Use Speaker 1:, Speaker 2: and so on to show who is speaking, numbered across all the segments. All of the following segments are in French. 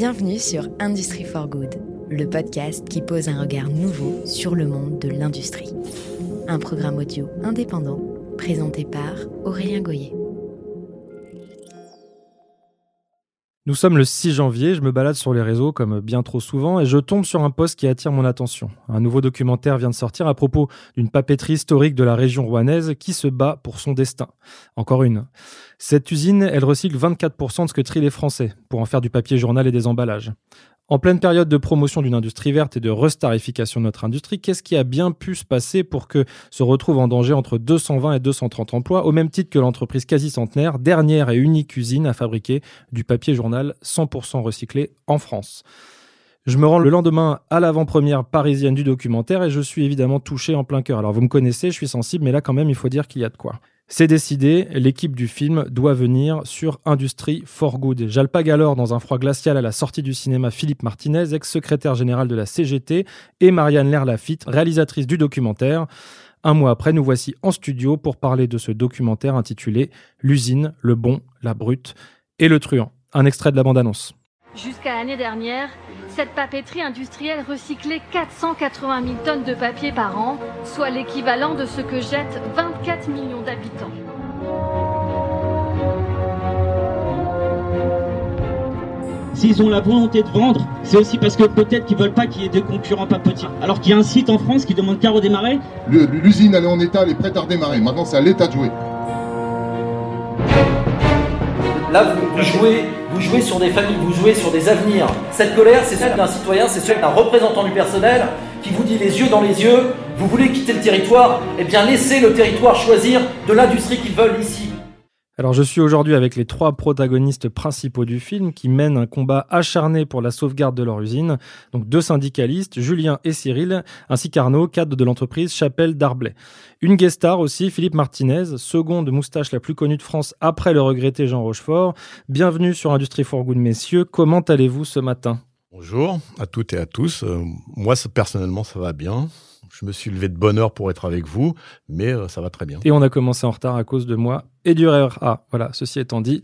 Speaker 1: Bienvenue sur Industry for Good, le podcast qui pose un regard nouveau sur le monde de l'industrie. Un programme audio indépendant présenté par Aurélien Goyer.
Speaker 2: Nous sommes le 6 janvier, je me balade sur les réseaux comme bien trop souvent et je tombe sur un post qui attire mon attention. Un nouveau documentaire vient de sortir à propos d'une papeterie historique de la région rouennaise qui se bat pour son destin. Encore une. Cette usine, elle recycle 24% de ce que trient les Français pour en faire du papier journal et des emballages. En pleine période de promotion d'une industrie verte et de restarification de notre industrie, qu'est-ce qui a bien pu se passer pour que se retrouve en danger entre 220 et 230 emplois, au même titre que l'entreprise quasi centenaire, dernière et unique usine à fabriquer du papier journal 100% recyclé en France? Je me rends le lendemain à l'avant-première parisienne du documentaire et je suis évidemment touché en plein cœur. Alors vous me connaissez, je suis sensible, mais là quand même il faut dire qu'il y a de quoi. C'est décidé, l'équipe du film doit venir sur Industrie for Good. J'alpague alors dans un froid glacial à la sortie du cinéma Philippe Martinez, ex-secrétaire général de la CGT, et Marianne Lerlafitte, réalisatrice du documentaire. Un mois après, nous voici en studio pour parler de ce documentaire intitulé L'usine, le bon, la brute et le truand. Un extrait de la bande-annonce.
Speaker 3: Jusqu'à l'année dernière, cette papeterie industrielle recyclait 480 000 tonnes de papier par an, soit l'équivalent de ce que jettent 24 millions d'habitants.
Speaker 4: S'ils ont la volonté de vendre, c'est aussi parce que peut-être qu'ils veulent pas qu'il y ait des concurrents papetiers. Alors qu'il y a un site en France qui demande qu'à redémarrer.
Speaker 5: L'usine, elle est en état, elle est prête à redémarrer. Maintenant, c'est à l'état de jouer.
Speaker 6: Là, vous jouez vous jouez sur des familles, vous jouez sur des avenirs. Cette colère, c'est celle d'un citoyen, c'est celle d'un représentant du personnel qui vous dit les yeux dans les yeux, vous voulez quitter le territoire, eh bien laissez le territoire choisir de l'industrie qu'ils veulent ici.
Speaker 2: Alors je suis aujourd'hui avec les trois protagonistes principaux du film qui mènent un combat acharné pour la sauvegarde de leur usine. Donc deux syndicalistes, Julien et Cyril, ainsi qu'Arnaud, cadre de l'entreprise Chapelle d'Arblay. Une guest star aussi, Philippe Martinez, seconde moustache la plus connue de France après le regretté Jean Rochefort. Bienvenue sur Industrie for Good, messieurs. Comment allez-vous ce matin?
Speaker 7: Bonjour à toutes et à tous. Euh, moi, personnellement, ça va bien. Je me suis levé de bonne heure pour être avec vous, mais euh, ça va très bien.
Speaker 2: Et on a commencé en retard à cause de moi et du RRA. Voilà, ceci étant dit.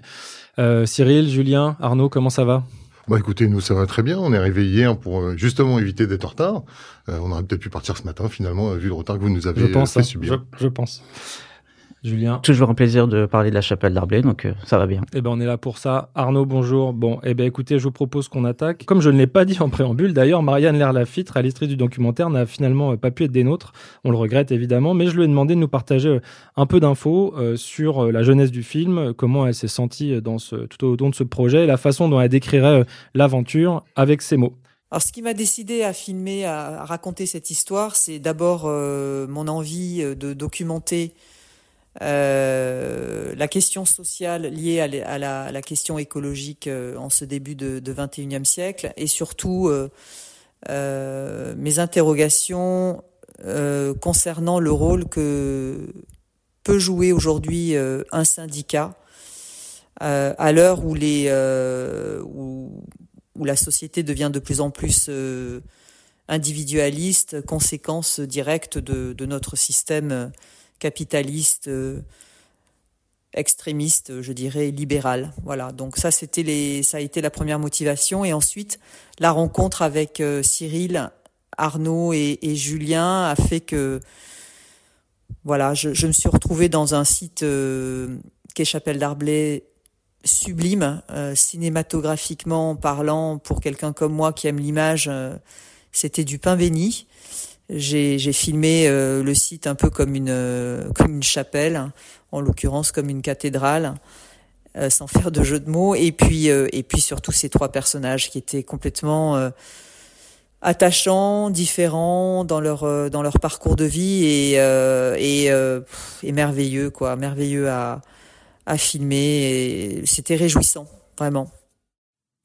Speaker 2: Euh, Cyril, Julien, Arnaud, comment ça va?
Speaker 5: Bon, écoutez, nous, ça va très bien. On est réveillés hein, pour euh, justement éviter d'être en retard. on aurait peut-être pu partir ce matin, finalement, vu le retard que vous nous avez fait hein. subir.
Speaker 2: je pense. Julien.
Speaker 8: Toujours un plaisir de parler de la chapelle d'Arblay, donc euh, ça va bien.
Speaker 2: Eh ben on est là pour ça. Arnaud, bonjour. Bon, eh ben écoutez, je vous propose qu'on attaque. Comme je ne l'ai pas dit en préambule, d'ailleurs, Marianne Lerlafitte, réalisatrice du documentaire, n'a finalement euh, pas pu être des nôtres. On le regrette évidemment, mais je lui ai demandé de nous partager euh, un peu d'infos sur la jeunesse du film, comment elle s'est sentie dans ce, tout au long de ce projet, et la façon dont elle décrirait l'aventure avec ses mots.
Speaker 9: Alors, ce qui m'a décidé à filmer, à, raconter cette histoire, c'est d'abord mon envie de documenter euh, la question sociale liée à, la, question écologique euh, en ce début de, de 21e siècle. Et surtout euh, mes interrogations concernant le rôle que peut jouer aujourd'hui un syndicat à l'heure où, les, où, la société devient de plus en plus individualiste, conséquence directe de notre système capitaliste, euh, extrémiste, je dirais libéral. Voilà. Donc ça, c'était les, ça a été la première motivation. Et ensuite, la rencontre avec euh, Cyril, Arnaud et, Julien a fait que, voilà, je, me suis retrouvée dans un site euh, qu'est Chapelle d'Arblay sublime, cinématographiquement parlant, pour quelqu'un comme moi qui aime l'image, c'était du pain béni. J'ai filmé euh, le site un peu comme une, euh, comme une chapelle, en l'occurrence comme une cathédrale, euh, sans faire de jeu de mots. Et puis, et puis surtout ces trois personnages qui étaient complètement attachants, différents dans leur, dans leur parcours de vie et, et, et merveilleux, quoi, merveilleux à, à filmer. C'était réjouissant, vraiment.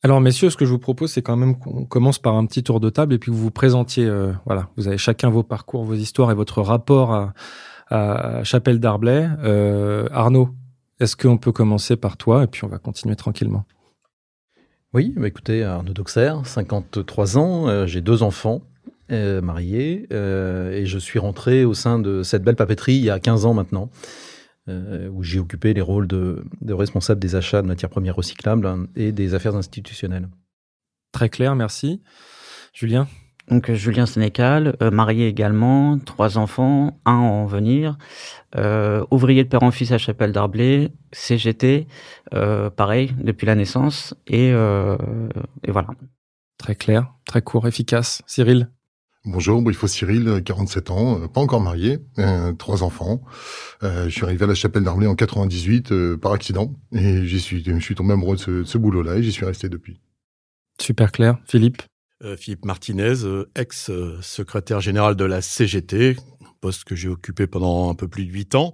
Speaker 2: Alors messieurs, ce que je vous propose, c'est quand même qu'on commence par un petit tour de table et puis que vous vous présentiez. Euh, voilà, vous avez chacun vos parcours, vos histoires et votre rapport à, Chapelle d'Arblay. Euh, Arnaud, est-ce qu'on peut commencer par toi et puis on va continuer tranquillement?
Speaker 10: Oui, bah écoutez, Arnaud Doxer, 53 ans, euh, j'ai deux enfants. mariés et je suis rentré au sein de cette belle papeterie il y a 15 ans maintenant. Euh, où j'ai occupé les rôles de, responsable des achats de matières premières recyclables hein, et des affaires institutionnelles.
Speaker 2: Très clair, merci. Julien?
Speaker 8: Donc Julien Sénécal, marié également, trois enfants, un en venir, ouvrier de père en fils à Chapelle d'Arblay, CGT, pareil depuis la naissance et, et voilà.
Speaker 2: Très clair, très court, efficace. Cyril?
Speaker 5: Bonjour, il faut Cyril, 47 ans, euh, pas encore marié, euh, trois enfants. Euh, je suis arrivé à la Chapelle d'Arblay en 98 par accident et j'y suis, je suis tombé amoureux de ce, boulot-là et j'y suis resté depuis.
Speaker 2: Super clair, Philippe.
Speaker 7: Philippe Martinez, ex-secrétaire général de la CGT, poste que j'ai occupé pendant un peu plus de huit ans.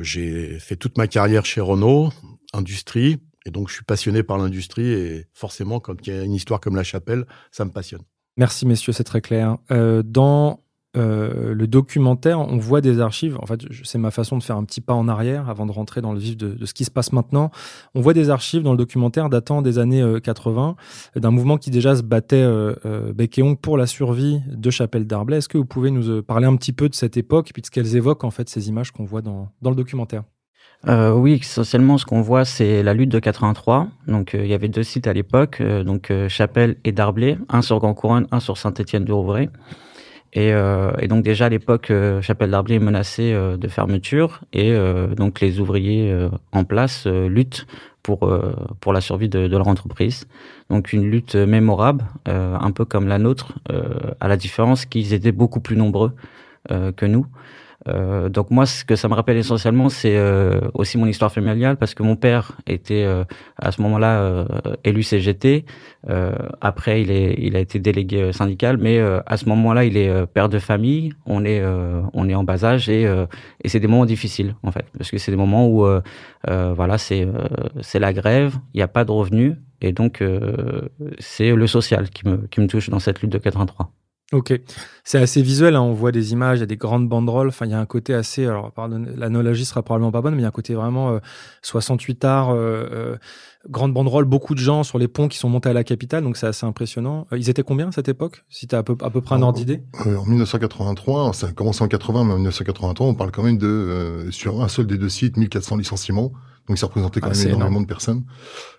Speaker 7: j'ai fait toute ma carrière chez Renault, industrie, et donc je suis passionné par l'industrie et forcément, quand il y a une histoire comme la Chapelle, ça me passionne.
Speaker 2: Merci messieurs, c'est très clair. Euh, dans euh, le documentaire, on voit des archives. En fait, c'est ma façon de faire un petit pas en arrière avant de rentrer dans le vif de, ce qui se passe maintenant. On voit des archives dans le documentaire datant des années 80, euh, d'un mouvement qui déjà se battait euh, pour la survie de Chapelle d'Arblay. Est-ce que vous pouvez nous parler un petit peu de cette époque et puis de ce qu'elles évoquent en fait ces images qu'on voit dans le documentaire?
Speaker 8: Euh, oui, essentiellement, ce qu'on voit, c'est la lutte de 83. Donc, euh, il y avait deux sites à l'époque, euh, donc Chapelle et Darblay, un sur Grand Couronne, un sur Saint-Étienne-du-Rouvray. Et, et, donc déjà à l'époque, Chapelle d'Arblay est menacée de fermeture et donc les ouvriers en place luttent pour pour la survie de, de, leur entreprise. Donc une lutte mémorable, un peu comme la nôtre, à la différence qu'ils étaient beaucoup plus nombreux que nous. Euh, donc moi, ce que ça me rappelle essentiellement, c'est euh, aussi mon histoire familiale parce que mon père était euh, à ce moment-là euh, élu CGT. après, il est, il a été délégué syndical, mais à ce moment-là, il est père de famille. On est, on est en bas âge et, et c'est des moments difficiles en fait, parce que c'est des moments où, voilà, c'est, c'est la grève, il n'y a pas de revenus et donc c'est le social qui me, qui me touche dans cette lutte de 83.
Speaker 2: Ok, c'est assez visuel, hein. on voit des images, il y a des grandes banderoles, enfin il y a un côté assez, alors pardon, l'analogie sera probablement pas bonne, mais il y a un côté vraiment 68 euh, arts, euh, euh, grande banderole, beaucoup de gens sur les ponts qui sont montés à la capitale, donc c'est assez impressionnant. ils étaient combien à cette époque, si tu as à peu, à peu près un ordre d'idée?
Speaker 5: En 1983, ça a commencé en 80, mais en 1983, on parle quand même de, sur un seul des deux sites, 1400 licenciements. Donc ça représentait quand ah, même énormément de personnes.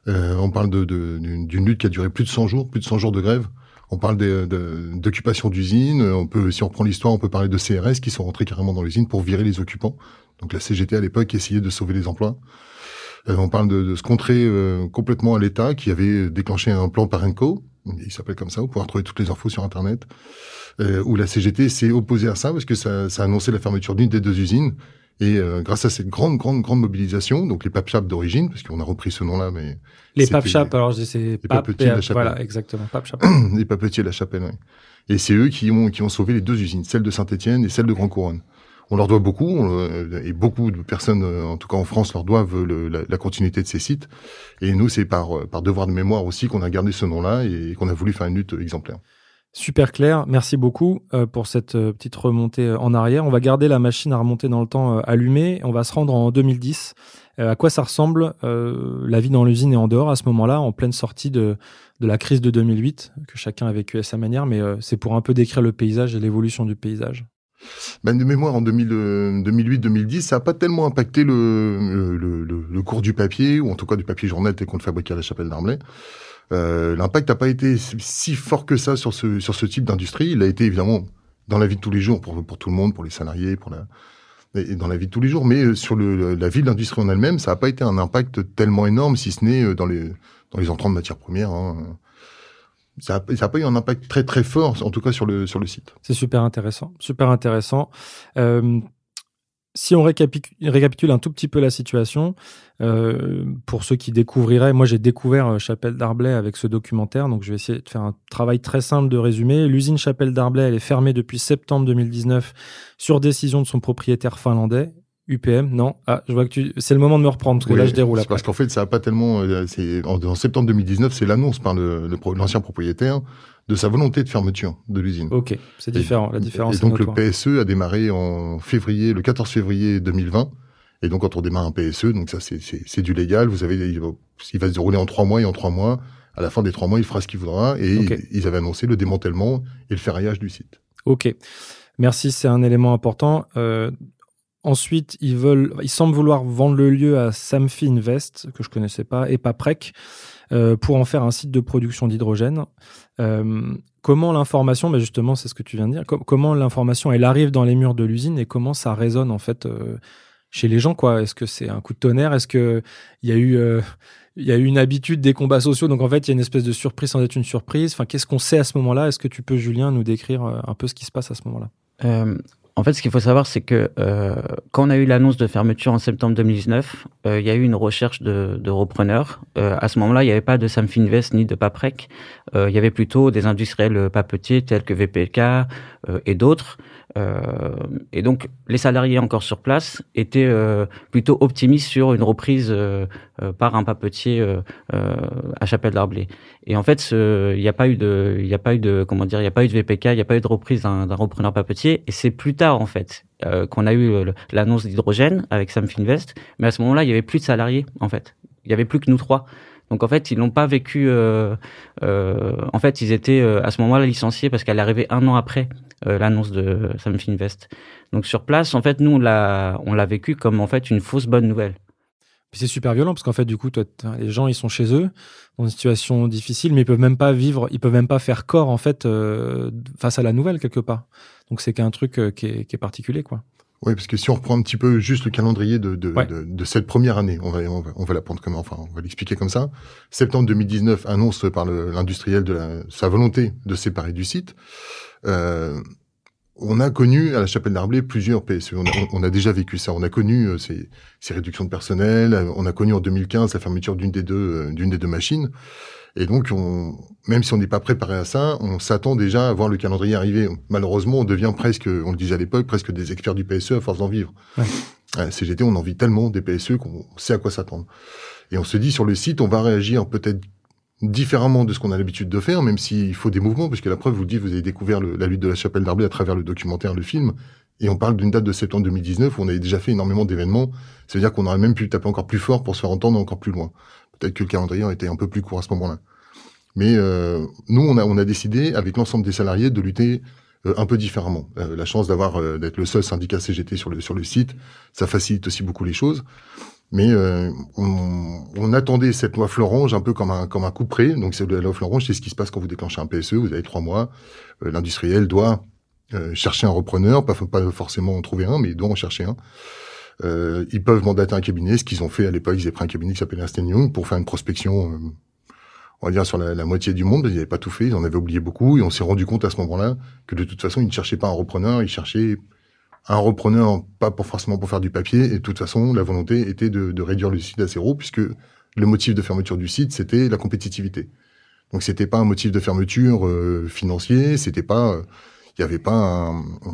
Speaker 5: on parle d'une de, lutte qui a duré plus de 100 jours, plus de 100 jours de grève. On parle d'occupation d'usines. On peut, si on reprend l'histoire, on peut parler de CRS qui sont rentrés carrément dans l'usine pour virer les occupants. Donc la CGT à l'époque essayait de sauver les emplois. Euh, on parle de, se contrer euh, complètement à l'État qui avait déclenché un plan Parenco. Il s'appelle comme ça. Vous pouvez retrouver toutes les infos sur Internet. Euh, où la CGT s'est opposée à ça parce que ça annonçait la fermeture d'une des deux usines et euh, grâce à cette grande, grande, grande mobilisation, donc les papchaps d'origine, parce qu'on a repris ce nom-là, mais
Speaker 2: les papchaps, alors je sais
Speaker 5: les papetiers de la chapelle.
Speaker 2: Voilà, exactement, papchaps.
Speaker 5: les papetiers de la chapelle. Oui. Et c'est eux qui ont qui ont sauvé les deux usines, celle de Saint-Étienne et celle de Grand Couronne. On leur doit beaucoup, euh, et beaucoup de personnes, euh, en tout cas en France, leur doivent la, la, continuité de ces sites. Et nous, c'est par par devoir de mémoire aussi qu'on a gardé ce nom-là et qu'on a voulu faire une lutte exemplaire.
Speaker 2: Super clair, merci beaucoup euh, pour cette euh, petite remontée euh, en arrière. On va garder la machine à remonter dans le temps allumée. On va se rendre en 2010. à quoi ça ressemble la vie dans l'usine et en dehors à ce moment-là, en pleine sortie de, de la crise de 2008, que chacun a vécu à sa manière, mais c'est pour un peu décrire le paysage et l'évolution du paysage.
Speaker 5: Ben, de mémoire, en 2008-2010, ça n'a pas tellement impacté le, le, le, le, cours du papier, ou en tout cas du papier journal tel qu'on le fabriquait à la chapelle d'Arblay. Euh, l'impact n'a pas été si fort que ça sur ce, sur ce type d'industrie. Il a été évidemment dans la vie de tous les jours pour, pour tout le monde, pour les salariés, pour la, et dans la vie de tous les jours. Mais euh, sur le, la vie de l'industrie en elle-même, ça n'a pas été un impact tellement énorme, si ce n'est euh, dans les, dans les entrants de matières premières. Hein. Ça n'a pas eu un impact très très fort, en tout cas sur le, sur le site.
Speaker 2: C'est super intéressant, super intéressant. Euh, si on récapitule un tout petit peu la situation, euh, pour ceux qui découvriraient, moi j'ai découvert euh, Chapelle d'Arblay avec ce documentaire, donc je vais essayer de faire un travail très simple de résumé. L'usine Chapelle d'Arblay, elle est fermée depuis septembre 2019 sur décision de son propriétaire finlandais. UPM, non. Ah, je vois que tu... c'est le moment de me reprendre parce que là je déroule
Speaker 5: Parce qu'en fait, ça a pas tellement. Euh, en, en, septembre 2019, c'est l'annonce par l'ancien le, propriétaire de sa volonté de fermeture de l'usine.
Speaker 2: Ok, c'est différent. La différence.
Speaker 5: Et donc le PSE a démarré en février, le 14 février 2020. Et donc quand on démarre un PSE, donc ça c'est du légal. Vous avez, il va, il va se dérouler en trois mois et en trois mois, à la fin des trois mois, il fera ce qu'il voudra. Et ils, avaient annoncé le démantèlement et le ferraillage du site.
Speaker 2: Ok, merci, c'est un élément important. Euh, ensuite, ils veulent, ils semblent vouloir vendre le lieu à Samfi Invest, que je connaissais pas, et Paprec, euh, pour en faire un site de production d'hydrogène. Euh, comment l'information, mais justement, c'est ce que tu viens de dire, comment l'information, elle arrive dans les murs de l'usine et comment ça résonne en fait euh, chez les gens, quoi? Est-ce que c'est un coup de tonnerre? Est-ce que il y a eu euh, il y a eu une habitude des combats sociaux, donc en fait, il y a une espèce de surprise sans être une surprise. Enfin, qu'est-ce qu'on sait à ce moment-là? Est-ce que tu peux, Julien, nous décrire euh, un peu ce qui se passe à ce moment-là?
Speaker 8: En fait, ce qu'il faut savoir, c'est que euh, quand on a eu l'annonce de fermeture en septembre 2019, euh, il y a eu une recherche de, de repreneurs. Euh, à ce moment-là, il n'y avait pas de Samfinvest ni de Paprec. il y avait plutôt des industriels papetiers tels que VPK et d'autres. Euh, et donc, les salariés encore sur place étaient euh, plutôt optimistes sur une reprise euh, par un papetier à Chapelle d'Arblay. Et en fait, il n'y a pas eu de, il n'y a pas eu de, comment dire, il n'y a pas eu de VPK, il n'y a pas eu de reprise d'un repreneur papetier. Et c'est plus tard, en fait, qu'on a eu l'annonce d'hydrogène avec Sam Finvest. Mais à ce moment-là, il y avait plus de salariés, en fait. Il y avait plus que nous trois. Donc en fait, ils n'ont pas vécu. Euh, euh, en fait, ils étaient euh, à ce moment-là licenciés parce qu'elle est arrivée un an après l'annonce de Sam Finvest. Donc sur place, en fait, nous on l'a vécu comme en fait une fausse bonne nouvelle.
Speaker 2: C'est super violent parce qu'en fait, du coup, les gens, ils sont chez eux dans une situation difficile, mais ils peuvent même pas vivre, ils peuvent même pas faire corps en fait face à la nouvelle quelque part. Donc c'est qu'un truc qui est, qui est particulier, quoi.
Speaker 5: Oui, parce que si on reprend un petit peu juste le calendrier de, de, de, cette première année, on va, on va, on va la prendre comme, enfin, on va l'expliquer comme ça. Septembre 2019 annonce par l'industriel de la, sa volonté de séparer du site. Euh, on a connu à la Chapelle d'Arblay plusieurs PSE. On a, on a, déjà vécu ça. On a connu euh, ces, ces, réductions de personnel. On a connu en 2015 la fermeture d'une des deux, euh, d'une des deux machines. Et donc, on, même si on n'est pas préparé à ça, on s'attend déjà à voir le calendrier arriver. Malheureusement, on devient presque, on le disait à l'époque, presque des experts du PSE à force d'en vivre. Ouais. CGT, on en vit tellement des PSE qu'on sait à quoi s'attendre. Et on se dit sur le site, on va réagir peut-être différemment de ce qu'on a l'habitude de faire, même s'il faut des mouvements, puisque la preuve, vous dit, vous avez découvert la lutte de la chapelle d'Arblay à travers le documentaire, le film, et on parle d'une date de septembre 2019 où on avait déjà fait énormément d'événements. C'est-à-dire qu'on aurait même pu taper encore plus fort pour se faire entendre encore plus loin. Peut-être que le calendrier été un peu plus court à ce moment-là. Mais euh, nous, on a, on a décidé, avec l'ensemble des salariés, de lutter euh, un peu différemment. Euh, la chance d'avoir d'être le seul syndicat CGT sur le sur le site, ça facilite aussi beaucoup les choses. Mais on, on, attendait cette loi Florange un peu comme un comme un coup près. Donc c'est la loi Florange, c'est ce qui se passe quand vous déclenchez un PSE. Vous avez trois mois. L'industriel doit chercher un repreneur, pas forcément en trouver un, mais il doit en chercher un. Euh, ils peuvent mandater un cabinet, ce qu'ils ont fait à l'époque. Ils avaient pris un cabinet qui s'appelait Ernst Young pour faire une prospection, euh, on va dire sur la moitié du monde. Ils n'avaient pas tout fait, ils en avaient oublié beaucoup, et on s'est rendu compte à ce moment-là que de toute façon, ils ne cherchaient pas un repreneur, ils cherchaient un repreneur pas pour forcément pour faire du papier. Et de toute façon, la volonté était de, de réduire le site à zéro, puisque le motif de fermeture du site, c'était la compétitivité. Donc c'était pas un motif de fermeture euh, financier, c'était pas euh, il n'y avait pas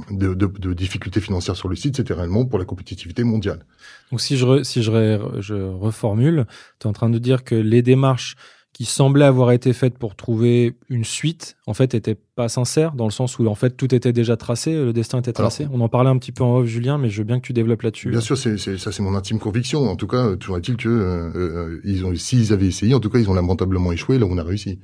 Speaker 5: de, de, de, difficultés financières sur le site, c'était réellement pour la compétitivité mondiale.
Speaker 2: Donc si je, si je, je reformule, tu es en train de dire que les démarches qui semblaient avoir été faites pour trouver une suite, en fait, n'étaient pas sincères, dans le sens où en fait tout était déjà tracé, le destin était tracé. On en parlait un petit peu en off, Julien, mais je veux bien que tu développes là-dessus.
Speaker 5: Bien sûr, c'est, ça c'est mon intime conviction. En tout cas, toujours est-il que euh, euh, ils ont, s'ils avaient essayé, en tout cas, ils ont lamentablement échoué là où on a réussi.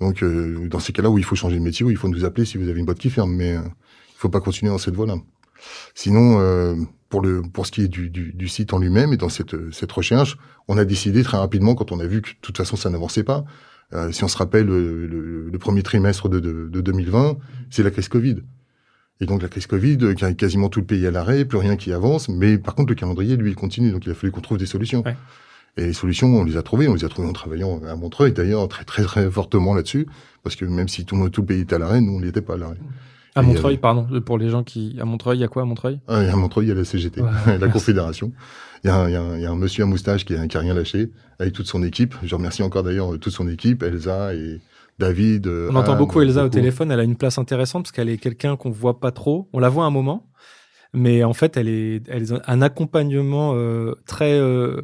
Speaker 5: Donc, euh, dans ces cas-là où il faut changer de métier, où il faut nous appeler si vous avez une boîte qui ferme, mais euh, il faut pas continuer dans cette voie-là. Sinon, euh, pour le pour ce qui est du, du, du site en lui-même et dans cette cette recherche, on a décidé très rapidement quand on a vu que de toute façon ça n'avançait pas. Euh, si on se rappelle le, le, premier trimestre de, de, de 2020, c'est la crise Covid. Et donc la crise Covid, quasiment tout le pays à l'arrêt, plus rien qui avance, mais par contre le calendrier, lui, il continue. Donc il a fallu qu'on trouve des solutions. Ouais. Et les solutions, on les a trouvées. On les a trouvées en travaillant à Montreuil, d'ailleurs, très, très, très fortement là-dessus. Parce que même si tout, tout le pays était à l'arrêt, nous, on n'était pas à l'arrêt.
Speaker 2: À Montreuil, pardon, pour les gens qui... À Montreuil, il y a quoi à Montreuil?
Speaker 5: Ah, À Montreuil, il y a la CGT, la Confédération. Il y, a un, il, y a un, il y, a un, monsieur à moustache qui a, qui a rien lâché, avec toute son équipe. Je remercie encore d'ailleurs toute son équipe, Elsa et David.
Speaker 2: On entend beaucoup Elsa au téléphone, elle a une place intéressante parce qu'elle est quelqu'un qu'on voit pas trop. On la voit un moment, mais en fait, elle est, elle est un accompagnement euh, très euh,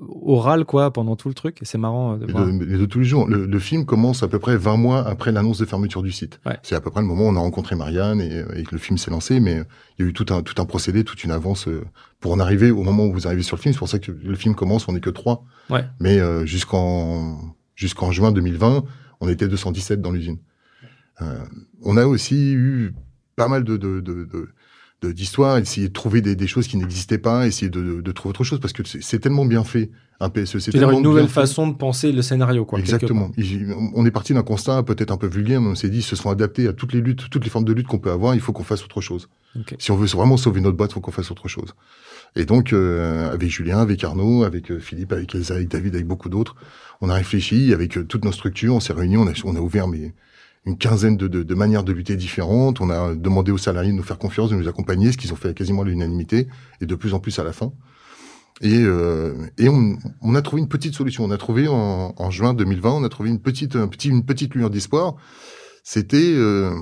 Speaker 2: oral quoi pendant tout le truc. Et c'est marrant.
Speaker 5: De, de, de, tous les jours, le, le, film commence à peu près 20 mois après l'annonce de fermeture du site. Ouais. C'est à peu près le moment où on a rencontré Marianne et, et, que le film s'est lancé. Mais il y a eu tout un tout un procédé, toute une avance euh, pour en arriver au moment où vous arrivez sur le film. C'est pour ça que le film commence, on n'est que trois.
Speaker 2: Ouais.
Speaker 5: Mais euh, jusqu'en jusqu'en juin 2020, on était 217 dans l'usine. Euh, on a aussi eu pas mal de, de, de, de d'histoire, essayer de trouver des, des choses qui n'existaient pas, essayer de, de, trouver autre chose parce que c'est tellement bien fait un PSE.
Speaker 2: C'est une nouvelle façon de penser le scénario, quoi.
Speaker 5: Exactement. On est parti d'un constat peut-être un peu vulgaire, mais on s'est dit, ils se sont adaptés à toutes les luttes, toutes les formes de lutte qu'on peut avoir. Il faut qu'on fasse autre chose. Si on veut vraiment sauver notre boîte, il faut qu'on fasse autre chose. Et donc, euh, avec Julien, avec Arnaud, avec euh, Philippe, avec Elsa, avec David, avec beaucoup d'autres, on a réfléchi avec euh, toutes nos structures, on s'est réunis, on a, on a ouvert mais une quinzaine de, de, de, manières de lutter différentes. On a demandé aux salariés de nous faire confiance, de nous accompagner, ce qu'ils ont fait quasiment à l'unanimité, et de plus en plus à la fin. Et, euh, et on, on, a trouvé une petite solution. On a trouvé en, en, juin 2020, on a trouvé une petite, un petit, une petite lueur d'espoir. C'était euh,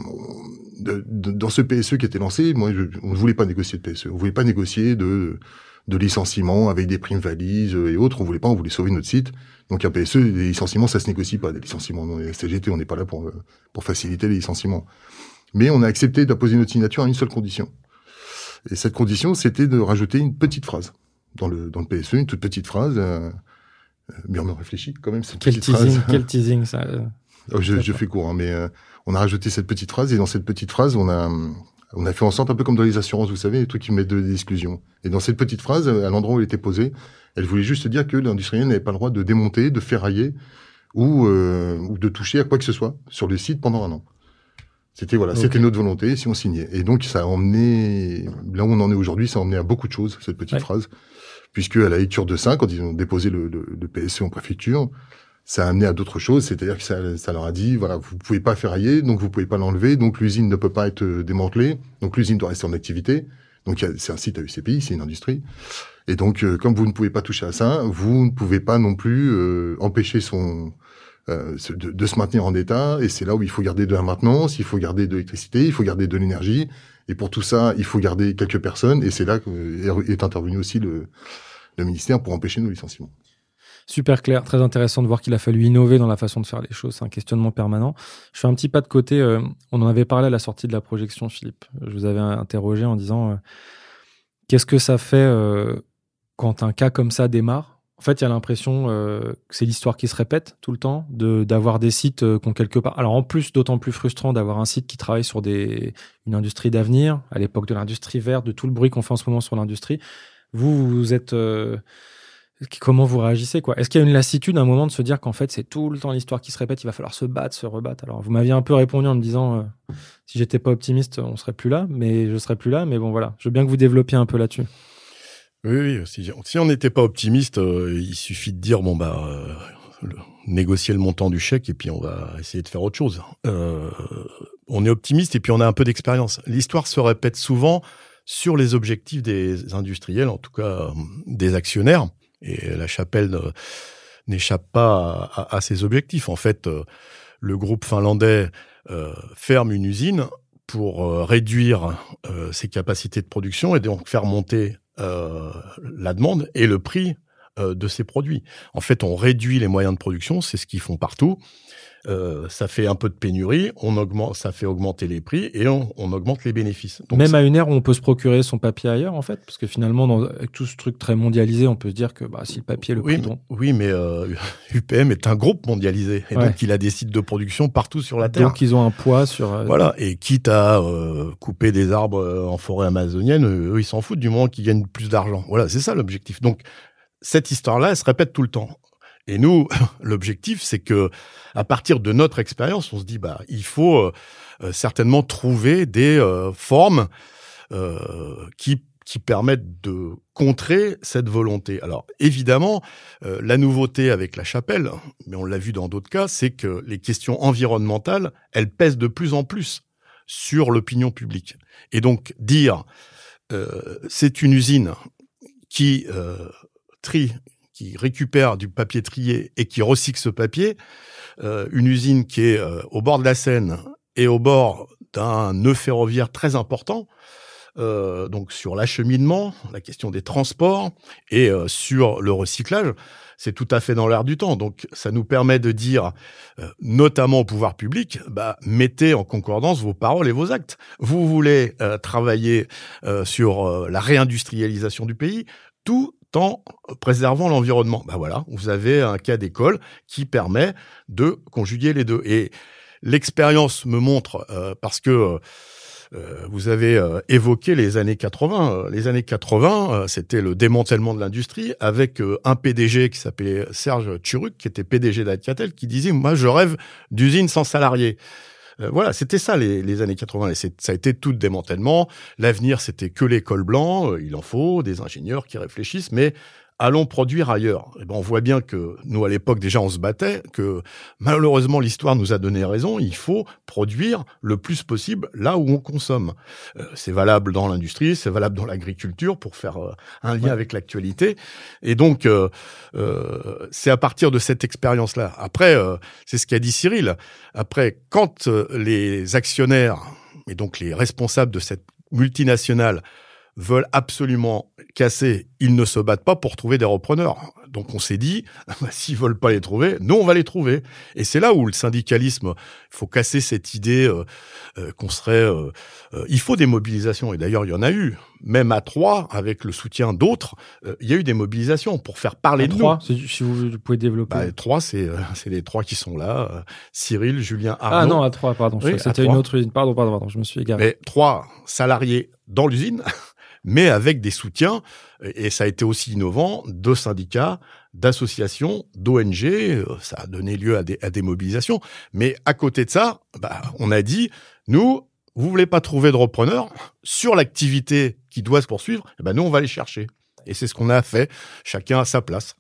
Speaker 5: dans ce PSE qui était lancé. Moi, je, on ne voulait pas négocier de PSE. On voulait pas négocier de de licenciements avec des primes valises et autres. On voulait pas. On voulait sauver notre site. Donc un PSE, les licenciements, ça se négocie pas. Des licenciements, non, les CGT, on n'est pas là pour pour faciliter les licenciements. Mais on a accepté d'apposer notre signature à une seule condition. Et cette condition, c'était de rajouter une petite phrase dans le dans le PSE, une toute petite phrase. Euh, bien me réfléchit quand même cette
Speaker 2: quel
Speaker 5: petite
Speaker 2: teasing,
Speaker 5: phrase.
Speaker 2: Quel teasing ça. Euh,
Speaker 5: oh, je, je, fais court, hein, mais euh, on a rajouté cette petite phrase et dans cette petite phrase, on a on a fait en sorte un peu comme dans les assurances, vous savez, les trucs qui mettent de l'exclusion. Et dans cette petite phrase, à l'endroit où elle était posée, elle voulait juste dire que l'industriel n'avait pas le droit de démonter, de ferrailler ou, euh, ou de toucher à quoi que ce soit sur le site pendant un an. C'était voilà, okay. c'était notre volonté si on signait. Et donc ça a emmené là où on en est aujourd'hui, ça a emmené à beaucoup de choses cette petite ouais. phrase, puisque à la lecture de ça, quand ils ont déposé le, le, le PSE en préfecture, ça a amené à d'autres choses, c'est-à-dire que ça, ça, leur a dit voilà, vous pouvez pas ferrailler, donc vous pouvez pas l'enlever, donc l'usine ne peut pas être démantelée, donc l'usine doit rester en activité. Donc c'est un site à UCPI, c'est une industrie. Et donc euh, comme vous ne pouvez pas toucher à ça, vous ne pouvez pas non plus euh, empêcher son euh, de, de, se maintenir en état. Et c'est là où il faut garder de la maintenance, il faut garder de l'électricité, il faut garder de l'énergie. Et pour tout ça, il faut garder quelques personnes. Et c'est là qu'est intervenu aussi le, le ministère pour empêcher nos licenciements.
Speaker 2: Super clair, très intéressant de voir qu'il a fallu innover dans la façon de faire les choses. C'est un questionnement permanent. Je fais un petit pas de côté. On en avait parlé à la sortie de la projection, Philippe. Je vous avais interrogé en disant qu'est-ce que ça fait euh, quand un cas comme ça démarre En fait, il y a l'impression euh, que c'est l'histoire qui se répète tout le temps, de d'avoir des sites euh, qui ont quelque part. Alors en plus, d'autant plus frustrant d'avoir un site qui travaille sur des une industrie d'avenir, à l'époque de l'industrie verte, de tout le bruit qu'on fait en ce moment sur l'industrie. Vous, vous êtes euh, Comment vous réagissez quoi? Est-ce qu'il y a une lassitude à un moment de se dire qu'en fait c'est tout le temps l'histoire qui se répète, il va falloir se battre, se rebattre? Alors vous m'aviez un peu répondu en me disant euh, si j'étais pas optimiste, on serait plus là, mais je serais plus là. Mais bon voilà, je veux bien que vous développiez un peu là-dessus.
Speaker 7: Oui, oui si, on n'était pas optimiste, euh, il suffit de dire bon bah euh, négocier le montant du chèque et puis on va essayer de faire autre chose. Euh, on est optimiste et puis on a un peu d'expérience. L'histoire se répète souvent sur les objectifs des industriels, en tout cas des actionnaires. Et la chapelle n'échappe pas à, à, à, ses objectifs. En fait, le groupe finlandais ferme une usine pour réduire ses capacités de production et donc faire monter la demande et le prix euh, de ses produits. En fait, on réduit les moyens de production, c'est ce qu'ils font partout. Euh, ça fait un peu de pénurie, on augmente, ça fait augmenter les prix et on, on augmente les bénéfices.
Speaker 2: Donc Même à une ère où on peut se procurer son papier ailleurs, en fait, parce que finalement, dans, avec tout ce truc très mondialisé, on peut se dire que bah, si le papier le
Speaker 7: oui,
Speaker 2: prix
Speaker 7: Oui, mais euh, UPM est un groupe mondialisé et ouais. donc il a des sites de production partout sur la Terre.
Speaker 2: Donc ils ont un poids sur. Euh...
Speaker 7: Voilà, et quitte à euh, couper des arbres euh, en forêt amazonienne, eux, ils s'en foutent du moment qu'ils gagnent plus d'argent. Voilà, c'est ça l'objectif. Donc cette histoire-là, elle se répète tout le temps. Et nous, l'objectif, c'est que à partir de notre expérience, on se dit bah il faut euh, certainement trouver des euh, formes euh, qui qui permettent de contrer cette volonté. Alors évidemment, euh, la nouveauté avec la chapelle, mais on l'a vu dans d'autres cas, c'est que les questions environnementales, elles pèsent de plus en plus sur l'opinion publique. Et donc dire euh, c'est une usine qui trie qui récupère du papier trié et qui recycle ce papier, euh, une usine qui est euh, au bord de la Seine et au bord d'un nœud ferroviaire très important, euh, donc sur l'acheminement, la question des transports et euh, sur le recyclage, c'est tout à fait dans l'air du temps. Donc ça nous permet de dire, euh, notamment au pouvoir public, bah, mettez en concordance vos paroles et vos actes. Vous voulez euh, travailler sur la réindustrialisation du pays, tout en préservant l'environnement. Ben voilà, vous avez un cas d'école qui permet de conjuguer les deux. Et l'expérience me montre, euh, parce que Euh, vous avez euh, évoqué les années 80. Euh, les années 80, c'était le démantèlement de l'industrie avec un PDG qui s'appelait Serge Turuc, qui était PDG d'Alcatel, qui disait moi je rêve d'usine sans salariés. Voilà, c'était ça les, années 80. Et ça a été tout le démantèlement. L'avenir, c'était que l'école blanc. Il en faut des ingénieurs qui réfléchissent, mais allons produire ailleurs. Et eh ben, on voit bien que nous, à l'époque, déjà, on se battait, que malheureusement, l'histoire nous a donné raison. Il faut produire le plus possible là où on consomme. Euh, c'est valable dans l'industrie, c'est valable dans l'agriculture pour faire euh, un lien avec l'actualité. Et donc, euh, c'est à partir de cette expérience-là. Après, c'est ce qu'a dit Cyril. Après, quand les actionnaires et donc les responsables de cette multinationale veulent absolument casser, ils ne se battent pas pour trouver des repreneurs. Donc on s'est dit, bah, s'ils veulent pas les trouver, nous on va les trouver. Et c'est là où le syndicalisme, il faut casser cette idée euh, euh, qu'on serait, euh, il faut des mobilisations. Et d'ailleurs il y en a eu, même à trois, avec le soutien d'autres, il y a eu des mobilisations pour faire parler de
Speaker 2: trois, Si vous pouvez développer.
Speaker 7: Bah, trois, c'est c'est les trois qui sont là, Cyril, Julien, Arnaud.
Speaker 2: Ah non, à trois, pardon. c'était une autre usine. Pardon, pardon, pardon, je me suis égaré.
Speaker 7: Mais trois salariés dans l'usine. mais avec des soutiens, et ça a été aussi innovant, de syndicats, d'associations, d'ONG, euh, ça a donné lieu à des, mobilisations. Mais à côté de ça, bah, on a dit, nous, vous voulez pas trouver de repreneurs sur l'activité qui doit se poursuivre, eh ben nous, on va les chercher. Et c'est ce qu'on a fait, chacun à sa place.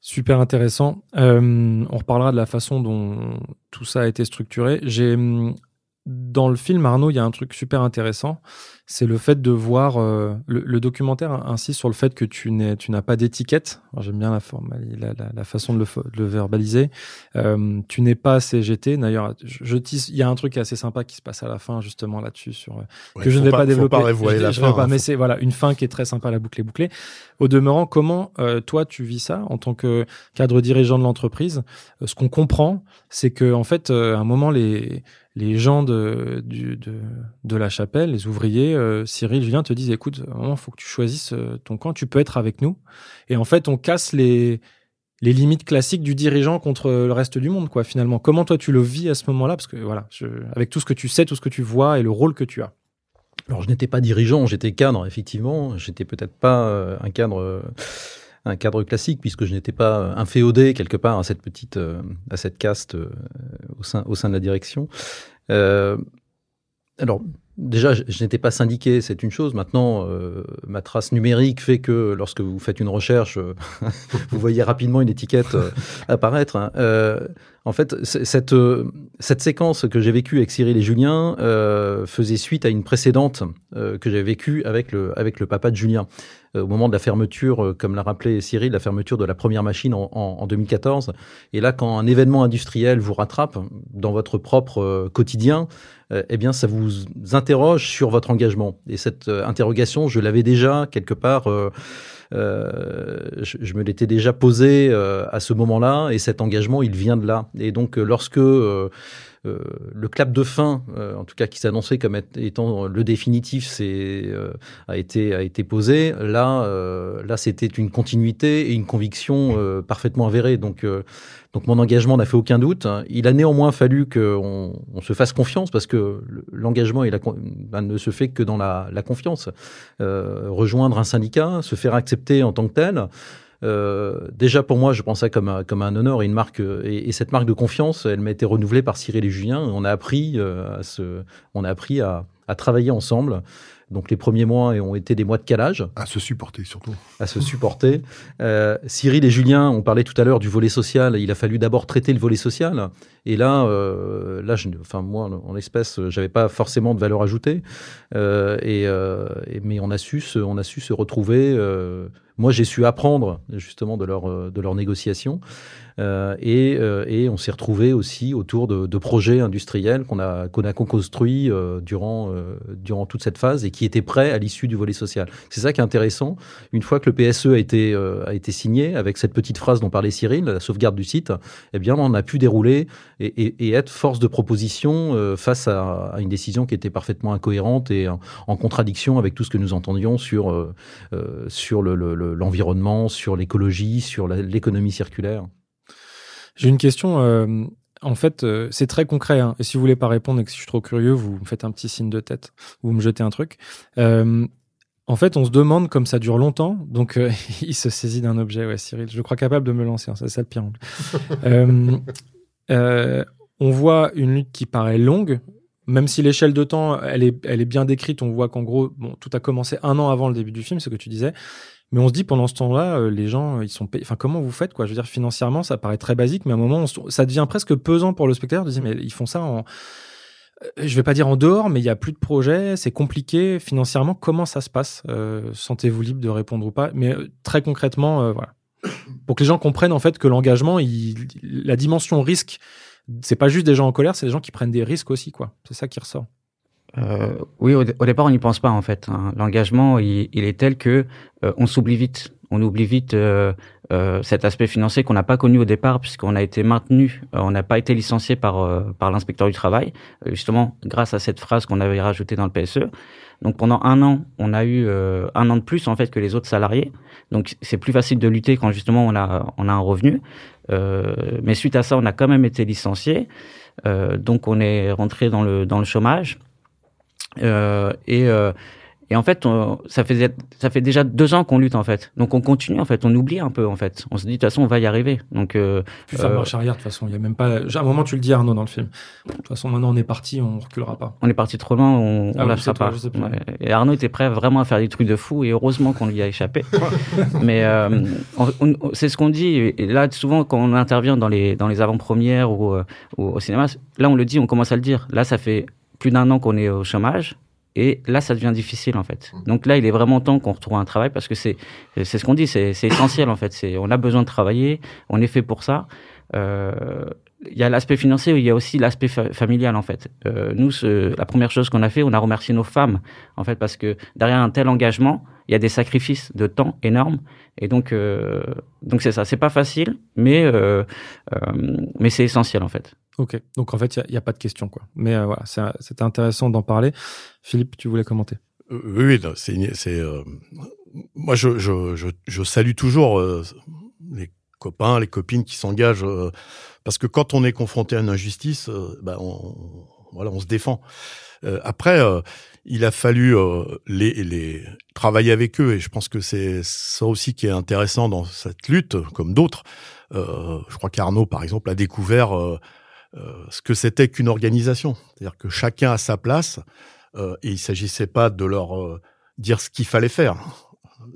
Speaker 2: Super intéressant. Euh, on reparlera de la façon dont tout ça a été structuré. J'ai dans le film, Arnaud, il y a un truc super intéressant, c'est le fait de voir euh, le, documentaire insiste sur le fait que tu n'as pas d'étiquette. J'aime bien la, forme, la, façon de le, verbaliser. Euh, tu n'es pas CGT. D'ailleurs, je, il y a un truc assez sympa qui se passe à la fin justement là-dessus sur euh, que je ne vais pas, développer.
Speaker 7: Pas la fin,
Speaker 2: pas, hein, mais c'est voilà une fin qui est très sympa, la boucle est bouclée. Au demeurant, comment toi tu vis ça en tant que cadre dirigeant de l'entreprise? Ce qu'on comprend, c'est que en fait, à un moment les les gens de, la chapelle, les ouvriers, euh, Cyril, Julien te disent écoute, il faut que tu choisisses euh, ton camp, tu peux être avec nous. Et en fait, on casse les, les limites classiques du dirigeant contre le reste du monde, quoi, finalement. Comment toi tu le vis à ce moment-là? Parce que voilà, avec tout ce que tu sais, tout ce que tu vois et le rôle que tu as.
Speaker 10: Alors, je n'étais pas dirigeant, j'étais cadre, effectivement. J'étais peut-être pas euh, un cadre un cadre classique puisque je n'étais pas inféodé quelque part à cette petite euh, à cette caste euh, au sein de la direction. Euh, alors Déjà, je, n'étais pas syndiqué, c'est une chose. Maintenant, ma trace numérique fait que lorsque vous faites une recherche, vous voyez rapidement une étiquette apparaître. Hein. En fait, cette, euh, cette séquence que j'ai vécue avec Cyril et Julien euh, faisait suite à une précédente euh, que j'ai vécue avec le, avec le papa de Julien. au moment de la fermeture, comme l'a rappelé Cyril, la fermeture de la première machine en, en, 2014. Et là, quand un événement industriel vous rattrape dans votre propre quotidien, eh bien, ça vous interroge sur votre engagement. Et cette interrogation, je l'avais déjà quelque part euh, je, me l'étais déjà posé euh, à ce moment-là, et cet engagement, il vient de là. Et donc, euh, lorsque le clap de fin, en tout cas qui s'annonçait comme étant le définitif, c'est a été a été posé. Là, là, c'était une continuité et une conviction parfaitement avérée. Donc, donc mon engagement n'a fait aucun doute. Il a néanmoins fallu qu'on on se fasse confiance parce que l'engagement ben, ne se fait que dans la, la confiance. Euh, rejoindre un syndicat, se faire accepter en tant que tel. Euh, déjà pour moi, je pense ça comme un, comme un honneur et une marque. Et, et cette marque de confiance, elle m'a été renouvelée par Cyril et Julien. On a appris euh, à se, on a appris à, à travailler ensemble. Donc les premiers mois ont été des mois de calage.
Speaker 5: À se supporter surtout.
Speaker 10: À se supporter. Euh, Cyril et Julien, on parlait tout à l'heure du volet social. Il a fallu d'abord traiter le volet social. Et là, euh, là, je, enfin moi, en l'espèce, j'avais pas forcément de valeur ajoutée. Euh, et, mais on a su, se, on a su se retrouver. Moi, j'ai su apprendre justement de leur de leurs négociations. Euh, et, euh, et, on s'est retrouvé aussi autour de, de projets industriels qu'on a qu'on a construit euh, durant durant toute cette phase et qui étaient prêts à l'issue du volet social. C'est ça qui est intéressant. Une fois que le PSE a été a été signé avec cette petite phrase dont parlait Cyril, la sauvegarde du site, eh bien on a pu dérouler et, et, et être force de proposition face à, à, une décision qui était parfaitement incohérente et en, contradiction avec tout ce que nous entendions sur euh, sur l'environnement, le, sur l'écologie, sur l'économie circulaire.
Speaker 2: J'ai une question. Euh, en fait, euh, c'est très concret. Hein. Et si vous voulez pas répondre et que si je suis trop curieux, vous me faites un petit signe de tête ou vous me jetez un truc. Euh, en fait, on se demande comme ça dure longtemps. Donc, euh, il se saisit d'un objet. Ouais, Cyril, je crois capable de me lancer. Hein, c'est ça le pire. on voit une lutte qui paraît longue, même si l'échelle de temps, elle est, elle est bien décrite. On voit qu'en gros, bon, tout a commencé un an avant le début du film, ce que tu disais. Mais on se dit pendant ce temps-là, euh, les gens, ils sont payés. Enfin, comment vous faites quoi? Je veux dire, financièrement, ça paraît très basique, mais à un moment, ça devient presque pesant pour le spectateur de dire, mais ils font ça en. Euh, je vais pas dire en dehors, mais il y a plus de projets, c'est compliqué financièrement. Comment ça se passe? Euh, Sentez-vous libre de répondre ou pas? Mais très concrètement, voilà, pour que les gens comprennent en fait que l'engagement, la dimension risque, c'est pas juste des gens en colère, c'est des gens qui prennent des risques aussi, quoi. C'est ça qui ressort.
Speaker 8: Euh, oui, au, départ, on n'y pense pas en fait. Hein. L'engagement, il, il, est tel que euh, on s'oublie vite. On oublie vite euh, euh cet aspect financier qu'on n'a pas connu au départ, puisqu'on a été maintenu, euh, on n'a pas été licencié par par l'inspecteur du travail, justement grâce à cette phrase qu'on avait rajoutée dans le PSE. Donc pendant un an, on a eu un an de plus en fait que les autres salariés. Donc c'est plus facile de lutter quand justement on a on a un revenu. mais suite à ça, on a quand même été licencié. donc on est rentré dans le dans le chômage. Euh, et, euh, et en fait, ça, fait, ça fait déjà deux ans qu'on lutte en fait. Donc on continue en fait, on oublie un peu en fait. On se dit de toute façon on va y arriver. Donc
Speaker 2: euh, Plus faire marche arrière de toute façon. Il y a même pas. À un moment tu le dis Arnaud dans le film. De toute façon maintenant on est parti, on reculera pas.
Speaker 8: On est parti trop loin, on, ah, on lâchera pas. Et Arnaud était prêt vraiment à faire des trucs de fou et heureusement qu'on lui a échappé. Mais euh, c'est ce qu'on dit. Et là souvent quand on intervient dans les dans les avant-premières ou, ou au cinéma, là on le dit, on commence à le dire. Là ça fait plus d'un an qu'on est au chômage. Et là, ça devient difficile en fait. Mmh. Donc là, il est vraiment temps qu'on retrouve un travail parce que c'est c'est ce qu'on dit, c'est essentiel en fait. C'est on a besoin de travailler, on est fait pour ça. Euh, il y a l'aspect financier, il y a aussi l'aspect familial en fait. Euh, nous, ce, la première chose qu'on a fait, on a remercié nos femmes en fait parce que derrière un tel engagement, il y a des sacrifices de temps énormes et donc euh, donc c'est ça. C'est pas facile, mais euh, euh mais c'est essentiel en fait.
Speaker 2: Ok, donc en fait, il n'y a, pas de question. Quoi. Mais euh, voilà, c'était intéressant d'en parler. Philippe, tu voulais commenter?
Speaker 7: Euh, Oui, c'est. Euh, moi, je, je, je, je, salue toujours les copains, les copines qui s'engagent. parce que quand on est confronté à une injustice, ben on, voilà, on se défend. après, il a fallu les, les travailler avec eux, et je pense que c'est ça aussi qui est intéressant dans cette lutte, comme d'autres. je crois qu'Arnaud, par exemple, a découvert euh, ce que c'était qu'une organisation. C'est-à-dire que chacun a sa place euh, et il s'agissait pas de leur euh, dire ce qu'il fallait faire,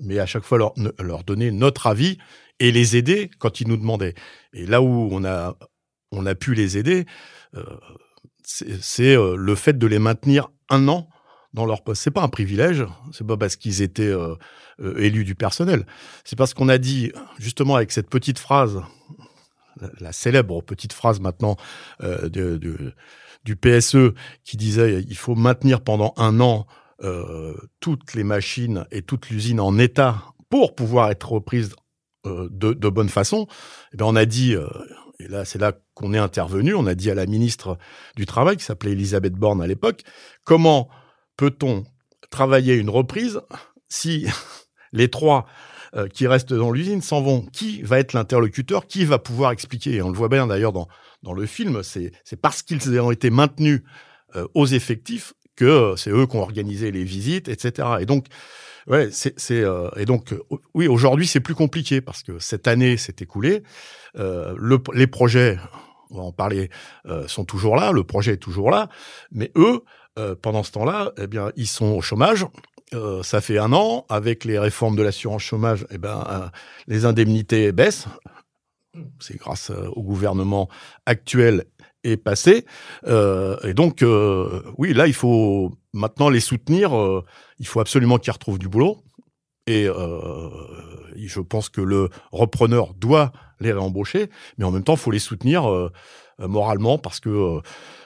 Speaker 7: mais à chaque fois leur, leur donner notre avis et les aider quand ils nous demandaient. Et là où on a, on a pu les aider, c'est le fait de les maintenir un an dans leur poste. C'est pas un privilège, c'est pas parce qu'ils étaient élus du personnel. C'est parce qu'on a dit, justement, avec cette petite phrase la célèbre petite phrase maintenant euh, du PSE qui disait il faut maintenir pendant un an euh, toutes les machines et toute l'usine en état pour pouvoir être reprise euh, de, de, bonne façon. Et eh bien on a dit, et là c'est là qu'on est intervenu, on a dit à la ministre du Travail qui s'appelait Elisabeth Borne à l'époque, comment peut-on travailler une reprise si les trois euh, qui restent dans l'usine s'en vont. Qui va être l'interlocuteur Qui va pouvoir expliquer Et on le voit bien d'ailleurs dans, dans le film, c'est parce qu'ils ont été maintenus euh, aux effectifs que euh, c'est eux qui ont organisé les visites, etc. Et donc, ouais, c'est et donc oui, aujourd'hui c'est plus compliqué parce que cette année s'est écoulée. Le, les projets, on va en parler, sont toujours là. Le projet est toujours là, mais eux, pendant ce temps-là, eh bien, ils sont au chômage. Euh, ça fait un an, avec les réformes de l'assurance chômage, eh ben, euh, les indemnités baissent. C'est grâce euh, au gouvernement actuel et passé. et donc, oui, là, il faut maintenant les soutenir. il faut absolument qu'ils retrouvent du boulot. Et je pense que le repreneur doit les réembaucher, mais en même temps, il faut les soutenir moralement parce que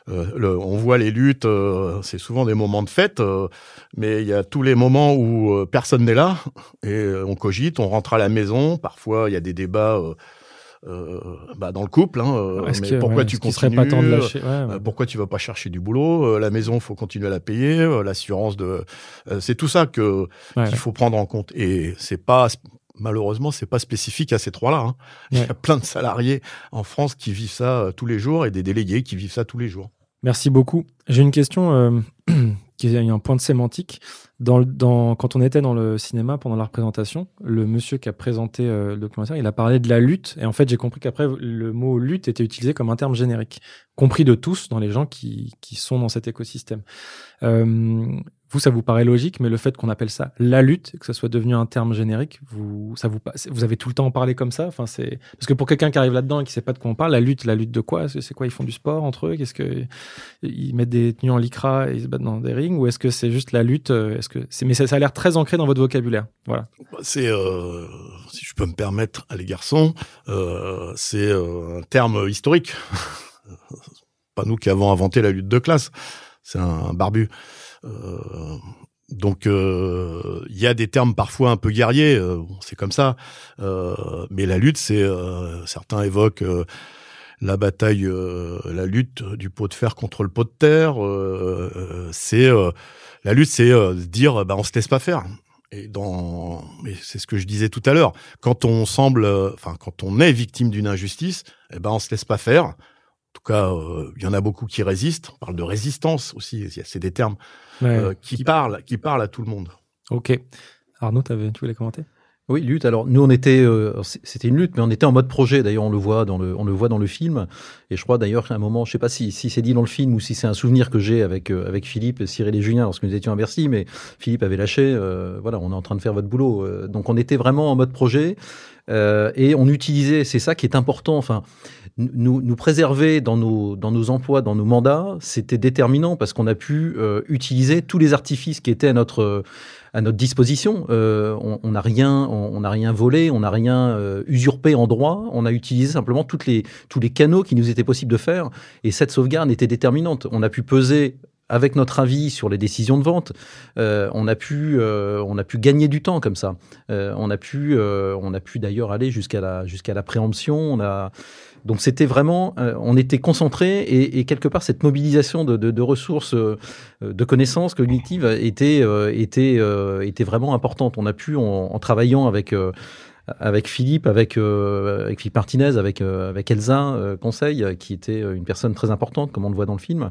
Speaker 7: euh, on voit les luttes, euh, c'est souvent des moments de fête, euh, mais il y a tous les moments où personne n'est là et on cogite, on rentre à la maison. Parfois, il y a des débats. Bah, dans le couple, hein, mais pourquoi tu continues pas temps de lâcher Pourquoi tu vas pas chercher du boulot La maison, faut continuer à la payer. L'assurance de, c'est tout ça que qu'il faut prendre en compte. Et c'est pas malheureusement, c'est pas spécifique à ces trois-là. Hein. Il y a plein de salariés en France qui vivent ça euh, tous les jours et des délégués qui vivent ça tous les jours.
Speaker 2: Merci beaucoup. J'ai une question euh, qui a un point de sémantique. Dans, dans, quand on était dans le cinéma pendant la représentation, le monsieur qui a présenté euh, le documentaire, il a parlé de la lutte. Et en fait, j'ai compris qu'après, le mot lutte était utilisé comme un terme générique, compris de tous dans les gens qui, qui sont dans cet écosystème. Euh, vous, ça vous paraît logique, mais le fait qu'on appelle ça la lutte, que ça soit devenu un terme générique, vous, ça vous, vous avez tout le temps parlé comme ça? Enfin, c'est parce que pour quelqu'un qui arrive là-dedans et qui sait pas de quoi on parle, la lutte, la lutte de quoi? C'est quoi? Ils font du sport entre eux? Qu'est-ce que ils mettent des tenues en lycra et ils se battent dans des rings? Ou est-ce que c'est juste la lutte euh, Est-ce que c'est mais ça, a l'air très ancré dans votre vocabulaire. Voilà.
Speaker 7: C'est, euh, si je peux me permettre, à les garçons, euh, c'est un terme historique. pas nous qui avons inventé la lutte de classe. C'est un barbu. Euh, donc euh, il y a des termes parfois un peu guerriers, euh, c'est comme ça. mais la lutte, c'est certains évoquent la bataille, la lutte du pot de fer contre le pot de terre. c'est la lutte, c'est dire bah on se laisse pas faire. Et dans, c'est ce que je disais tout à l'heure. Quand on semble, enfin quand on est victime d'une injustice, eh ben on se laisse pas faire. En tout cas, il y en a beaucoup qui résistent. On parle de résistance aussi. C'est des termes euh, qui, parle, qui parle à tout le monde.
Speaker 2: Ok. Arnaud, tu voulais commenter?
Speaker 10: Oui, lutte. Alors nous, on était, euh, c'était une lutte, mais on était en mode projet. D'ailleurs, on le voit dans le, on le voit dans le film. Et je crois d'ailleurs qu'à un moment, je sais pas si, si c'est dit dans le film ou si c'est un souvenir que j'ai avec euh, avec Philippe, Cyril et Julien lorsque nous étions à Bercy. Mais Philippe avait lâché. voilà, on est en train de faire votre boulot. donc on était vraiment en mode projet. et on utilisait, c'est ça qui est important. Enfin, nous, nous préserver dans nos, dans nos emplois, dans nos mandats, c'était déterminant parce qu'on a pu euh, utiliser tous les artifices qui étaient à notre, à notre disposition. Euh, on n'a rien, on n'a rien volé, on n'a rien euh, usurpé en droit. On a utilisé simplement toutes les, tous les canaux qui nous étaient possibles de faire. Et cette sauvegarde était déterminante. On a pu peser avec notre avis sur les décisions de vente, euh, on a pu euh, on a pu gagner du temps comme ça. Euh, on a pu on a pu d'ailleurs aller jusqu'à la jusqu'à la préemption. On a donc c'était vraiment, euh, on était concentré et, et, quelque part cette mobilisation de, de, de ressources, euh, de connaissances cognitives était euh, était était vraiment importante. On a pu en, en travaillant avec avec Philippe, avec, avec Philippe Martinez, avec, avec Elsa Conseil, qui était une personne très importante, comme on le voit dans le film,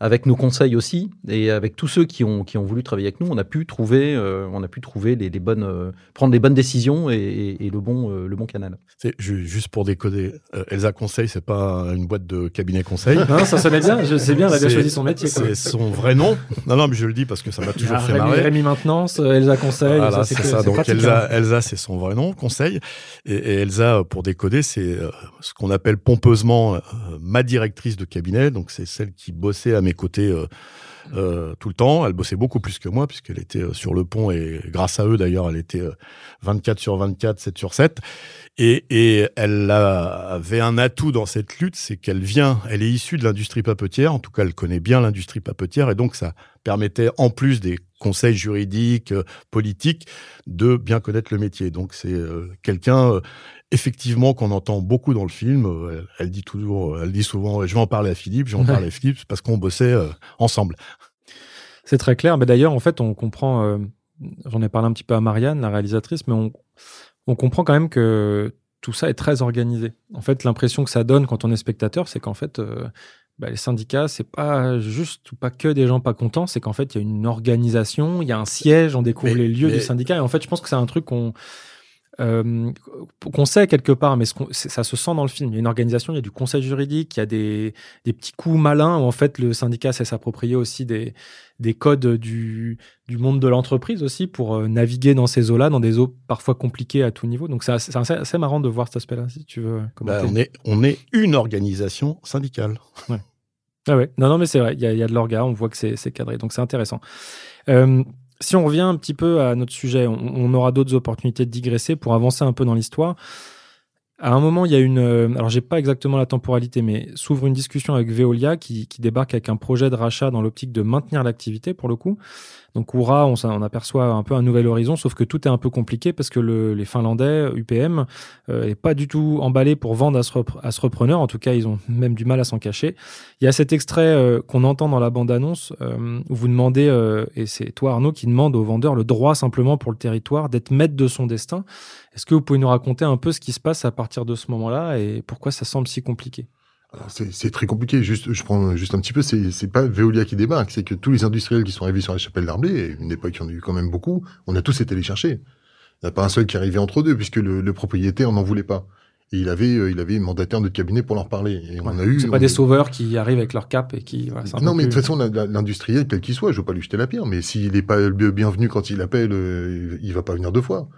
Speaker 10: avec nos conseils aussi et avec tous ceux qui ont qui ont voulu travailler avec nous, on a pu trouver euh, on a pu trouver les, les bonnes euh, prendre les bonnes décisions et, et, et le bon euh, le bon canal.
Speaker 7: C'est juste pour décoder. Elsa Conseil, c'est pas une boîte de cabinet conseil.
Speaker 2: non, ça sonnait bien. Je sais bien, elle a bien choisi son métier.
Speaker 7: C'est son vrai nom. Non, non, mais je le dis parce que ça m'a toujours fait marrer.
Speaker 2: Rémi Maintenance, Elsa Conseil.
Speaker 7: Voilà, c'est ça. Donc Elsa, hein. Elsa, c'est son vrai nom, Conseil. Et, et Elsa, pour décoder, c'est ce qu'on appelle pompeusement ma directrice de cabinet. Donc c'est celle qui bossait à mes côtés euh, euh, tout le temps. Elle bossait beaucoup plus que moi puisqu'elle était euh, sur le pont et grâce à eux d'ailleurs, elle était 24 sur 24, 7 sur 7. Et, et elle avait un atout dans cette lutte, c'est qu'elle vient, elle est issue de l'industrie papetière, en tout cas elle connaît bien l'industrie papetière, et donc ça permettait en plus des conseils juridiques, politiques, de bien connaître le métier. Donc c'est quelqu'un effectivement qu'on entend beaucoup dans le film. Euh, elle, dit toujours, elle dit souvent, je vais en parler à Philippe, je vais en parler à Philippe, parce qu'on bossait euh, ensemble.
Speaker 2: C'est très clair. Mais d'ailleurs, en fait, on comprend. Euh, j'en ai parlé un petit peu à Marianne, la réalisatrice, mais on, on comprend quand même que tout ça est très organisé. En fait, l'impression que ça donne quand on est spectateur, c'est qu'en fait, bah, les syndicats, c'est pas juste ou pas que des gens pas contents, c'est qu'en fait, il y a une organisation, il y a un siège, on découvre les lieux du syndicat. Et en fait, je pense que c'est un truc qu'on euh, qu'on sait quelque part, mais ça se sent dans le film. Il y a une organisation, il y a du conseil juridique, il y a des, des petits coups malins où en fait le syndicat sait s'approprier aussi des, des codes du, du monde de l'entreprise aussi pour euh, naviguer dans ces eaux-là, dans des eaux parfois compliquées à tout niveau. Donc c'est assez, assez, marrant de voir cet aspect-là, si tu veux
Speaker 7: bah, on, est, on est une organisation syndicale.
Speaker 2: Ouais. Ah ouais, non, non, mais c'est vrai, il y a, y a de l'orga, on voit que c'est cadré, donc c'est intéressant. Euh, si on revient un petit peu à notre sujet, on, aura d'autres opportunités de digresser pour avancer un peu dans l'histoire. À un moment, il y a une, euh, alors j'ai pas exactement la temporalité, mais s'ouvre une discussion avec Veolia qui, qui débarque avec un projet de rachat dans l'optique de maintenir l'activité pour le coup. Donc Oura, on, on, aperçoit un peu un nouvel horizon, sauf que tout est un peu compliqué parce que le, les Finlandais, UPM, euh, est pas du tout emballé pour vendre à ce, à ce, repreneur. En tout cas, ils ont même du mal à s'en cacher. Il y a cet extrait euh, qu'on entend dans la bande-annonce euh, où vous demandez, euh, et c'est toi Arnaud qui demande au vendeur le droit simplement pour le territoire d'être maître de son destin. Est-ce que vous pouvez nous raconter un peu ce qui se passe à partir de ce moment-là et pourquoi ça semble si compliqué?
Speaker 5: C'est très compliqué. Juste, je prends juste un petit peu. C'est pas Veolia qui débarque, c'est que tous les industriels qui sont arrivés sur la chapelle d'Arblay, une époque il y en a eu quand même beaucoup, on a tous été les chercher. Il n'y a pas un seul qui arrivait entre deux, puisque le, le propriétaire n'en voulait pas. Et il avait, euh, il avait mandaté un autre cabinet pour leur parler. Et on a eu.
Speaker 2: C'est pas des sauveurs qui arrivent avec leur cap et qui. Voilà,
Speaker 5: non, mais de toute façon, l'industriel, quel qu'il soit, je veux pas lui jeter la pierre, mais s'il n'est pas bienvenu quand il appelle, euh, il va pas venir deux fois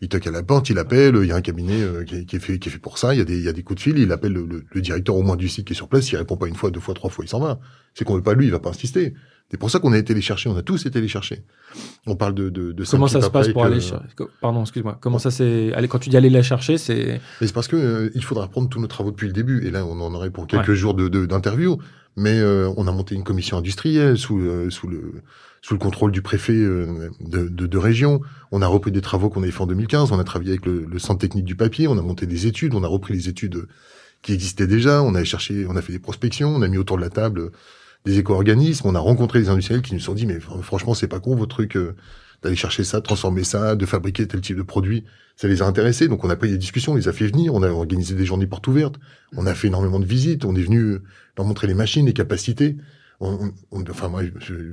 Speaker 5: il toque à la porte, il appelle, il y a un cabinet euh, qui, est, fait, qui est fait pour ça, il y a des, il y a des coups de fil, il appelle le, le, directeur au moins du site qui est sur place, il répond pas une fois, deux fois, trois fois, il s'en va. C'est qu'on veut pas lui, il va pas insister. C'est pour ça qu'on a été les chercher, on a tous été les chercher. On parle de, de, de
Speaker 2: Comment ça se passe pour aller chercher Pardon, excuse-moi. Comment ça c'est Allez, quand tu dis aller la chercher, c'est.
Speaker 5: c'est parce que euh, il faudra prendre tous nos travaux depuis le début. Et là, on en aurait pour quelques jours de d'interview. Mais euh, on a monté une commission industrielle sous sous le sous le contrôle du préfet euh, de, de, de, région. On a repris des travaux qu'on avait fait en 2015. On a travaillé avec le, le, centre technique du papier. On a monté des études. On a repris les études qui existaient déjà. On a cherché, on a fait des prospections. On a mis autour de la table des éco-organismes. On a rencontré des industriels qui nous sont dit, mais franchement, c'est pas con votre truc euh, d'aller chercher ça, de transformer ça, de fabriquer tel type de produit. Ça les a intéressés. Donc on a pris des discussions, on les a fait venir. On a organisé des journées portes ouvertes. On a fait énormément de visites. On est venu leur montrer les machines, les capacités on, enfin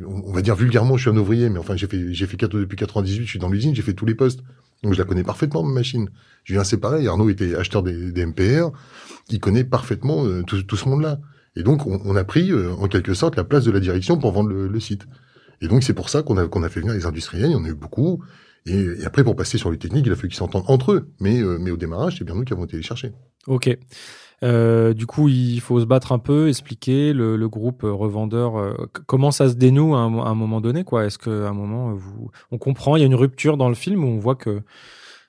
Speaker 5: on va dire vulgairement, je suis un ouvrier, mais enfin j'ai fait j'ai fait depuis 98, je suis dans l'usine, j'ai fait tous les postes, donc je la connais parfaitement ma machine. Je viens c'est pareil. Arnaud était acheteur des, des MPR, il connaît parfaitement euh, tout, ce monde-là. Et donc on, a pris euh, en quelque sorte la place de la direction pour vendre le site. Et donc c'est pour ça qu'on a qu'on a fait venir les industriels, il y en a eu beaucoup. Et, après pour passer sur les techniques, il a fallu qu'ils s'entendent entre eux. Mais euh, mais au démarrage, c'est bien nous qui avons été les chercher.
Speaker 2: Ok. Euh, du coup, il faut se battre un peu, expliquer le, le groupe revendeur euh, comment ça se dénoue à un, moment donné. quoi? Est-ce qu'à un moment, vous, on comprend, il y a une rupture dans le film où on voit que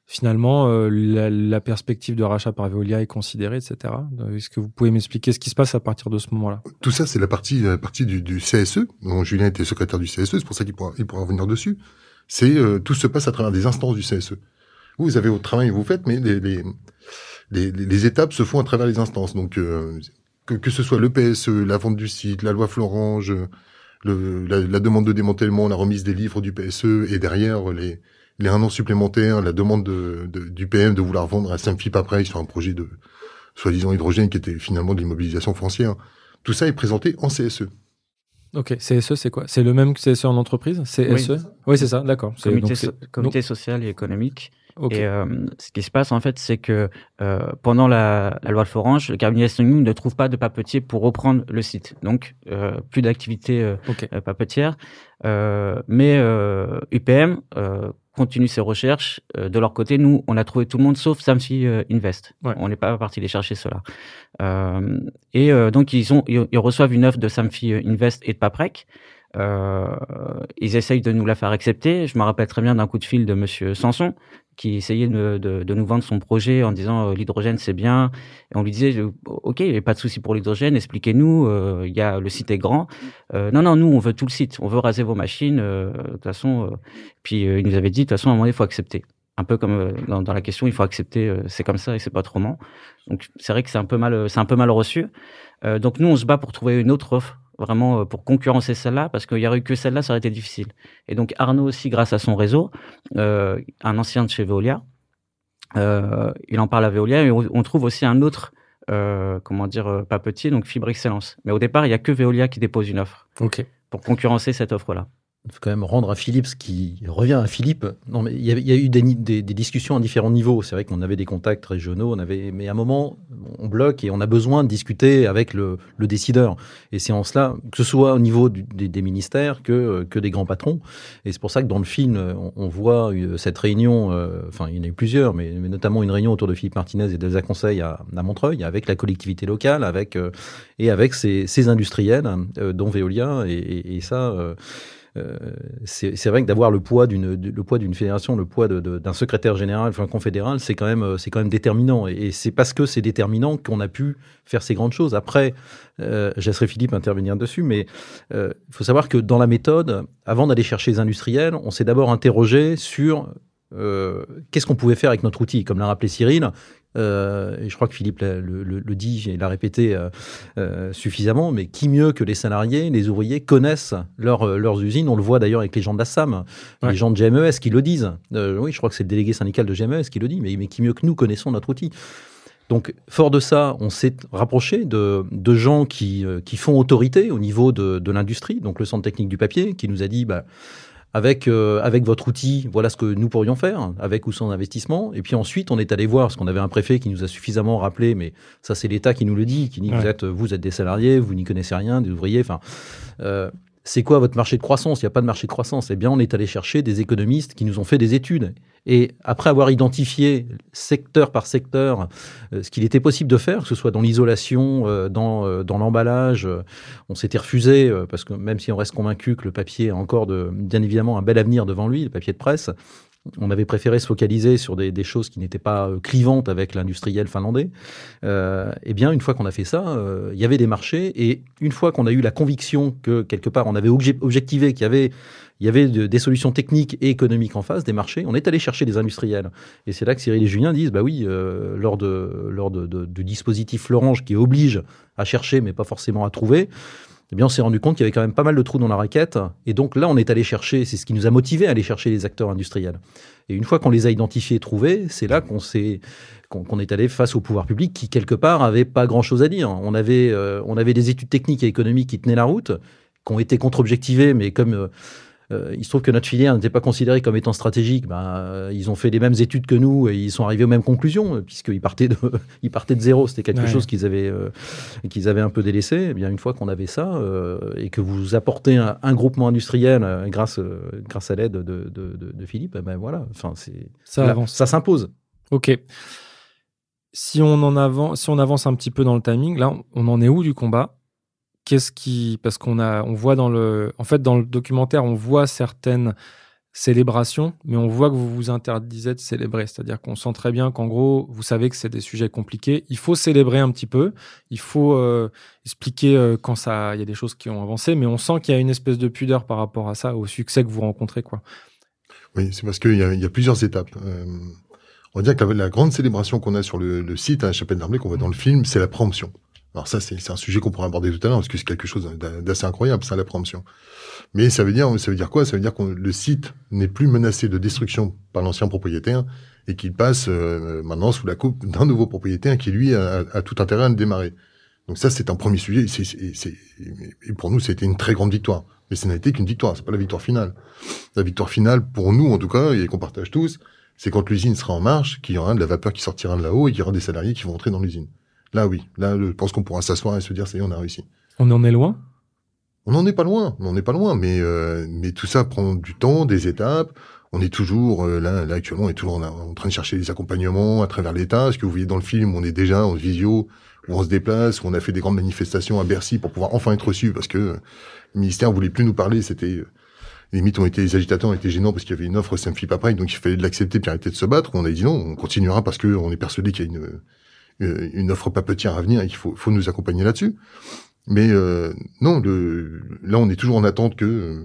Speaker 2: finalement euh, la, la, perspective de rachat par Veolia est considérée, etc. Est-ce que vous pouvez m'expliquer ce qui se passe à partir de ce moment-là?
Speaker 5: Tout ça, c'est la partie, la partie du, du, CSE. dont Julien était secrétaire du CSE, c'est pour ça qu'il pourra, il pourra revenir dessus. C'est tout se passe à travers des instances du CSE. Vous, avez votre travail vous faites, mais les, les les, les, étapes se font à travers les instances. Donc, euh, que, que, ce soit le PSE, la vente du site, la loi Florange, le, la, la, demande de démantèlement, la remise des livres du PSE, et derrière les, les un an supplémentaires, la demande de, de, du PM de vouloir vendre à Simfip après sur un projet de soi-disant hydrogène qui était finalement de l'immobilisation foncière. Tout ça est présenté en CSE.
Speaker 2: Ok, CSE, c'est quoi? C'est le même que CSE en entreprise? CSE Oui, c'est ça, d'accord.
Speaker 8: Comité, so comité social et économique. Et euh, ce qui se passe en fait, c'est que euh, pendant la, la, loi de Florange, le cabinet Young ne trouve pas de papetier pour reprendre le site. Donc euh, plus d'activité euh, okay. Papetière. Euh, mais UPM continue ses recherches. de leur côté, nous, on a trouvé tout le monde sauf Samfi Invest. Ouais. On n'est pas parti les chercher cela. et donc ils ont ils reçoivent une offre de Samfi Invest et de Paprec. Euh, ils essayent de nous la faire accepter. Je me rappelle très bien d'un coup de fil de Monsieur Sanson qui essayait de, de, de nous vendre son projet en disant euh, l'hydrogène c'est bien. Et on lui disait ok, il n'y a pas de souci pour l'hydrogène, expliquez-nous. Euh, y a le site est grand. Euh, non non, nous on veut tout le site, on veut raser vos machines. de toute façon, puis il nous avait dit de toute façon à un moment il faut accepter. Un peu comme dans, dans, la question, il faut accepter, c'est comme ça et c'est pas autrement. Donc c'est vrai que c'est un peu mal, c'est un peu mal reçu. donc nous on se bat pour trouver une autre offre vraiment euh, pour concurrencer celle-là, parce qu'il y aurait eu que celle-là, ça aurait été difficile. Et donc Arnaud aussi, grâce à son réseau, euh, un ancien de chez Veolia, euh, il en parle à Veolia, et on, trouve aussi un autre, euh, comment dire, euh, papetier, donc Fibre Excellence. Mais au départ, il y a que Veolia qui dépose une offre
Speaker 2: okay.
Speaker 8: pour concurrencer cette offre-là
Speaker 10: il faut quand même rendre à Philippe ce qui revient à Philippe. Non, mais il y a, eu des, discussions à différents niveaux. C'est vrai qu'on avait des contacts régionaux, on avait, mais à un moment, on bloque et on a besoin de discuter avec le, décideur. Et c'est en cela, que ce soit au niveau des, ministères que, que des grands patrons. Et c'est pour ça que dans le film, on, voit cette réunion, euh, enfin, il y en a eu plusieurs, mais, notamment une réunion autour de Philippe Martinez et d'Elsa Conseil à, Montreuil, avec la collectivité locale, avec, euh, et avec ces, industriels, euh, dont Veolia, et, ça, euh, euh, c'est vrai que d'avoir le poids d'une le poids d'une fédération, le poids d'un secrétaire général, enfin confédéral, c'est quand même c'est quand même déterminant. Et, c'est parce que c'est déterminant qu'on a pu faire ces grandes choses. Après, euh, je laisserai Philippe intervenir dessus, mais il euh, faut savoir que dans la méthode, avant d'aller chercher les industriels, on s'est d'abord interrogé sur qu'est-ce qu'on pouvait faire avec notre outil? Comme l'a rappelé Cyril, euh, et je crois que Philippe le, le, le dit et l'a répété euh, euh, suffisamment, mais qui mieux que les salariés, les ouvriers connaissent leur, leurs usines? On le voit d'ailleurs avec les gens de la SAM, les gens de GMES qui le disent. oui, je crois que c'est le délégué syndical de GMES qui le dit, mais, mais qui mieux que nous connaissons notre outil. Donc, fort de ça, on s'est rapproché de, de gens qui, qui font autorité au niveau de, de l'industrie, donc le Centre technique du papier, qui nous a dit, bah, avec, euh, avec votre outil, voilà ce que nous pourrions faire, avec ou sans investissement. Et puis ensuite, on est allé voir, parce qu'on avait un préfet qui nous a suffisamment rappelé, mais ça c'est l'État qui nous le dit, qui dit vous, êtes, vous êtes des salariés, vous n'y connaissez rien, des ouvriers, enfin... Euh, c'est quoi votre marché de croissance? Il n'y a pas de marché de croissance. Eh bien, on est allé chercher des économistes qui nous ont fait des études. Et après avoir identifié secteur par secteur euh, ce qu'il était possible de faire, que ce soit dans l'isolation, euh, dans, euh, dans l'emballage, on s'était refusé, parce que même si on reste convaincu que le papier a encore de, bien évidemment un bel avenir devant lui, le papier de presse, on avait préféré se focaliser sur des, choses qui n'étaient pas euh, clivantes avec l'industriel finlandais. Euh, eh bien, une fois qu'on a fait ça, euh, il y avait des marchés. Et une fois qu'on a eu la conviction que quelque part on avait objectivé qu'il y avait, des solutions techniques et économiques en face, des marchés, on est allé chercher des industriels. Et c'est là que Cyril et Julien disent, bah oui, lors, de, lors de, du dispositif Florange qui oblige à chercher mais pas forcément à trouver, eh bien, on s'est rendu compte qu'il y avait quand même pas mal de trous dans la raquette. Et donc là, on est allé chercher, c'est ce qui nous a motivé à aller chercher les acteurs industriels. Et une fois qu'on les a identifiés et trouvés, c'est là qu'on s'est qu'on est allé face au pouvoir public qui, quelque part, avait pas grand-chose à dire. On avait, euh, on avait des études techniques et économiques qui tenaient la route, qui ont été contre-objectivées, mais comme euh, euh, il se trouve que notre filière n'était pas considérée comme étant stratégique. Ben, euh, ils ont fait les mêmes études que nous et ils sont arrivés aux mêmes conclusions, euh, puisqu'ils partaient de, ils partaient de zéro. C'était quelque chose qu'ils avaient, qu'ils avaient un peu délaissé. Et eh bien, une fois qu'on avait ça et que vous apportez un, groupement industriel grâce, grâce à l'aide de, de, de, Philippe, eh ben voilà. Enfin, c'est
Speaker 2: ça avance.
Speaker 10: Ça s'impose.
Speaker 2: Ok. Si on en avance, si on avance un petit peu dans le timing, là, on en est où du combat? Qu'est-ce qui parce qu'on a on voit dans le en fait dans le documentaire on voit certaines célébrations mais on voit que vous vous interdisez de célébrer. C'est-à-dire qu'on sent très bien qu'en gros vous savez que c'est des sujets compliqués. Il faut célébrer un petit peu. Il faut euh, expliquer euh, quand ça il y a des choses qui ont avancé mais on sent qu'il y a une espèce de pudeur par rapport à ça au succès que vous rencontrez quoi.
Speaker 5: Oui c'est parce qu'il y, a, plusieurs étapes. Euh, on dire que la, grande célébration qu'on a sur le, site à la Chapelle d'Armée qu'on voit dans le film c'est la promotion alors ça, c'est un sujet qu'on pourra aborder tout à l'heure parce que c'est quelque chose d'assez incroyable, ça, la préemption. Mais ça veut dire, ça veut dire quoi? Ça veut dire que le site n'est plus menacé de destruction par l'ancien propriétaire et qu'il passe euh, maintenant sous la coupe d'un nouveau propriétaire qui lui a, tout intérêt à le démarrer. Donc ça, c'est un premier sujet. et pour nous, c'était une très grande victoire. Mais ce n'a été qu'une victoire, c'est pas la victoire finale. La victoire finale, pour nous en tout cas, et qu'on partage tous, c'est quand l'usine sera en marche, qu'il y aura de la vapeur qui sortira de là-haut et qu'il y aura des salariés qui vont entrer dans l'usine. Là, oui. Là, je pense qu'on pourra s'asseoir et se dire, ça y est, on a réussi.
Speaker 2: On en est loin?
Speaker 5: On n'en est pas loin. On n'en est pas loin. Mais, euh, mais tout ça prend du temps, des étapes. On est toujours, euh, là, là, actuellement, on est toujours en, train de chercher des accompagnements à travers l'État. Ce que vous voyez dans le film, on est déjà en visio, où on se déplace, où on a fait des grandes manifestations à Bercy pour pouvoir enfin être reçu parce que le ministère voulait plus nous parler. C'était, euh, les mythes ont été, les agitateurs ont été gênants parce qu'il y avait une offre Semfi Papaye, donc il fallait l'accepter puis arrêter de se battre. On a dit non, on continuera parce que on est persuadé qu'il y a une, euh, une offre papetière à venir et qu'il faut, faut nous accompagner là-dessus. Mais euh, non, le, là on est toujours en attente que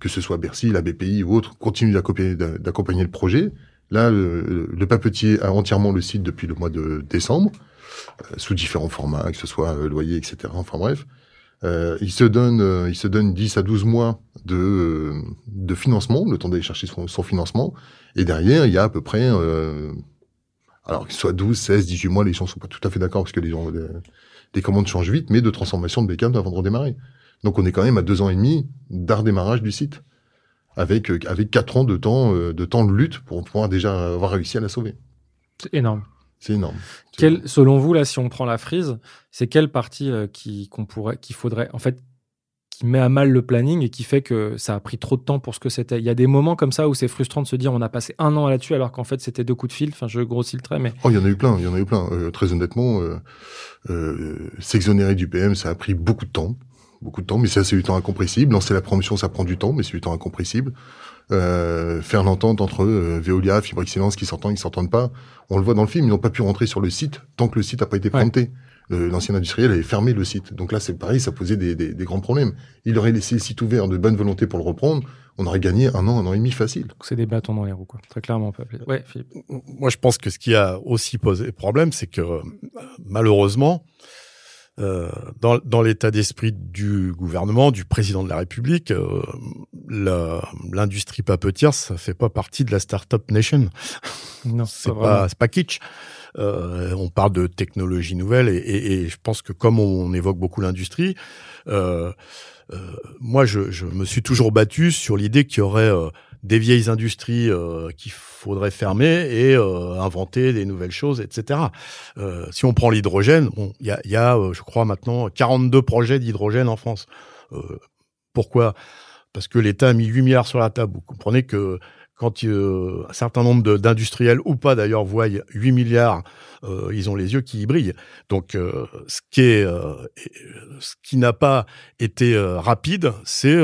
Speaker 5: que ce soit Bercy, la BPI ou autre, continue d'accompagner le projet. Là, le, papetier a entièrement le site depuis le mois de décembre, euh, sous différents formats, que ce soit loyer, etc. Enfin bref, euh, il se donne, il se donne 10 à 12 mois de, de financement, le temps d'aller chercher son, son, financement, et derrière il y a à peu près alors qu'il soit 12, 16, 18 mois, les gens sont pas tout à fait d'accord parce que les, gens, les, commandes changent vite, mais de transformation de bécane avant de redémarrer. Donc on est quand même à deux ans et demi d'art-démarrage du site, avec euh, avec quatre ans de temps euh, de temps de lutte pour pouvoir déjà avoir réussi à la sauver.
Speaker 2: C'est énorme.
Speaker 5: C'est énorme.
Speaker 2: Quel, selon vous, là, si on prend la frise, c'est quelle partie euh, qui qu'on pourrait, qu'il faudrait, en fait, qui met à mal le planning et qui fait que ça a pris trop de temps pour ce que c'était. Il y a des moments comme ça où c'est frustrant de se dire on a passé un an là-dessus alors qu'en fait c'était deux coups de fil. Enfin, je grossis le trait, mais.
Speaker 5: Oh, il y en a eu plein, il y en a eu plein. Euh, très honnêtement, euh, euh, s'exonérer du PM, ça a pris beaucoup de temps. Beaucoup de temps, mais ça c'est du temps incompressible. Lancer la promotion, ça prend du temps, mais c'est du temps incompressible. Euh, faire l'entente entre euh, Veolia, Fibre Excellence qui s'entendent, qui s'entendent pas. On le voit dans le film, ils n'ont pas pu rentrer sur le site tant que le site n'a pas été présenté l'ancien industriel avait fermé le site. Donc là, c'est pareil, ça posait des, des, des, grands problèmes. Il aurait laissé le site ouvert de bonne volonté pour le reprendre. on aurait gagné un an, un an et demi facile.
Speaker 2: C'est des bâtons dans les roues, quoi. Très clairement, on peut appeler. Ouais, Philippe.
Speaker 7: Moi, je pense que ce qui a aussi posé problème, c'est que malheureusement, euh, dans, dans l'état d'esprit du gouvernement, du président de la République, euh, l'industrie papetière, ça fait pas partie de la startup nation.
Speaker 2: Non,
Speaker 7: c'est pas, pas kitsch. Euh, on parle de technologies nouvelles et, et, et, je pense que comme on évoque beaucoup l'industrie, euh, euh, moi je, je, me suis toujours battu sur l'idée qu'il y aurait euh, des vieilles industries euh, qu'il faudrait fermer et euh, inventer des nouvelles choses, etc. Si on prend l'hydrogène, bon, il y a, y a je crois maintenant 42 projets d'hydrogène en France. pourquoi? Parce que l'État a mis 8 milliards sur la table. Vous comprenez que quand euh, un certain nombre d'industriels ou pas d'ailleurs voient 8 milliards, euh, ils ont les yeux qui brillent. Donc, euh, ce qui ce qui n'a pas été rapide, c'est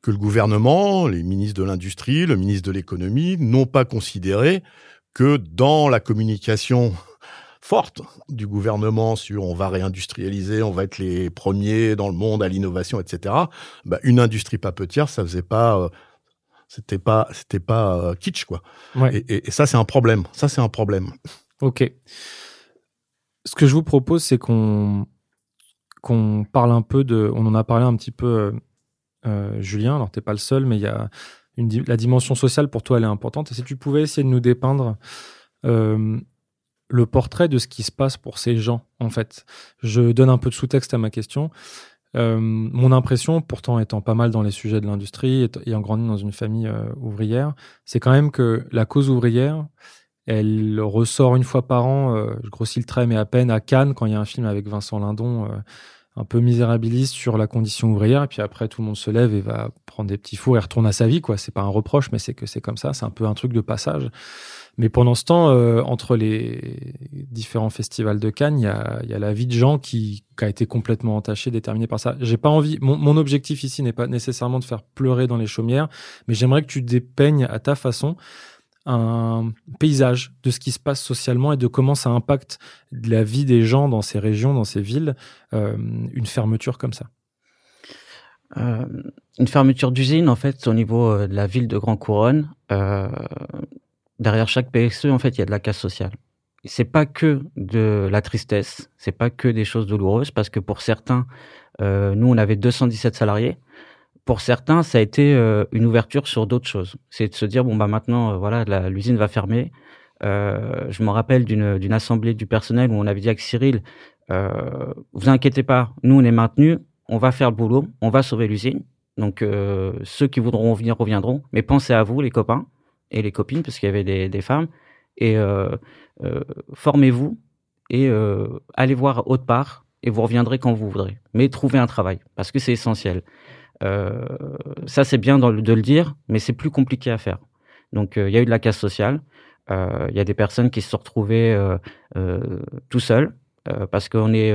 Speaker 7: que le gouvernement, les ministres de l'industrie, le ministre de l'économie n'ont pas considéré que dans la communication forte du gouvernement sur on va réindustrialiser, on va être les premiers dans le monde à l'innovation, etc. Bah, une industrie papetière, ça faisait pas, c'était pas, c'était pas kitsch quoi.
Speaker 2: Ouais.
Speaker 7: Et, et, et, ça c'est un problème. Ça c'est un problème.
Speaker 2: Ok. Ce que je vous propose, c'est qu'on qu'on parle un peu de, on en a parlé un petit peu euh, Julien, alors t'es pas le seul, mais il y a une, la dimension sociale pour toi, elle est importante. Et si tu pouvais essayer de nous dépeindre euh, le portrait de ce qui se passe pour ces gens, en fait. Je donne un peu de sous-texte à ma question. Euh, mon impression, pourtant étant pas mal dans les sujets de l'industrie et ayant grandi dans une famille euh, ouvrière, c'est quand même que la cause ouvrière, elle ressort une fois par an, euh, je grossis le trait, mais à peine à Cannes, quand il y a un film avec Vincent Lindon un peu misérabiliste sur la condition ouvrière, et puis après tout le monde se lève et va prendre des petits fours et retourne à sa vie, quoi. C'est pas un reproche, mais c'est que c'est comme ça, c'est un peu un truc de passage. Mais pendant ce temps, euh, entre les différents festivals de Cannes, il y a, la vie de gens qui, a été complètement entachée, déterminée par ça. J'ai pas envie. Mon, objectif ici n'est pas nécessairement de faire pleurer dans les chaumières, mais j'aimerais que tu dépeignes à ta façon un paysage de ce qui se passe socialement et de comment ça impacte la vie des gens dans ces régions, dans ces villes, euh, une fermeture comme ça
Speaker 8: euh, Une fermeture d'usine, en fait, au niveau de la ville de Grand Couronne, derrière chaque PSE, en fait, il y a de la casse sociale. C'est pas que de la tristesse, c'est pas que des choses douloureuses, parce que pour certains, euh, nous, on avait 217 salariés pour certains, ça a été euh, une ouverture sur d'autres choses. C'est de se dire bon bah maintenant, euh, voilà, l'usine va fermer. Je me rappelle d'une assemblée du personnel où on avait dit avec Cyril, vous inquiétez pas, nous on est maintenus, on va faire le boulot, on va sauver l'usine. Donc ceux qui voudront revenir reviendront, mais pensez à vous les copains et les copines parce qu'il y avait des, femmes et formez-vous et allez voir autre part et vous reviendrez quand vous voudrez. Mais trouvez un travail parce que c'est essentiel. Euh, ça, c'est bien de le dire, mais c'est plus compliqué à faire. Donc, il euh, y a eu de la casse sociale. Il euh, y a des personnes qui se sont retrouvées tout seuls parce qu'on est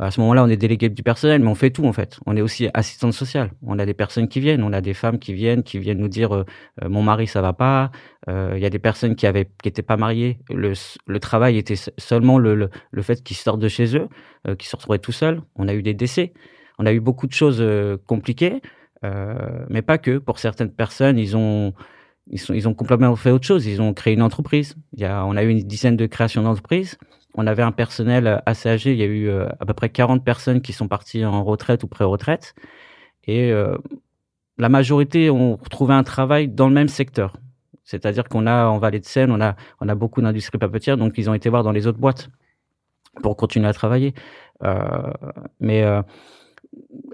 Speaker 8: à ce moment-là, on est délégué du personnel, mais on fait tout en fait. On est aussi assistante sociale. On a des personnes qui viennent, on a des femmes qui viennent, qui viennent nous dire euh, mon mari ça va pas. Il euh, y a des personnes qui avaient, qui étaient pas mariées. Le, le travail était seulement le, le, le fait qu'ils sortent de chez eux, euh, qu'ils se retrouvaient tout seuls. On a eu des décès. On a eu beaucoup de choses euh, compliquées, euh, mais pas que. Pour certaines personnes, ils ont, ils, sont, ils ont complètement fait autre chose. Ils ont créé une entreprise. Il y a, on a eu une dizaine de créations d'entreprises. On avait un personnel assez âgé. Il y a eu euh, à peu près 40 personnes qui sont parties en retraite ou pré-retraite. Et euh, la majorité ont retrouvé un travail dans le même secteur. C'est-à-dire qu'on a en Vallée de Seine, on a, on a beaucoup d'industries papetières, donc ils ont été voir dans les autres boîtes pour continuer à travailler. Euh, mais euh,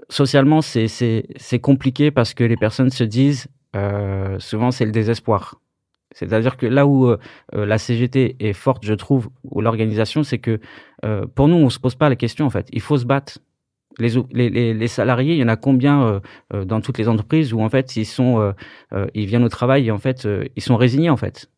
Speaker 8: socialement, c'est compliqué parce que les personnes se disent, souvent c'est le désespoir. C'est-à-dire que là où euh, la CGT est forte, je trouve, ou l'organisation, c'est que euh, pour nous, on se pose pas la question en fait. Il faut se battre. Les, les, les salariés, il y en a combien euh, euh, dans toutes les entreprises où en fait ils sont, euh, ils viennent au travail et en fait ils sont résignés en fait.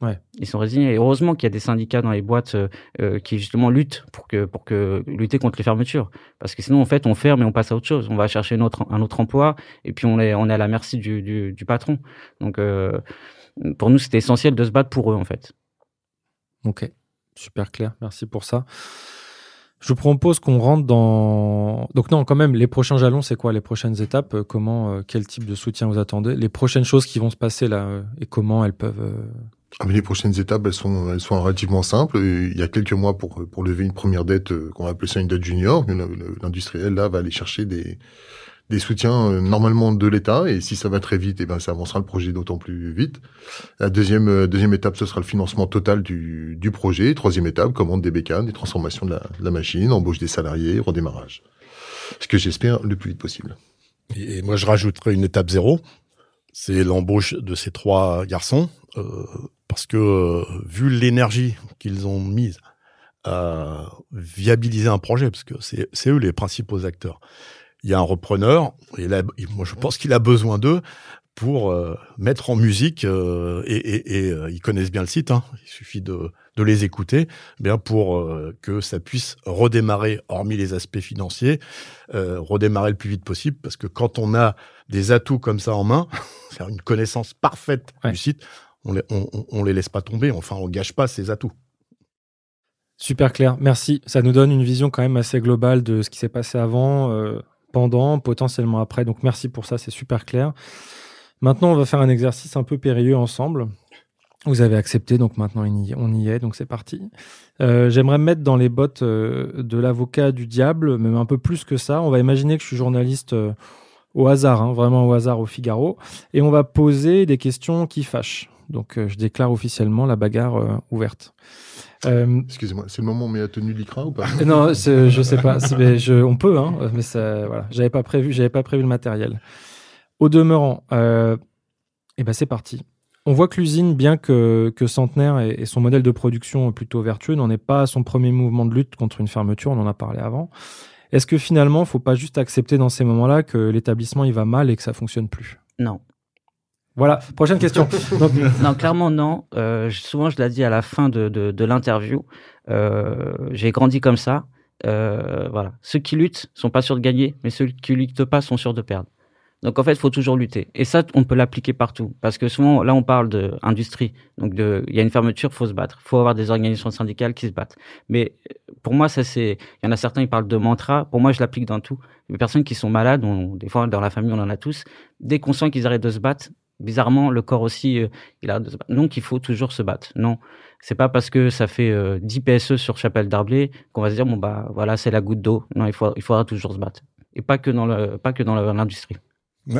Speaker 2: Ouais.
Speaker 8: Ils sont résignés. Et heureusement qu'il y a des syndicats dans les boîtes euh, qui justement luttent pour que pour que lutter contre les fermetures. Parce que sinon en fait on ferme et on passe à autre chose. On va chercher un autre un autre emploi et puis on est on est à la merci du du, du patron. Donc euh, pour nous c'était essentiel de se battre pour eux en fait.
Speaker 2: Ok, super clair. Merci pour ça. Je vous propose qu'on rentre dans. Donc non, quand même, les prochains jalons, c'est quoi? Les prochaines étapes euh, Comment, euh, quel type de soutien vous attendez? Les prochaines choses qui vont se passer là euh, et comment elles peuvent.
Speaker 5: Ah, mais les prochaines étapes, elles sont, elles sont relativement simples. Il y a quelques mois pour pour lever une première dette qu'on va appeler ça une dette junior. L'industriel là va aller chercher des des soutiens euh, normalement de l'État et si ça va très vite, eh ben ça avancera le projet d'autant plus vite. La deuxième euh, deuxième étape, ce sera le financement total du, du projet. Troisième étape, commande des bécanes, des transformations de la, de la machine, embauche des salariés, redémarrage. Ce que j'espère le plus vite possible.
Speaker 7: Et moi, je rajouterai une étape zéro, c'est l'embauche de ces trois garçons, euh, parce que euh, vu l'énergie qu'ils ont mise à viabiliser un projet, parce que c'est eux les principaux acteurs il y a un repreneur, et là, moi je pense qu'il a besoin d'eux pour euh, mettre en musique, euh, et, et, et euh, ils connaissent bien le site, hein, il suffit de, de les écouter, eh bien pour que ça puisse redémarrer, hormis les aspects financiers, redémarrer le plus vite possible, parce que quand on a des atouts comme ça en main, une connaissance parfaite du site, on les, on, on les laisse pas tomber, enfin on gâche pas ces atouts.
Speaker 2: Super clair, merci. Ça nous donne une vision quand même assez globale de ce qui s'est passé avant pendant, potentiellement après. Donc merci pour ça, c'est super clair. Maintenant, on va faire un exercice un peu périlleux ensemble. Vous avez accepté, donc maintenant on y est, donc c'est parti. Euh, j'aimerais me mettre dans les bottes euh, de l'avocat du diable, même un peu plus que ça. On va imaginer que je suis journaliste euh, au hasard, hein, vraiment au hasard au Figaro, et on va poser des questions qui fâchent. Donc je déclare officiellement la bagarre ouverte.
Speaker 5: Euh, Excusez-moi, c'est le moment où on met la tenue l'ICRA ou pas?
Speaker 2: Non, je sais pas. je, on peut, hein, mais ça, voilà, j'avais pas prévu, j'avais pas prévu le matériel. Au demeurant, euh, et eh ben c'est parti. On voit que l'usine, bien que, que Centenaire et, son modèle de production plutôt vertueux, n'en est pas à son premier mouvement de lutte contre une fermeture. On en a parlé avant. Est-ce que finalement, faut pas juste accepter dans ces moments-là que l'établissement il va mal et que ça fonctionne plus?
Speaker 8: Non.
Speaker 2: Voilà, prochaine question.
Speaker 8: non, clairement non. Euh, souvent, je l'ai dit à la fin de, de, de l'interview. Euh, j'ai grandi comme ça. Euh, voilà, ceux qui luttent sont pas sûrs de gagner, mais ceux qui luttent pas sont sûrs de perdre. Donc en fait, il faut toujours lutter. Et ça, on peut l'appliquer partout. Parce que souvent, là, on parle d'industrie. Donc de, il y a une fermeture, faut se battre. faut avoir des organisations syndicales qui se battent. Mais pour moi, ça c'est, il y en a certains, ils parlent de mantra. Pour moi, je l'applique dans tout. Les personnes qui sont malades, on, des fois, dans la famille, on en a tous. Dès qu'on sent qu'ils arrêtent de se battre, bizarrement, le corps aussi, euh, il a donc il faut toujours se battre. Non, c'est pas parce que ça fait 10 euh, PSE sur Chapelle d'Arblay qu'on va se dire bon bah voilà c'est la goutte d'eau. Non, il faut il faudra toujours se battre et pas que dans le pas que dans l'industrie.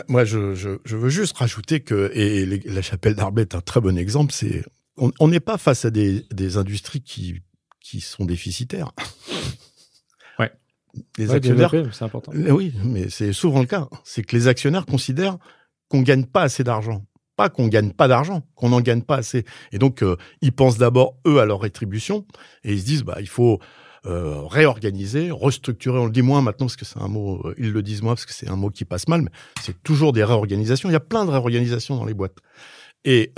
Speaker 7: Moi, je, je, je, veux juste rajouter que et la Chapelle d'Arblay est un très bon exemple. C'est on n'est pas face à des, des industries qui qui sont déficitaires.
Speaker 2: Ouais.
Speaker 7: Les actionnaires,
Speaker 2: c'est important.
Speaker 7: Oui, mais c'est souvent le cas. C'est que les actionnaires considèrent qu'on gagne pas assez d'argent. Pas qu'on gagne pas d'argent, qu'on n'en gagne pas assez. Et donc, euh, ils pensent d'abord, eux, à leur rétribution, et ils se disent, bah, il faut euh, réorganiser, restructurer. On le dit moins maintenant parce que c'est un mot, euh, ils le disent moins parce que c'est un mot qui passe mal, mais c'est toujours des réorganisations. Il y a plein de réorganisations dans les boîtes. Et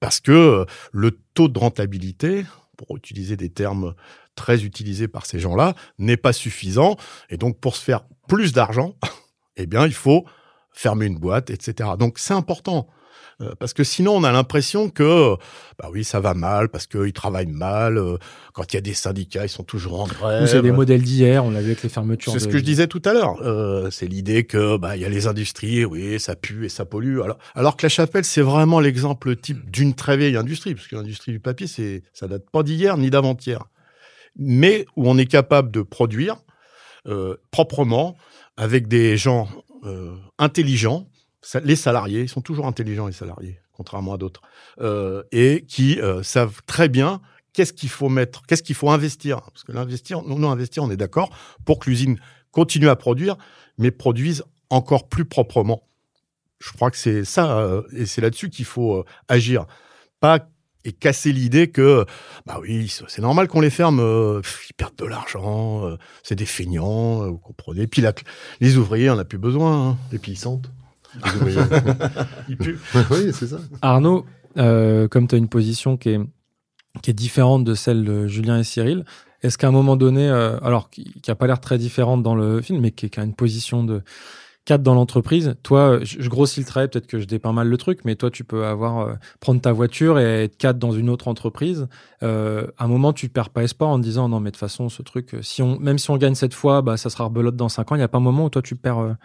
Speaker 7: parce que le taux de rentabilité, pour utiliser des termes très utilisés par ces gens-là, n'est pas suffisant. Et donc, pour se faire plus d'argent, eh bien, il faut fermer une boîte, etc. Donc c'est important. Euh, parce que sinon, on a l'impression que, bah oui, ça va mal parce qu'ils travaillent mal. Euh, quand il y a des syndicats, ils sont toujours en grève.
Speaker 2: C'est des modèles d'hier. On l'a vu avec les fermetures.
Speaker 7: C'est ce que je disais tout à l'heure. Euh, c'est l'idée que, bah, il y a les industries, oui, ça pue et ça pollue. Alors, alors que la Chapelle, c'est vraiment l'exemple type d'une très vieille industrie, parce que l'industrie du papier, c'est, ça date pas d'hier ni d'avant-hier, mais où on est capable de produire proprement avec des gens euh, intelligents, les salariés, ils sont toujours intelligents les salariés, contrairement à d'autres, euh, et qui euh, savent très bien qu'est-ce qu'il faut mettre, qu'est-ce qu'il faut investir. Parce que l'investir, nous, investir, on est d'accord, pour que l'usine continue à produire, mais produise encore plus proprement. Je crois que c'est ça, et c'est là-dessus qu'il faut agir. Pas et casser l'idée que bah oui c'est normal qu'on les ferme euh, ils perdent de l'argent euh, c'est des feignants euh, vous comprenez. Puis là les ouvriers on n'a plus besoin hein.
Speaker 5: et puis ils sentent.
Speaker 7: Ils puent
Speaker 5: oui c'est ça.
Speaker 2: Arnaud comme tu as une position qui est qui est différente de celle de Julien et Cyril est-ce qu'à un moment donné alors qui, qui a pas l'air très différente dans le film mais qui, qui a une position de cadre dans l'entreprise. Toi, je, grossis le trait, peut-être que je dépeins mal le truc, mais toi, tu peux avoir euh, prendre ta voiture et être cadre dans une autre entreprise. Euh, à un moment, tu perds pas espoir en te disant non, mais de toute façon, ce truc, euh, même si on gagne cette fois, bah, ça sera rebelote dans cinq ans. Il n'y a pas un moment où toi, tu perds.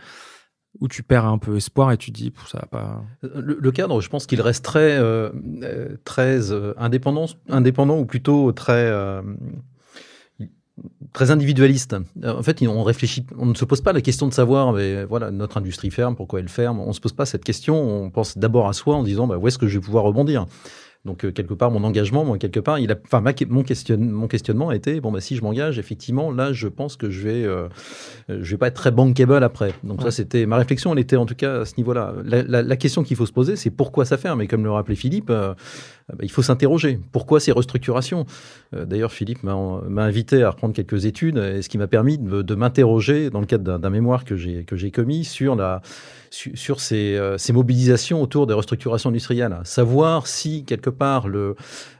Speaker 2: où tu perds un peu espoir et tu dis ça va pas.
Speaker 10: Le, cadre, je pense qu'il reste très, très indépendant, indépendant ou plutôt très très individualiste. Euh, en fait, on réfléchit, on ne se pose pas la question de savoir, mais voilà, notre industrie ferme, pourquoi elle ferme? On se pose pas cette question. On pense d'abord à soi en disant, bah, où est-ce que je vais pouvoir rebondir? Donc euh, quelque part mon engagement, moi quelque part, il a, enfin mon, mon questionnement a été bon bah si je m'engage, effectivement là je pense que je vais, euh, je vais pas être très bankable après. Donc ça c'était ma réflexion, elle était en tout cas à ce niveau-là. La, question qu'il faut se poser, c'est pourquoi ça ferme? Et comme le rappelait Philippe, bah, il faut s'interroger. Pourquoi ces restructurations? Euh, D'ailleurs, Philippe m'a invité à reprendre quelques études, et ce qui m'a permis de, m'interroger dans le cadre d'un mémoire que j'ai commis sur, la, sur, euh, ces, mobilisations autour des restructurations industrielles. Savoir si, quelque part, le,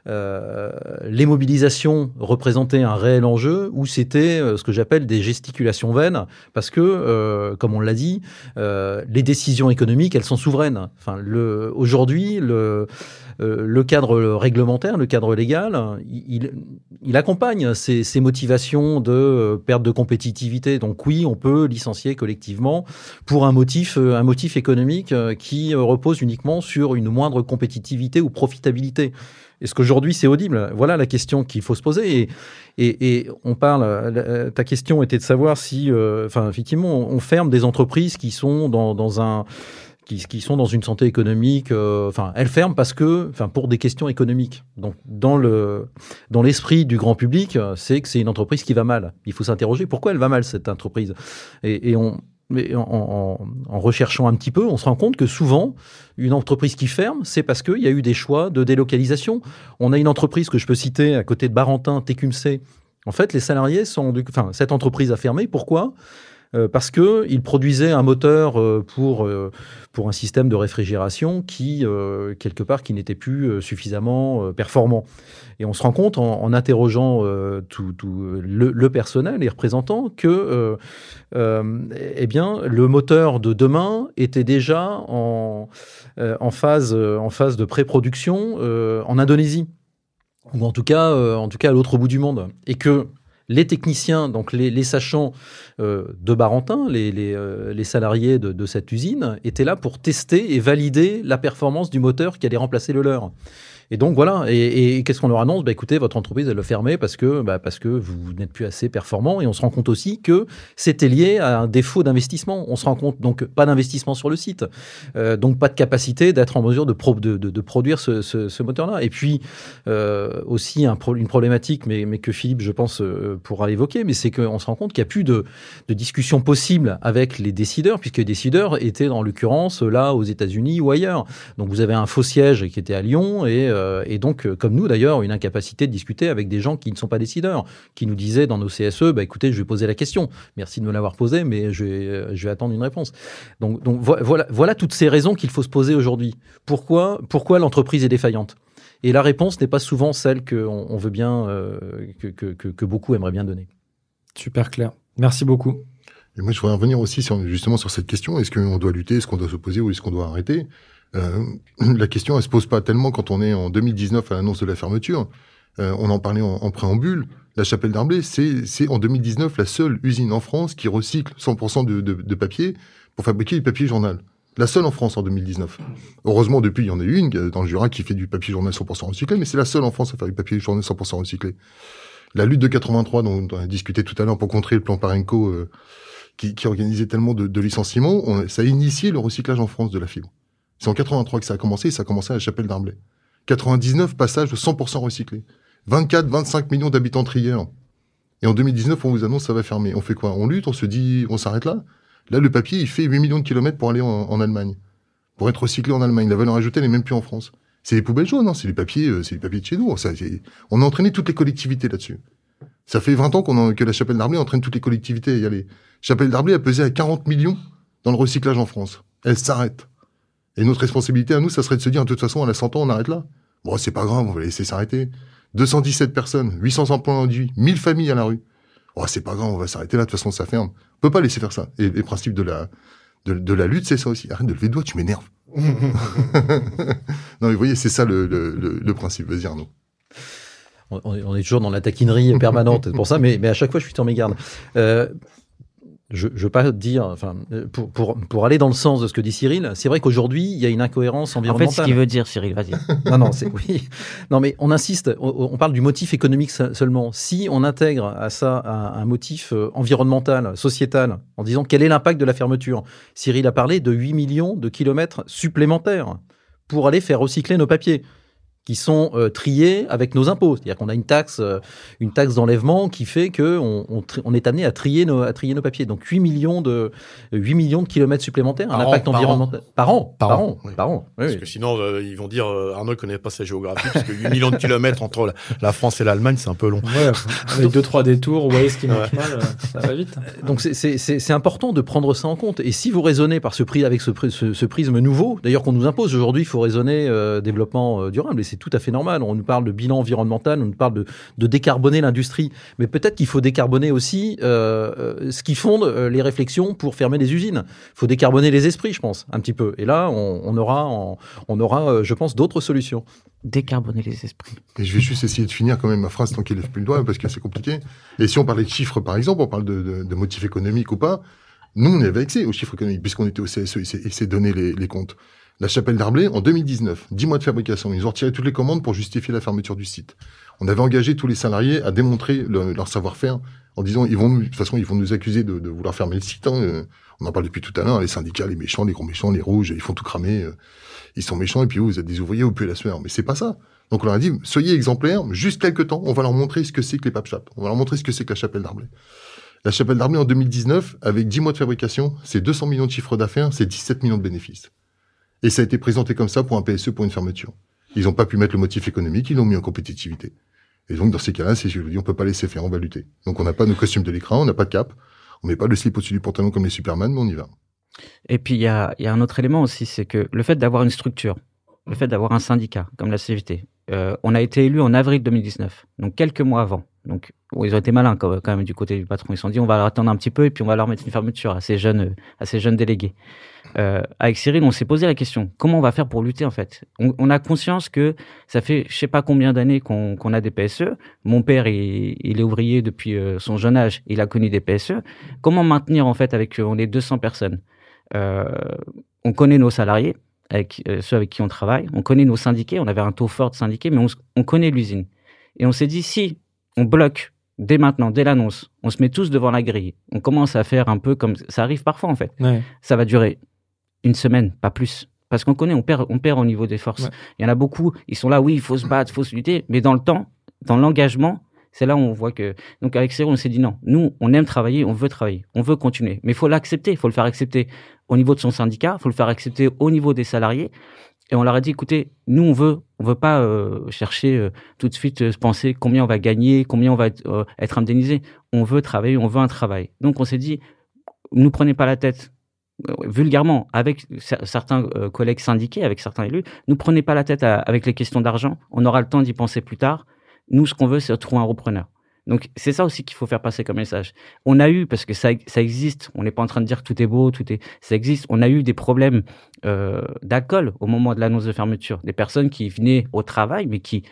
Speaker 10: euh, les mobilisations représentaient un réel enjeu ou c'était ce que j'appelle des gesticulations vaines, parce que, comme on l'a dit, les décisions économiques, elles sont souveraines. Enfin, Aujourd'hui, le euh, le cadre réglementaire, le cadre légal, il, il accompagne ces, ces, motivations de euh, perte de compétitivité. Donc oui, on peut licencier collectivement pour un motif, euh, un motif économique qui repose uniquement sur une moindre compétitivité ou profitabilité. Est-ce qu'aujourd'hui c'est audible Voilà la question qu'il faut se poser. Et, et, et on parle. ta question était de savoir si, enfin, effectivement, on ferme des entreprises qui sont dans, dans un qui, sont dans une santé économique, euh, enfin, elles ferment parce que, enfin, pour des questions économiques. Donc, dans le, dans l'esprit du grand public, c'est que c'est une entreprise qui va mal. Il faut s'interroger pourquoi elle va mal cette entreprise. Et, on, mais en, recherchant un petit peu, on se rend compte que souvent, une entreprise qui ferme, c'est parce qu'il y a eu des choix de délocalisation. On a une entreprise que je peux citer à côté de Barentin, Tecumseh. En fait, les salariés sont, enfin, cette entreprise a fermé. Pourquoi? Euh, parce que il produisait un moteur euh, pour euh, pour un système de réfrigération qui quelque part qui n'était plus suffisamment performant. Et on se rend compte en, interrogeant tout le, le, personnel, les représentants, que eh bien le moteur de demain était déjà en en phase en phase de pré-production en Indonésie ou en tout cas en tout cas à l'autre bout du monde et que les techniciens, donc les, sachants euh, de Barentin, les, euh, salariés de, cette usine, étaient là pour tester et valider la performance du moteur qui allait remplacer le leur. Et donc voilà. Et, qu'est-ce qu'on leur annonce? Bah, Écoutez, votre entreprise, elle le fermer parce que, bah, parce que vous n'êtes plus assez performant. Et on se rend compte aussi que c'était lié à un défaut d'investissement. On se rend compte donc pas d'investissement sur le site, euh, donc pas de capacité d'être en mesure de, de, produire ce, moteur-là. Et puis euh, aussi un une problématique, mais, mais que Philippe, je pense, euh, pourra évoquer, mais c'est qu'on se rend compte qu'il n'y a plus de, de discussion possible avec les décideurs, puisque les décideurs étaient en l'occurrence là aux États-Unis ou ailleurs. Donc vous avez un faux siège qui était à Lyon et euh, et donc, euh, comme nous d'ailleurs, une incapacité de discuter avec des gens qui ne sont pas décideurs, qui nous disaient dans nos CSE, bah, écoutez, je vais poser la question. Merci de me l'avoir posée, mais je vais, euh, je vais attendre une réponse. Donc, donc voilà, voilà toutes ces raisons qu'il faut se poser aujourd'hui. Pourquoi, pourquoi l'entreprise est défaillante? Et la réponse n'est pas souvent celle qu'on on veut bien, que, que, que, beaucoup aimeraient bien donner.
Speaker 2: Super clair. Merci beaucoup.
Speaker 5: Et moi, je voudrais revenir aussi sur, justement sur cette question. Est-ce qu'on doit lutter, est-ce qu'on doit s'opposer? Ou est-ce qu'on doit arrêter? Euh, la question, elle se pose pas tellement quand on est en 2019 à l'annonce de la fermeture. Euh, on en parlait en, préambule. La Chapelle d'Arblay, c'est en 2019 la seule usine en France qui recycle 100% de, de, de, papier pour fabriquer du papier journal. La seule en France en 2019. Heureusement, depuis, il y en a une dans le Jura qui fait du papier journal 100% recyclé, mais c'est la seule en France à faire du papier journal 100% recyclé. La lutte de 83, dont on a discuté tout à l'heure pour contrer le plan Parenco, euh, qui, qui, organisait tellement de, de licenciements, on, ça a initié le recyclage en France de la fibre. C'est en 83 que ça a commencé et ça a commencé à la chapelle d'Arblay. 99 passages de 100% recyclés. 24, 25 millions d'habitants trieurs. Et en 2019, on vous annonce ça va fermer. On fait quoi? On lutte, on se dit, on s'arrête là? Là, le papier, il fait 8 millions de kilomètres pour aller en, Allemagne. Pour être recyclé en Allemagne. La valeur ajoutée n'est même plus en France. C'est les poubelles jaunes, hein c'est les papiers, euh, c'est de chez nous. On a entraîné toutes les collectivités là-dessus. Ça fait 20 ans que la chapelle d'Arblay entraîne toutes les collectivités à y aller. Chapelle d'Arblay a pesé à 40 millions dans le recyclage en France. Elle s'arrête. Et notre responsabilité à nous, ça serait de se dire, de toute façon, à la 100 ans, on arrête là. Bon, c'est pas grave, on va laisser s'arrêter. 217 personnes, 800 emplois induits, 1000 familles à la rue. Oh, c'est pas grave, on va s'arrêter là, de toute façon, ça ferme. On peut pas laisser faire ça. Et les principes de la, de, la lutte, c'est ça aussi. Arrête de lever le doigt, tu m'énerves. non, mais vous voyez, c'est ça le, le, principe. Vas-y, Arnaud.
Speaker 10: On, est toujours dans la taquinerie permanente, pour ça, mais, mais à chaque fois, je suis en mégarde. Euh, je ne veux pas dire, enfin, pour, pour, pour, aller dans le sens de ce que dit Cyril, c'est vrai qu'aujourd'hui, il y a une incohérence environnementale.
Speaker 8: En fait, ce qu'il veut dire, Cyril, vas-y.
Speaker 10: non, non, c'est oui. Non, mais on insiste, on, parle du motif économique seulement. Si on intègre à ça un, un, motif euh, environnemental, sociétal, en disant quel est l'impact de la fermeture, Cyril a parlé de 8 millions de kilomètres supplémentaires pour aller faire recycler nos papiers qui sont euh, triés avec nos impôts. C'est-à-dire qu'on a une taxe, euh, une taxe d'enlèvement qui fait que on, on, est amené à trier nos, à trier nos papiers. Donc 8 millions de 8 millions de kilomètres supplémentaires, un impact environnemental par an, par an, par an.
Speaker 7: parce que sinon euh, ils vont dire Arnaud connaît pas sa géographie parce que 8 millions de kilomètres entre la, France et l'Allemagne, c'est un peu long.
Speaker 2: Ouais, avec deux trois détours, ouais, ce qui marche mal, ça va vite.
Speaker 10: Donc c'est important de prendre ça en compte. Et si vous raisonnez par ce prix avec ce, ce, ce prisme nouveau, d'ailleurs qu'on nous impose aujourd'hui, il faut raisonner développement durable. Et c'est tout à fait normal. On nous parle de bilan environnemental, on nous parle de, de décarboner l'industrie. Mais peut-être qu'il faut décarboner aussi euh, euh, ce qui fonde euh, les réflexions pour fermer les usines. Il faut décarboner les esprits, je pense, un petit peu. Et là, on, aura, on, aura, je pense, d'autres solutions.
Speaker 8: Décarboner les esprits.
Speaker 5: Et je vais juste essayer de finir quand même ma phrase tant qu'il lève plus le doigt, parce que c'est compliqué. Et si on parlait de chiffres, par exemple, on parle de, de, motifs économiques ou pas, nous, on est vexés aux chiffres économiques, puisqu'on était au CSE et c'est donné les, les comptes. La chapelle d'Arblay, en 2019, 10 mois de fabrication. Ils ont retiré toutes les commandes pour justifier la fermeture du site. On avait engagé tous les salariés à démontrer leur savoir-faire en disant, ils vont de toute façon, ils vont nous accuser de, vouloir fermer le site. Hein. On en parle depuis tout à l'heure, les syndicats, les méchants, les gros méchants, les rouges, ils font tout cramer. Euh. Ils sont méchants et puis vous, vous êtes des ouvriers, vous puez la sueur. Mais c'est pas ça. Donc on leur a dit, soyez exemplaires, juste quelques temps, on va leur montrer ce que c'est que les papes On va leur montrer ce que c'est que la chapelle d'Arblay. La chapelle d'Arblay en 2019, avec 10 mois de fabrication, c'est 200 millions de chiffres d'affaires, c'est 17 millions de bénéfices. Et ça a été présenté comme ça pour un PSE pour une fermeture. Ils n'ont pas pu mettre le motif économique, ils l'ont mis en compétitivité. Et donc, dans ces cas-là, c'est, je vous dis, on peut pas laisser faire, on va lutter. Donc, on n'a pas nos costumes de l'écran, on n'a pas de cap, on met pas le slip au-dessus du pantalon comme les Superman, mais on y va.
Speaker 8: Et puis, il y a, y a un autre élément aussi, c'est que le fait d'avoir une structure, le fait d'avoir un syndicat comme la CGT, euh, on a été élu en avril 2019, donc quelques mois avant. Donc, ils ont été malins quand même du côté du patron. Ils se sont dit, on va leur attendre un petit peu et puis on va leur mettre une fermeture à ces jeunes, à ces jeunes délégués. Euh, avec Cyril, on s'est posé la question comment on va faire pour lutter en fait? On, a conscience que ça fait je sais pas combien d'années qu'on a des PSE. Mon père, il, est ouvrier depuis euh, son jeune âge, il a connu des PSE. Comment maintenir en fait avec on est 200 personnes? Euh, On connaît nos salariés, avec ceux avec qui on travaille. On connaît nos syndiqués. On avait un taux fort de syndiqués, mais on, connaît l'usine. Et on s'est dit si on bloque dès maintenant, dès l'annonce, on se met tous devant la grille. On commence à faire un peu comme ça arrive parfois en fait. Ça va durer une semaine, pas plus. Parce qu'on connaît, on perd, on perd au niveau des forces. Il y en a beaucoup, ils sont là, oui, il faut se battre, il faut se lutter, mais dans le temps, dans l'engagement, c'est là où on voit que. Donc avec Cyril, on s'est dit non, nous, on aime travailler, on veut travailler, on veut continuer. Mais il faut l'accepter, il faut le faire accepter au niveau de son syndicat, il faut le faire accepter au niveau des salariés. Et on leur a dit, écoutez, nous, on veut, on veut pas euh, chercher euh, tout de suite euh, se penser combien on va gagner, combien on va être, être indemnisé. On veut travailler, on veut un travail. Donc on s'est dit, ne prenez pas la tête vulgairement, avec certains euh, collègues syndiqués, avec certains élus, ne prenez pas la tête avec les questions d'argent. On aura le temps d'y penser plus tard. Nous, ce qu'on veut, c'est trouver un repreneur. Donc, c'est ça aussi qu'il faut faire passer comme message. On a eu, parce que ça, ça existe, on n'est pas en train de dire que tout est beau, tout est, ça existe. On a eu des problèmes euh, d'alcool au moment de l'annonce de fermeture. Des personnes qui venaient au travail, mais qui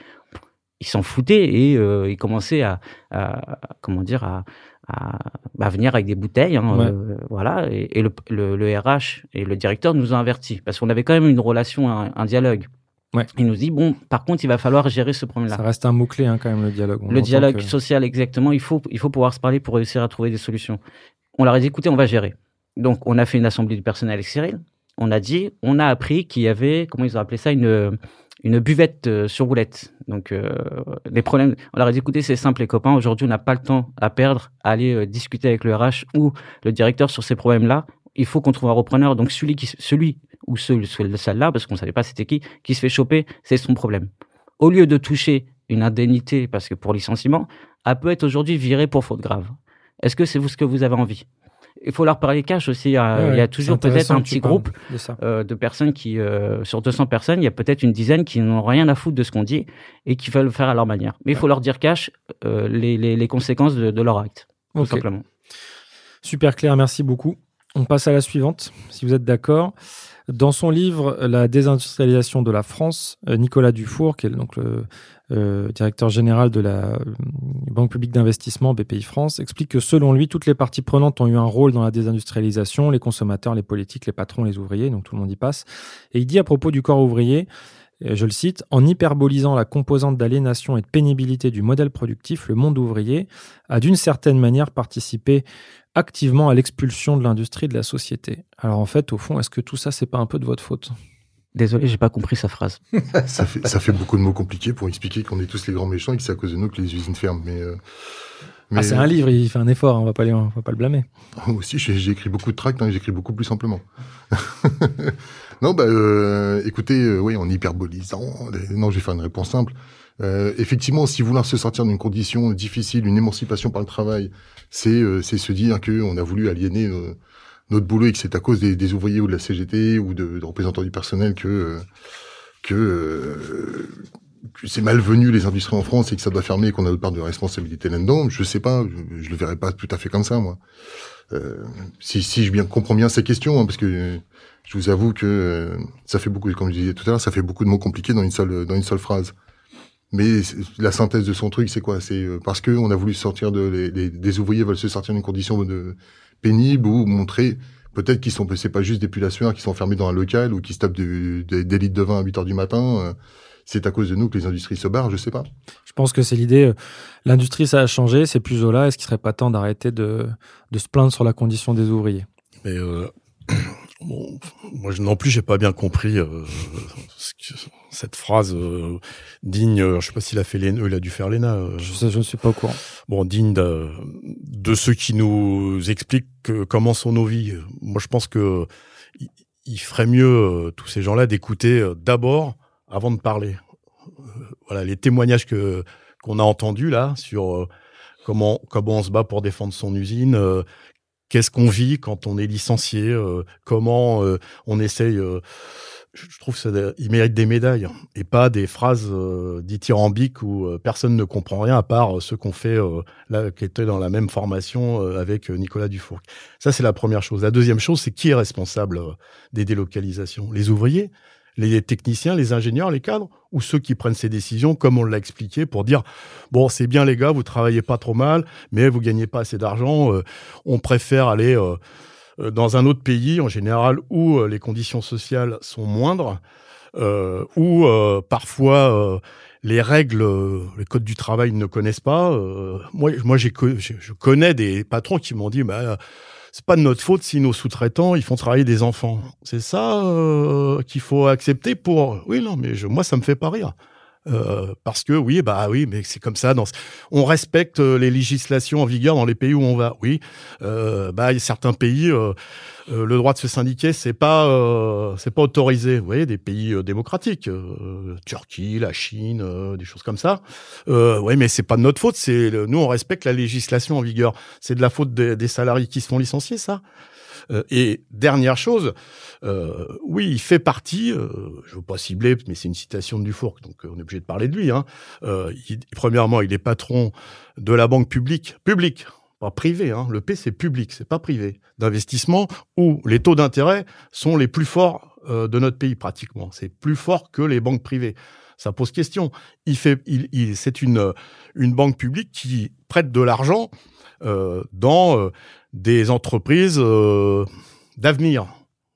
Speaker 8: ils s'en foutaient et euh, ils commençaient à, à, comment dire à, à bah, venir avec des bouteilles, hein, euh, voilà. Et, le, le, RH et le directeur nous ont avertis parce qu'on avait quand même une relation, un, dialogue. Ouais. Il nous dit bon, par contre, il va falloir gérer ce problème-là.
Speaker 2: Ça reste un mot clé hein, quand même le dialogue.
Speaker 8: le dialogue social, exactement. Il faut, il faut pouvoir se parler pour réussir à trouver des solutions. On leur a dit écoutez, on va gérer. Donc, on a fait une assemblée du personnel avec Cyril. On a dit, on a appris qu'il y avait, comment ils ont appelé ça, une une buvette euh, sur roulette. Donc, euh, les problèmes. On leur a dit écoutez, c'est simple, les copains. Aujourd'hui, on n'a pas le temps à perdre à aller euh, discuter avec le RH ou le directeur sur ces problèmes-là. Il faut qu'on trouve un repreneur. Donc, celui, qui, celui ou celle-là, parce qu'on ne savait pas c'était qui, qui se fait choper, c'est son problème. Au lieu de toucher une indemnité, parce que pour licenciement, elle peut être aujourd'hui virée pour faute grave. Est-ce que c'est ce que vous avez envie? Il faut leur parler cash aussi. Il y a toujours peut-être un petit groupe de, euh, de, personnes qui, euh, sur 200 personnes, il y a peut-être une dizaine qui n'ont rien à foutre de ce qu'on dit et qui veulent le faire à leur manière. Mais il faut leur dire cash euh, les, les, les, conséquences de, de, leur acte, tout simplement.
Speaker 2: Super clair, merci beaucoup. On passe à la suivante, si vous êtes d'accord. Dans son livre La désindustrialisation de la France, euh, Nicolas Dufour, qui est donc le euh, directeur général de la euh, Banque publique d'investissement BPI France, explique que selon lui, toutes les parties prenantes ont eu un rôle dans la désindustrialisation, les consommateurs, les politiques, les patrons, les ouvriers, donc tout le monde y passe. Et il dit à propos du corps ouvrier, je le cite, en hyperbolisant la composante d'aliénation et de pénibilité du modèle productif, le monde ouvrier a d'une certaine manière participé activement à l'expulsion de l'industrie de la société. Alors en fait, au fond, est-ce que tout ça, c'est pas un peu de votre faute?
Speaker 8: Désolé, j'ai pas compris sa phrase.
Speaker 5: ça, fait, ça fait beaucoup de mots compliqués pour expliquer qu'on est tous les grands méchants et que c'est à cause de nous que les usines ferment. Mais, euh,
Speaker 2: Ah, c'est un livre, il fait un effort, hein, on va pas, on va pas le blâmer.
Speaker 5: Moi aussi, j'ai écrit beaucoup de tracts, hein, j'écris beaucoup plus simplement. non, bah, euh, écoutez, euh, oui, en hyperbolisant. Non, je vais faire une réponse simple. Euh, effectivement, si vouloir se sortir d'une condition difficile, une émancipation par le travail, c'est euh, c'est se dire que on a voulu aliéner euh, notre boulot et que c'est à cause des, ouvriers ou de la CGT ou de, représentants du personnel que que, que c'est malvenu les industries en France et que ça doit fermer et qu'on a notre part de responsabilité là-dedans. Je sais pas, je, je le verrai pas tout à fait comme ça, moi. si, si je bien comprends bien ces questions, hein, parce que je vous avoue que ça fait beaucoup, comme je disais tout à l'heure, ça fait beaucoup de mots compliqués dans une seule dans une seule phrase. Mais la synthèse de son truc, c'est quoi? C'est euh, parce que on a voulu sortir de les, les, des ouvriers veulent se sortir d'une condition de pénible ou montrer peut-être qu'ils sont c'est pas juste des pullateurs qui sont fermés dans un local ou qui se tapent des, des litres de vin à 8 heures du matin. Euh, c'est à cause de nous que les industries se barrent, je sais pas.
Speaker 2: Je pense que c'est l'idée. Euh, l'industrie, ça a changé, c'est plus au là. Est-ce qu'il serait pas temps d'arrêter de, de se plaindre sur la condition des ouvriers?
Speaker 7: Mais euh, bon, moi non plus, j'ai pas bien compris euh, ce que, cette phrase euh, digne, euh, je sais pas s'il a fait l'ENA, il a dû faire l'ENA. Euh,
Speaker 2: je, je ne suis pas au courant.
Speaker 7: Bon, digne de, de ceux qui nous expliquent comment sont nos vies. Moi, je pense que il, ferait mieux, tous ces gens-là, d'écouter d'abord avant de parler. voilà, les témoignages que qu'on a entendus là sur comment comment on se bat pour défendre son usine, qu'est-ce qu'on vit quand on est licencié, comment on essaye je trouve qu'il mérite des médailles et pas des phrases euh, dithyrambiques où euh, personne ne comprend rien à part euh, ceux qu'on fait euh, là, qui étaient dans la même formation avec Nicolas Dufourc. Ça, c'est la première chose. La deuxième chose, c'est qui est responsable des délocalisations? Les ouvriers? Les techniciens, les ingénieurs, les cadres, ou ceux qui prennent ces décisions, comme on l'a expliqué, pour dire bon, c'est bien les gars, vous travaillez pas trop mal, mais vous gagnez pas assez d'argent, on préfère aller dans un autre pays, en général, où euh, les conditions sociales sont moindres, euh, où parfois les règles, les codes du travail ne connaissent pas. moi, moi, j'ai, je connais des patrons qui m'ont dit, bah, c'est pas de notre faute si nos sous-traitants ils font travailler des enfants. C'est ça qu'il faut accepter pour. Oui, non, mais je, moi, ça me fait pas rire. Euh, parce que oui, bah oui, mais c'est comme ça. On respecte euh, les législations en vigueur dans les pays où on va. Oui, euh, bah il y a certains pays, euh, euh le droit de se syndiquer, c'est pas, c'est pas autorisé. Vous voyez, des pays démocratiques, Turquie, la Chine, des choses comme ça. oui, mais c'est pas de notre faute. C'est nous, on respecte la législation en vigueur. C'est de la faute des, des salariés qui se font licencier, ça. Euh, et dernière chose, euh, oui, il fait partie, euh, je ne veux pas cibler, mais c'est une citation de Dufour, donc on est obligé de parler de lui. Hein. Il, premièrement, il est patron de la banque publique, publique, pas privé. Hein. Le P, c'est public, c'est pas privé, d'investissement où les taux d'intérêt sont les plus forts de notre pays pratiquement. C'est plus fort que les banques privées. Ça pose question. Il fait, il, il c'est une une banque publique qui prête de l'argent euh, dans des entreprises euh, d'avenir.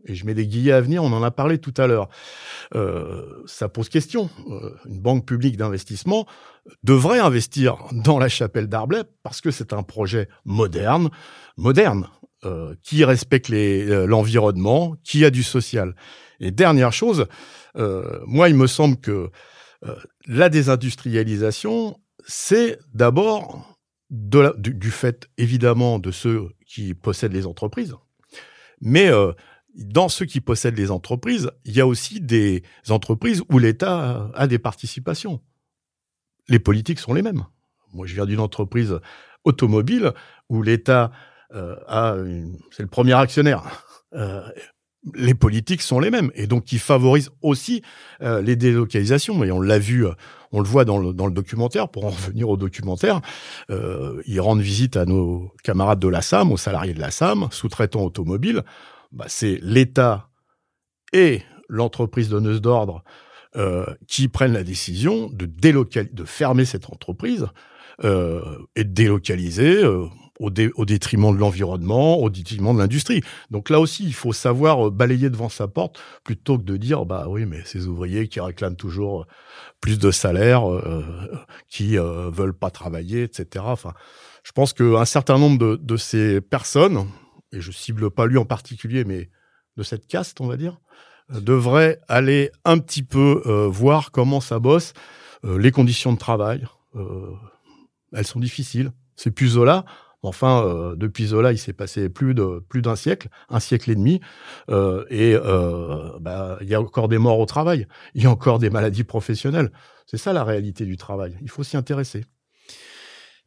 Speaker 7: Et je mets des guillemets à venir, on en a parlé tout à l'heure. Euh, ça pose question. Euh, une banque publique d'investissement devrait investir dans la chapelle d'Arblay parce que c'est un projet moderne, moderne, qui respecte l'environnement, qui a du social. Et dernière chose, moi, il me semble que la désindustrialisation, c'est d'abord du, du, fait évidemment de ceux qui possèdent les entreprises. Mais euh, dans ceux qui possèdent les entreprises, il y a aussi des entreprises où l'État a des participations. Les politiques sont les mêmes. Moi, je viens d'une entreprise automobile où l'État euh, a, c'est le premier actionnaire. Euh, les politiques sont les mêmes et donc qui favorisent aussi euh, les délocalisations. Et on l'a vu, on le voit dans le, documentaire. Pour en revenir au documentaire, euh, ils rendent visite à nos camarades de la SAM, aux salariés de la SAM, sous-traitants automobiles. Bah, c'est l'État et l'entreprise donneuse d'ordre euh, qui prennent la décision de de fermer cette entreprise euh, et de délocaliser au, détriment de l'environnement, au détriment de l'industrie. Donc là aussi, il faut savoir euh, balayer devant sa porte plutôt que de dire bah oui, mais ces ouvriers qui réclament toujours euh, plus de salaire, euh, qui euh, veulent pas travailler, etc. Enfin, je pense qu'un certain nombre de, ces personnes, et je cible pas lui en particulier, mais de cette caste, on va dire, devraient aller un petit peu voir comment ça bosse, les conditions de travail. elles sont difficiles. Plus Zola, Enfin, euh, depuis Zola, il s'est passé plus de plus d'un siècle, un siècle et demi, euh, et euh, bah, il y a encore des morts au travail, il y a encore des maladies professionnelles. C'est ça la réalité du travail. Il faut s'y intéresser.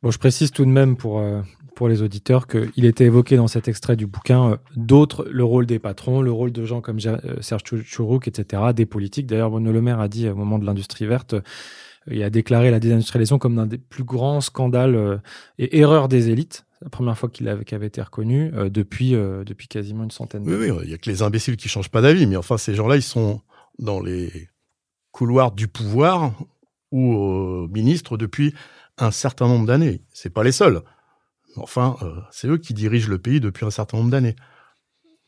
Speaker 2: Bon, je précise tout de même pour euh, pour les auditeurs qu'il était évoqué dans cet extrait du bouquin d'autres, le rôle des patrons, le rôle de gens comme Serge Chourouk, etc., des politiques. D'ailleurs, Bruno Le Maire a dit au moment de l'industrie verte il a déclaré la désindustrialisation comme l'un des plus grands scandales et erreurs des élites la première fois qu'il avait, qu avait été reconnu euh, depuis, euh, depuis quasiment une centaine
Speaker 7: d'années. Oui, oui, il y a que les imbéciles qui changent pas d'avis, mais enfin, ces gens-là, ils sont dans les couloirs du pouvoir ou au ministre depuis un certain nombre d'années. C'est pas les seuls. Enfin, euh, c'est eux qui dirigent le pays depuis un certain nombre d'années.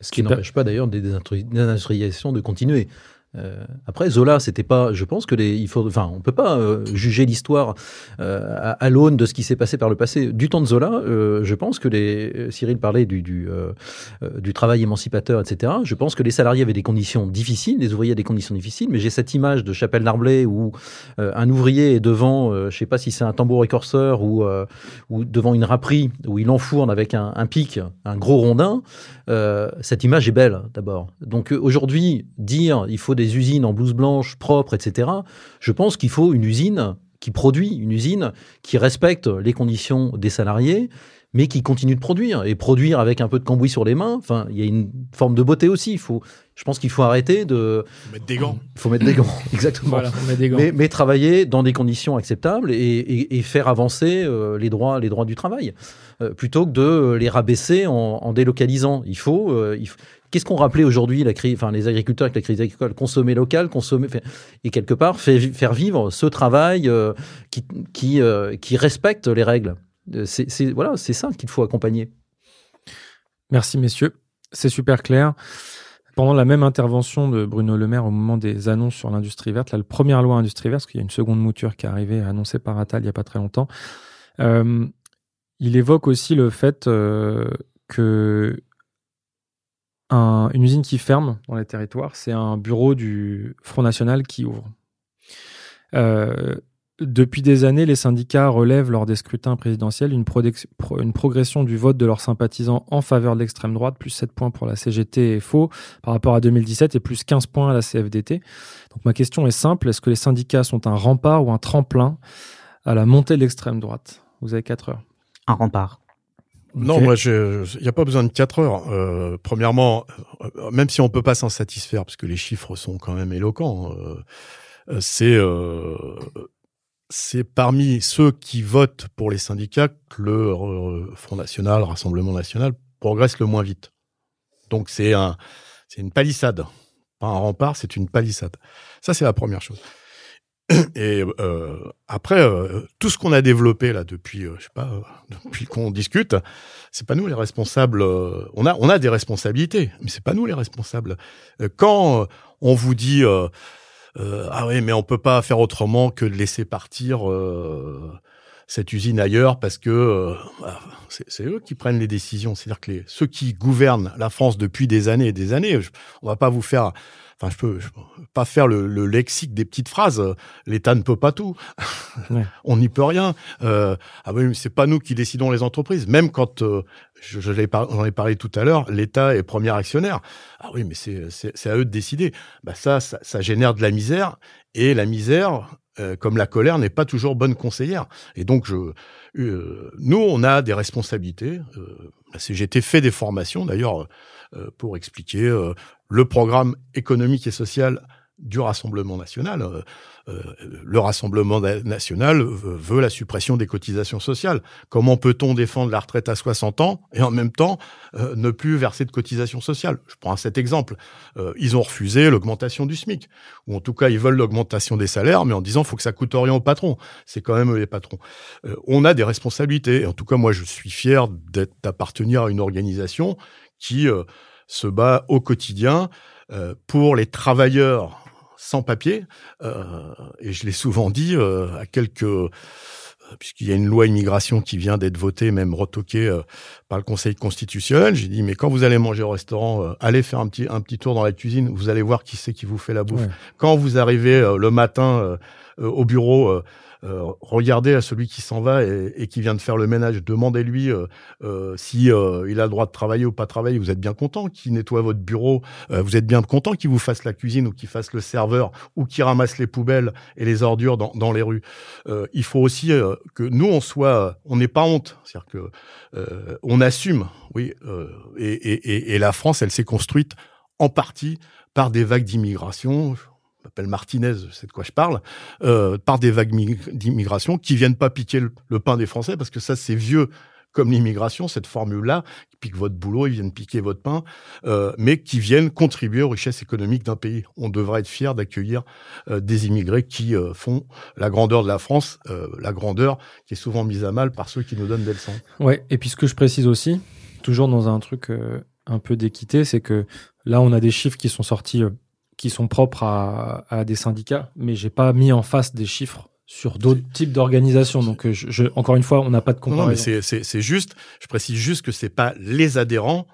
Speaker 10: Ce qui n'empêche pas d'ailleurs des désindustrialisations de continuer. Euh, après Zola, c'était pas. Je pense que les, il faut. Enfin, on peut pas euh, juger l'histoire euh, à, à l'aune de ce qui s'est passé par le passé. Du temps de Zola, je pense que les. Cyril parlait du du, travail émancipateur, etc. Je pense que les salariés avaient des conditions difficiles, les ouvriers avaient des conditions difficiles. Mais j'ai cette image de Chapelle Darblay où un ouvrier est devant, je sais pas si c'est un tambour écorceur ou ou devant une râperie où il enfourne avec un, un pic, un gros rondin. cette image est belle d'abord. Donc aujourd'hui, dire il faut des usines en blouse blanche propres, etc. Je pense qu'il faut une usine qui produit, une usine qui respecte les conditions des salariés, mais qui continue de produire et produire avec un peu de cambouis sur les mains. Enfin, il y a une forme de beauté aussi. Il faut, je pense qu'il faut arrêter de
Speaker 7: faut mettre des gants.
Speaker 10: Il faut mettre des gants, exactement.
Speaker 2: Voilà, des gants.
Speaker 10: Mais, mais, travailler dans des conditions acceptables et, et, et faire avancer euh, les droits, les droits du travail, euh, plutôt que de les rabaisser en, en délocalisant. Il faut, euh, il, Qu'est-ce qu'on rappelait aujourd'hui la crise, enfin les agriculteurs avec la crise agricole, consommer local, consommer et quelque part faire vivre ce travail euh, qui euh, qui respecte les règles. Euh, c'est voilà, c'est ça qu'il faut accompagner.
Speaker 2: Merci messieurs, c'est super clair. Pendant la même intervention de Bruno Le Maire au moment des annonces sur l'industrie verte, la première loi industrie verte, parce qu'il y a une seconde mouture qui est arrivée, annoncée par Attal il n'y a pas très longtemps, il évoque aussi le fait que un, une usine qui ferme dans les territoires, c'est un bureau du Front National qui ouvre. Euh, depuis des années, les syndicats relèvent lors des scrutins présidentiels une, une, progression du vote de leurs sympathisants en faveur de l'extrême droite, plus 7 points pour la CGT et faux par rapport à 2017 et plus 15 points à la CFDT. Donc ma question est simple, est-ce que les syndicats sont un rempart ou un tremplin à la montée de l'extrême droite? Vous avez 4 heures.
Speaker 8: Un rempart.
Speaker 7: Non, okay. moi, il n'y a pas besoin de 4 heures. Euh, premièrement, euh, même si on peut pas s'en satisfaire, parce que les chiffres sont quand même éloquents, euh, c'est euh, c'est parmi ceux qui votent pour les syndicats que le Front National, Rassemblement National, progresse le moins vite. Donc c'est un, c'est une palissade, pas un rempart, c'est une palissade. Ça, c'est la première chose. Et euh, après, euh, tout ce qu'on a développé là depuis, euh, je sais pas, euh, depuis qu'on discute, c'est pas nous les responsables. Euh, on a, on a des responsabilités, mais c'est pas nous les responsables. Quand on vous dit ah oui, mais on peut pas faire autrement que de laisser partir cette usine ailleurs parce que bah, c'est eux qui prennent les décisions. C'est-à-dire que les, ceux qui gouvernent la France depuis des années et des années, on va pas vous faire enfin, je peux, je peux pas faire le, le, lexique des petites phrases. L'État ne peut pas tout. Ouais. On n'y peut rien. Euh, ah oui, c'est pas nous qui décidons les entreprises. Même quand euh, je, je j'en ai parlé tout à l'heure, l'État est premier actionnaire. Ah oui, mais c'est, à eux de décider. Bah ça, ça, ça génère de la misère et la misère comme la colère n'est pas toujours bonne conseillère. Et donc, je, nous, on a des responsabilités. la CGT fait des formations, d'ailleurs, pour expliquer le programme économique et social du Rassemblement national. Euh, euh, le Rassemblement national veut la suppression des cotisations sociales. Comment peut-on défendre la retraite à 60 ans et en même temps euh, ne plus verser de cotisations sociales? Je prends cet exemple. ils ont refusé l'augmentation du SMIC, ou en tout cas ils veulent l'augmentation des salaires, mais en disant faut que ça coûte rien aux patrons. C'est quand même eux les patrons. on a des responsabilités. En tout cas, moi, je suis fier d'appartenir à une organisation qui se bat au quotidien pour les travailleurs sans papier. Euh, et je l'ai souvent dit euh, à quelques euh, puisqu'il y a une loi immigration qui vient d'être votée, même retoquée par le Conseil constitutionnel. J'ai dit, mais quand vous allez manger au restaurant, allez faire un petit, un petit tour dans la cuisine, vous allez voir qui c'est qui vous fait la bouffe. Quand vous arrivez le matin au bureau, euh, regardez à celui qui s'en va et, qui vient de faire le ménage. Demandez-lui euh, euh, si il a le droit de travailler ou pas travailler. Vous êtes bien content qu'il nettoie votre bureau. vous êtes bien content qu'il vous fasse la cuisine ou qu'il fasse le serveur ou qu'il ramasse les poubelles et les ordures dans, dans les rues. il faut aussi que nous on soit, on n'ait pas honte, c'est-à-dire que on assume, oui. Et, et, et la France, elle s'est construite en partie par des vagues d'immigration m'appelle Martinez, c'est de quoi je parle, euh, par des vagues d'immigration qui viennent pas piquer le, pain des Français, parce que ça, c'est vieux comme l'immigration, cette formule-là, qui pique votre boulot, ils viennent piquer votre pain, euh, mais qui viennent contribuer aux richesses économiques d'un pays. On devrait être fier d'accueillir euh, des immigrés qui font la grandeur de la France, la grandeur qui est souvent mise à mal par ceux qui nous donnent des leçons.
Speaker 2: Ouais, et puis ce que je précise aussi, toujours dans un truc un peu d'équité, c'est que là, on a des chiffres qui sont sortis qui sont propres à, des syndicats, mais j'ai pas mis en face des chiffres sur d'autres types d'organisations. Donc, je, encore une fois, on n'a pas de comparaison.
Speaker 7: Non, mais c'est juste, je précise juste que c'est pas les adhérents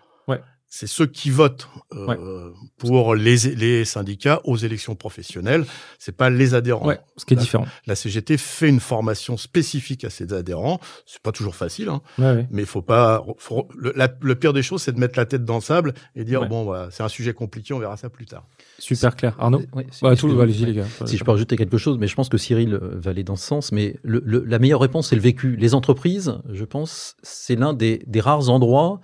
Speaker 7: c'est ceux qui votent euh, pour les, les, syndicats aux élections professionnelles. C'est pas les adhérents.
Speaker 2: Ouais, ce qui est différent.
Speaker 7: La CGT fait une formation spécifique à ses adhérents. C'est pas toujours facile, hein, mais il faut pas. le, pire des choses, c'est de mettre la tête dans le sable et dire bon, voilà, c'est un sujet compliqué, on verra ça plus tard.
Speaker 2: Super clair, Arnaud.
Speaker 10: Ouais, tout, les gars. Si je peux rajouter quelque chose, mais je pense que Cyril va aller dans ce sens. Mais le, la meilleure réponse, c'est le vécu. Les entreprises, je pense, c'est l'un des, des rares endroits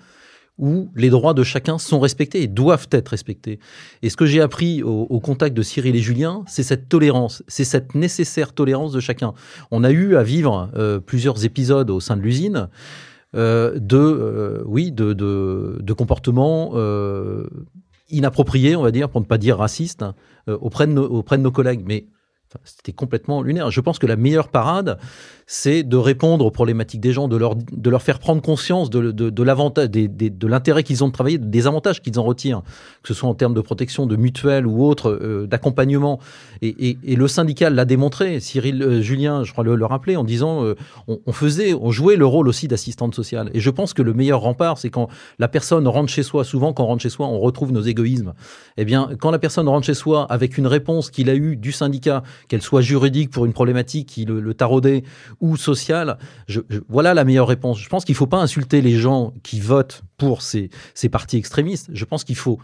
Speaker 10: où les droits de chacun sont respectés et doivent être respectés. Et ce que j'ai appris au, contact de Cyril et Julien, c'est cette tolérance, c'est cette nécessaire tolérance de chacun. On a eu à vivre euh, plusieurs épisodes au sein de l'usine euh, de, euh, oui, de, comportements inappropriés, on va dire, pour ne pas dire racistes, auprès de nos collègues. Mais c'était complètement lunaire. Je pense que la meilleure parade, c'est de répondre aux problématiques des gens, de leur, de leur faire prendre conscience de, de, de l'avantage, de l'intérêt qu'ils ont de travailler, des avantages qu'ils en retirent, que ce soit en termes de protection, de mutuelle ou autre, euh, d'accompagnement. Et, et, et, le syndical l'a démontré. Cyril euh, Julien, je crois le, le rappeler, en disant euh, on, on, faisait, on jouait le rôle aussi d'assistante sociale. Et je pense que le meilleur rempart, c'est quand la personne rentre chez soi. Souvent, quand on rentre chez soi, on retrouve nos égoïsmes. Eh bien, quand la personne rentre chez soi avec une réponse qu'il a eue du syndicat, qu'elle soit juridique pour une problématique qui le, le taraudait ou sociale. Je, voilà la meilleure réponse. Je pense qu'il ne faut pas insulter les gens qui votent pour ces, ces partis extrémistes. Je pense qu'il faut,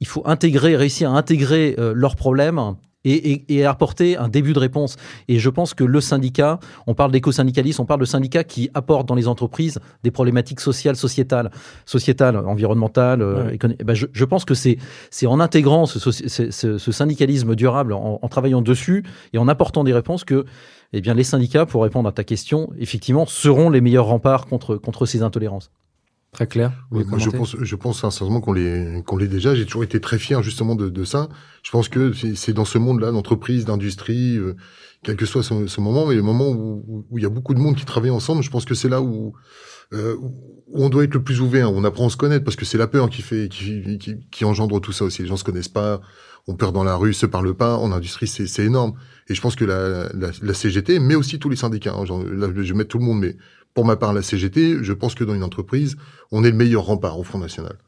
Speaker 10: il faut intégrer, réussir à intégrer euh, leurs problèmes et, et, apporter un début de réponse. Et je pense que le syndicat, on parle d'éco-syndicalisme, on parle de syndicats qui apportent dans les entreprises des problématiques sociales, sociétales, sociétales, environnementales. Euh, eh ben je, je, pense que c'est c'est en intégrant ce, ce, ce, syndicalisme durable, en, en, travaillant dessus et en apportant des réponses que eh bien, les syndicats, pour répondre à ta question, effectivement, seront les meilleurs remparts contre, contre ces intolérances.
Speaker 2: Très clair.
Speaker 5: je pense, je pense sincèrement qu'on l'est, qu'on l'est déjà. J'ai toujours été très fier justement de, de ça. Je pense que c'est dans ce monde-là, d'entreprise, d'industrie, euh, quel que soit ce, moment, mais le moment où, où, il y a beaucoup de monde qui travaille ensemble, je pense que c'est là où, euh, où on doit être le plus ouvert. On apprend à se connaître parce que c'est la peur qui fait, qui, qui, qui, engendre tout ça aussi. Les gens se connaissent pas, on perd dans la rue, se parle pas. En industrie, c'est énorme. Et je pense que la, la, la, CGT, mais aussi tous les syndicats, hein, là, je vais mettre tout le monde, mais pour ma part, la CGT, je pense que dans une entreprise, on est le meilleur rempart au Front National.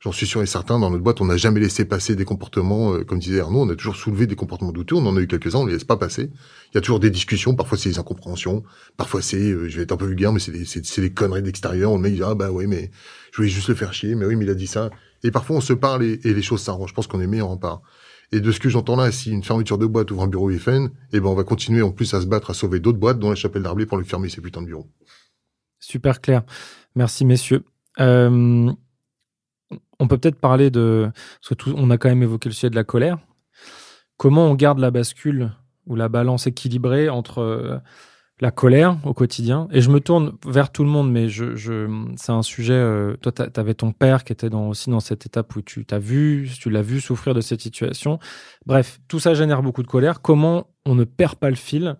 Speaker 5: J'en suis sûr et certain, dans notre boîte, on n'a jamais laissé passer des comportements, euh, comme disait Arnaud, on a toujours soulevé des comportements douteux, on en a eu quelques-uns, on les laisse pas passer. Il y a toujours des discussions, parfois c'est des incompréhensions, parfois c'est, euh, je vais être un peu vulgaire, mais c'est des, c'est, des conneries d'extérieur, on le met, il dit, ah bah oui, mais je voulais juste le faire chier, mais oui, mais il a dit ça. Et parfois on se parle et, et les choses s'arrangent, je pense qu'on est meilleur rempart. Et de ce que j'entends là, si une fermeture de boîte ouvre un bureau FN, eh ben on va continuer en plus à se battre à sauver d'autres boîtes, dont la chapelle d'Arblay, pour lui fermer ces putains de bureaux.
Speaker 2: Super clair. Merci messieurs. Euh, on peut peut-être parler de on a quand même évoqué le sujet de la colère. Comment on garde la bascule ou la balance équilibrée entre euh, la colère au quotidien. Et je me tourne vers tout le monde, mais je, je c'est un sujet. Euh, toi, tu avais ton père qui était dans, aussi dans cette étape où tu t'as vu, tu l'as vu souffrir de cette situation. Bref, tout ça génère beaucoup de colère. Comment on ne perd pas le fil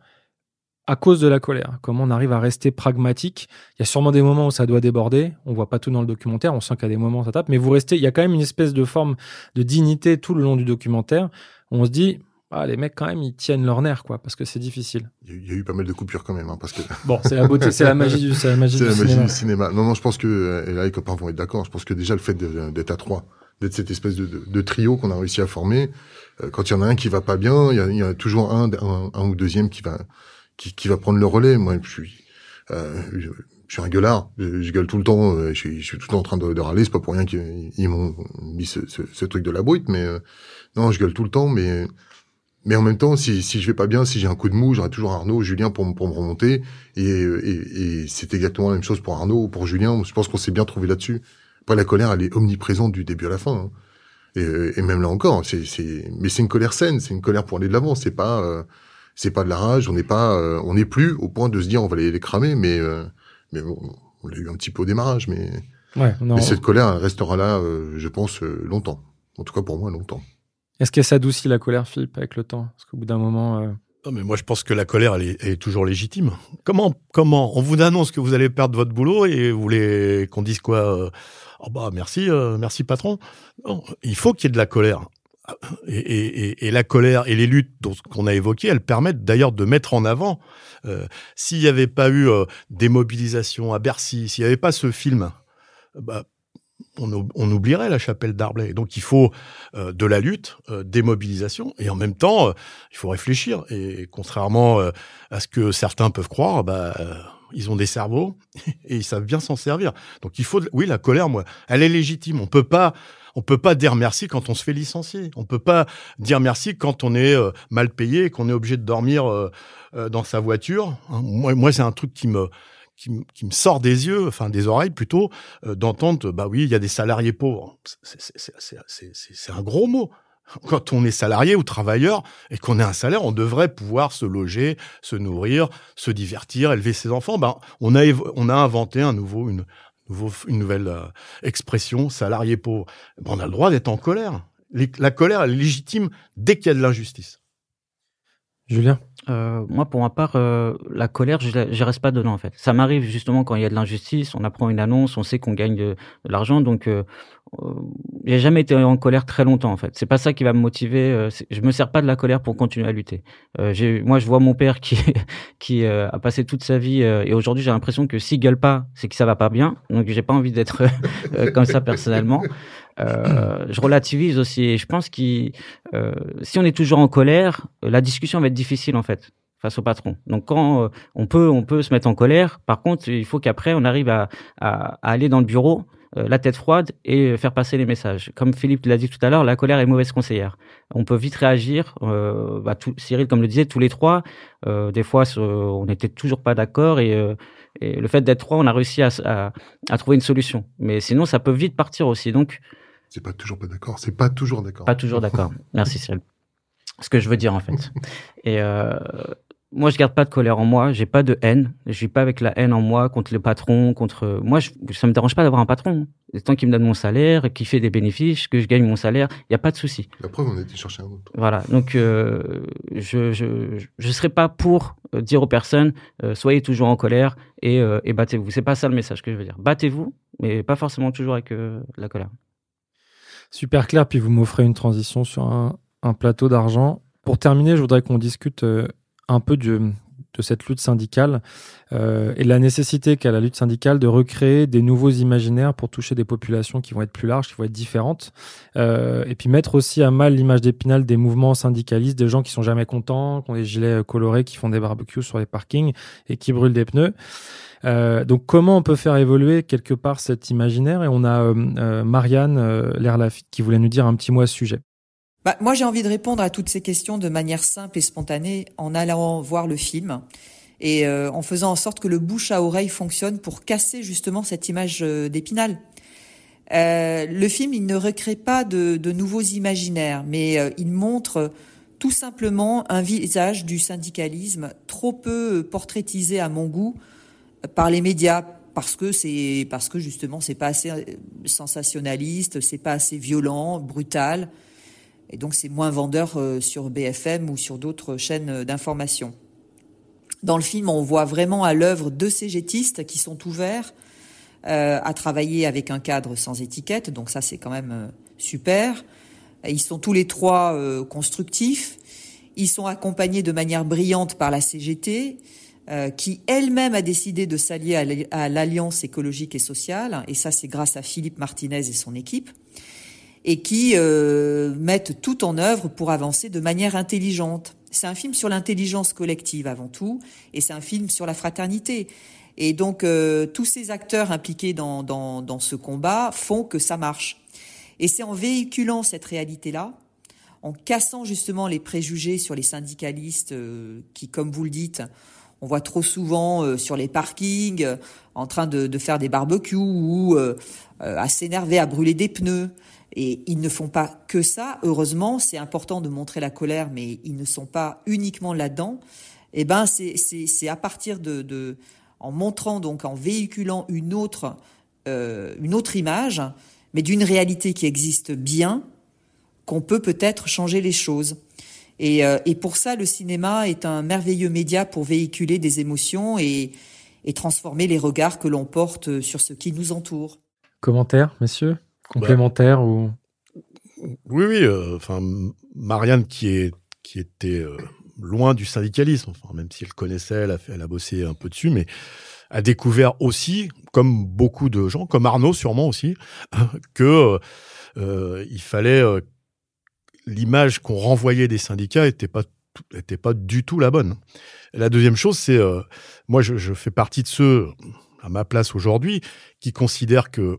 Speaker 2: à cause de la colère? Comment on arrive à rester pragmatique? Il y a sûrement des moments où ça doit déborder. On voit pas tout dans le documentaire. On sent qu'à des moments ça tape, mais vous restez. Il y a quand même une espèce de forme de dignité tout le long du documentaire. On se dit, ah, les mecs quand même ils tiennent leur nerf quoi parce que c'est difficile.
Speaker 5: Il y, a eu pas mal de coupures quand même hein, parce que
Speaker 2: bon c'est la beauté c'est la magie du c'est la magie, du,
Speaker 5: la magie
Speaker 2: cinéma.
Speaker 5: du cinéma. Non non je pense que et là les copains vont être d'accord. Je pense que déjà le fait d'être à trois, d'être cette espèce de, de, trio qu'on a réussi à former, euh, quand il y en a un qui va pas bien, il y a, y a, toujours un, un, ou deuxième qui va qui, qui va prendre le relais. Moi je suis euh, je, suis un gueulard, je, gueule tout le temps, euh, je suis, je suis tout le temps en train de, de râler, c'est pas pour rien qu'ils m'ont mis ce, ce, ce, truc de la brute, mais euh, non, je gueule tout le temps, mais mais en même temps, si, si je vais pas bien, si j'ai un coup de mou, j'aurai toujours Arnaud, Julien pour, pour me remonter. Et, et, et c'est exactement la même chose pour Arnaud, pour Julien. Je pense qu'on s'est bien trouvé là-dessus. Après, la colère, elle est omniprésente du début à la fin. Hein. Et, et, même là encore, c'est, c'est, mais c'est une colère saine, c'est une colère pour aller de l'avant. C'est pas, euh, c'est pas de la rage. On n'est pas, euh, on n'est plus au point de se dire on va les, les cramer, mais, euh, mais bon, on l'a eu un petit peu au démarrage, mais,
Speaker 2: ouais, non.
Speaker 5: mais cette colère elle restera là, je pense, longtemps. En tout cas pour moi, longtemps.
Speaker 2: Est-ce qu'elle s'adoucit la colère, Philippe, avec le temps? Parce qu'au bout d'un moment. Euh,
Speaker 7: non, mais moi, je pense que la colère, elle est, toujours légitime. Comment, comment On vous annonce que vous allez perdre votre boulot et vous voulez qu'on dise quoi Oh bah merci, euh, merci patron. Non, il faut qu'il y ait de la colère. Et, et, la colère et les luttes qu'on a évoquées, elles permettent d'ailleurs de mettre en avant. Euh, s'il n'y avait pas eu des mobilisations à Bercy, s'il n'y avait pas ce film, bah, on, oublierait la chapelle d'Arblay. Donc il faut euh, de la lutte, euh, des mobilisations, et en même temps, euh, il faut réfléchir. Et contrairement à ce que certains peuvent croire, bah, ils ont des cerveaux et ils savent bien s'en servir. Donc il faut, oui, la colère, moi, elle est légitime. On peut pas, on peut pas dire merci quand on se fait licencier. On peut pas dire merci quand on est mal payé, qu'on est obligé de dormir dans sa voiture. Hein. Moi, moi c'est un truc qui me qui, me sort des yeux, enfin des oreilles plutôt, euh, d'entendre, bah oui, il y a des salariés pauvres. C'est un gros mot. Quand on est salarié ou travailleur et qu'on a un salaire, on devrait pouvoir se loger, se nourrir, se divertir, élever ses enfants. Ben, on a, on a inventé un nouveau, une, une nouvelle euh, expression, salarié pauvre. Ben, on a le droit d'être en colère. la colère est légitime dès qu'il y a de l'injustice.
Speaker 2: Julien
Speaker 8: euh, moi, pour ma part, euh, la colère, je, je reste pas dedans en fait. Ça m'arrive justement quand il y a de l'injustice, on apprend une annonce, on sait qu'on gagne de, l'argent, donc euh, euh, j'ai jamais été en colère très longtemps en fait. C'est pas ça qui va me motiver. Euh, je me sers pas de la colère pour continuer à lutter. Euh, moi, je vois mon père qui qui a passé toute sa vie et aujourd'hui j'ai l'impression que s'il gueule pas, c'est que ça va pas bien. Donc j'ai pas envie d'être comme ça personnellement. Euh, je relativise aussi. Et je pense que euh, si on est toujours en colère, la discussion va être difficile en fait face au patron. Donc quand euh, on peut on peut se mettre en colère, par contre il faut qu'après on arrive à, à, à, aller dans le bureau la tête froide et faire passer les messages. Comme Philippe l'a dit tout à l'heure, la colère est mauvaise conseillère. On peut vite réagir. Euh, bah, tout, Cyril, comme le disait, tous les trois, euh, des fois, on n'était toujours pas d'accord et, et, le fait d'être trois, on a réussi à, à, à, trouver une solution. Mais sinon, ça peut vite partir aussi. Donc,
Speaker 5: c'est pas toujours pas d'accord. C'est pas toujours d'accord.
Speaker 8: Pas toujours d'accord. Merci Cyril. Ce que je veux dire en fait. Et euh, moi, je garde pas de colère en moi. J'ai pas de haine. Je suis pas avec la haine en moi contre le patron, contre. Moi, je, ça me dérange pas d'avoir un patron. Tant qu'il me donne mon salaire, qu'il fait des bénéfices, que je gagne mon salaire, il y a pas de souci.
Speaker 5: La preuve, on a été chercher un autre.
Speaker 8: Voilà. Donc, euh, je, je je serai pas pour euh, dire aux personnes euh, soyez toujours en colère et, euh, et battez-vous. C'est pas ça le message que je veux dire. Battez-vous, mais pas forcément toujours avec la colère.
Speaker 2: Super clair, puis vous m'offrez une transition sur un, plateau d'argent. Pour terminer, je voudrais qu'on discute euh, un peu de, cette lutte syndicale euh, et la nécessité qu'a la lutte syndicale de recréer des nouveaux imaginaires pour toucher des populations qui vont être plus larges, qui vont être différentes, euh, et puis mettre aussi à mal l'image d'épinal des mouvements syndicalistes, des gens qui sont jamais contents, qui ont des gilets colorés, qui font des barbecues sur les parkings et qui brûlent des pneus. Euh, donc comment on peut faire évoluer quelque part cet imaginaire? Et on a euh, euh Marianne euh, Lafitte qui voulait nous dire un petit mot à ce sujet.
Speaker 9: Bah, Moi, j'ai envie de répondre à toutes ces questions de manière simple et spontanée en allant voir le film et euh, en faisant en sorte que le bouche à oreille fonctionne pour casser justement cette image euh, d'épinal. Euh, le film, il ne recrée pas de, de nouveaux imaginaires, mais euh, il montre tout simplement un visage du syndicalisme trop peu portraitisé à mon goût par les médias, parce que c'est parce que justement c'est pas assez sensationnaliste, c'est pas assez violent, brutal, et donc c'est moins vendeur sur BFM ou sur d'autres chaînes d'information. Dans le film, on voit vraiment à l'œuvre deux cégétistes qui sont ouverts euh, à travailler avec un cadre sans étiquette, donc ça c'est quand même euh, super. Ils sont tous les trois euh, constructifs. Ils sont accompagnés de manière brillante par la CGT, euh, qui elle-même a décidé de s'allier à l'Alliance écologique et sociale, et ça c'est grâce à Philippe Martinez et son équipe, et qui euh, mettent tout en œuvre pour avancer de manière intelligente. C'est un film sur l'intelligence collective avant tout, et c'est un film sur la fraternité. Et donc euh, tous ces acteurs impliqués dans, dans, dans, ce combat font que ça marche. Et c'est en véhiculant cette réalité-là, en cassant justement les préjugés sur les syndicalistes euh, qui, comme vous le dites, on voit trop souvent euh, sur les parkings euh, en train de, de, faire des barbecues ou euh, à s'énerver, à brûler des pneus. Et ils ne font pas que ça. Heureusement, c'est important de montrer la colère, mais ils ne sont pas uniquement là-dedans. Eh ben, c'est à partir de, en montrant donc, en véhiculant une autre, euh, une autre image, mais d'une réalité qui existe bien, qu'on peut peut-être changer les choses. Et, euh, et, pour ça, le cinéma est un merveilleux média pour véhiculer des émotions et, et transformer les regards que l'on porte sur ce qui nous entoure.
Speaker 2: Commentaires, messieurs? Complémentaires bah, ou
Speaker 7: Oui, oui. Enfin, Marianne qui est qui était euh, loin du syndicalisme, enfin, même si elle connaissait, elle a, fait, elle a bossé un peu dessus, mais a découvert aussi, comme beaucoup de gens, comme Arnaud sûrement aussi, que euh, il fallait euh, l'image qu'on renvoyait des syndicats était pas était pas du tout la bonne. La deuxième chose, c'est euh, moi je, je, fais partie de ceux à ma place aujourd'hui qui considèrent que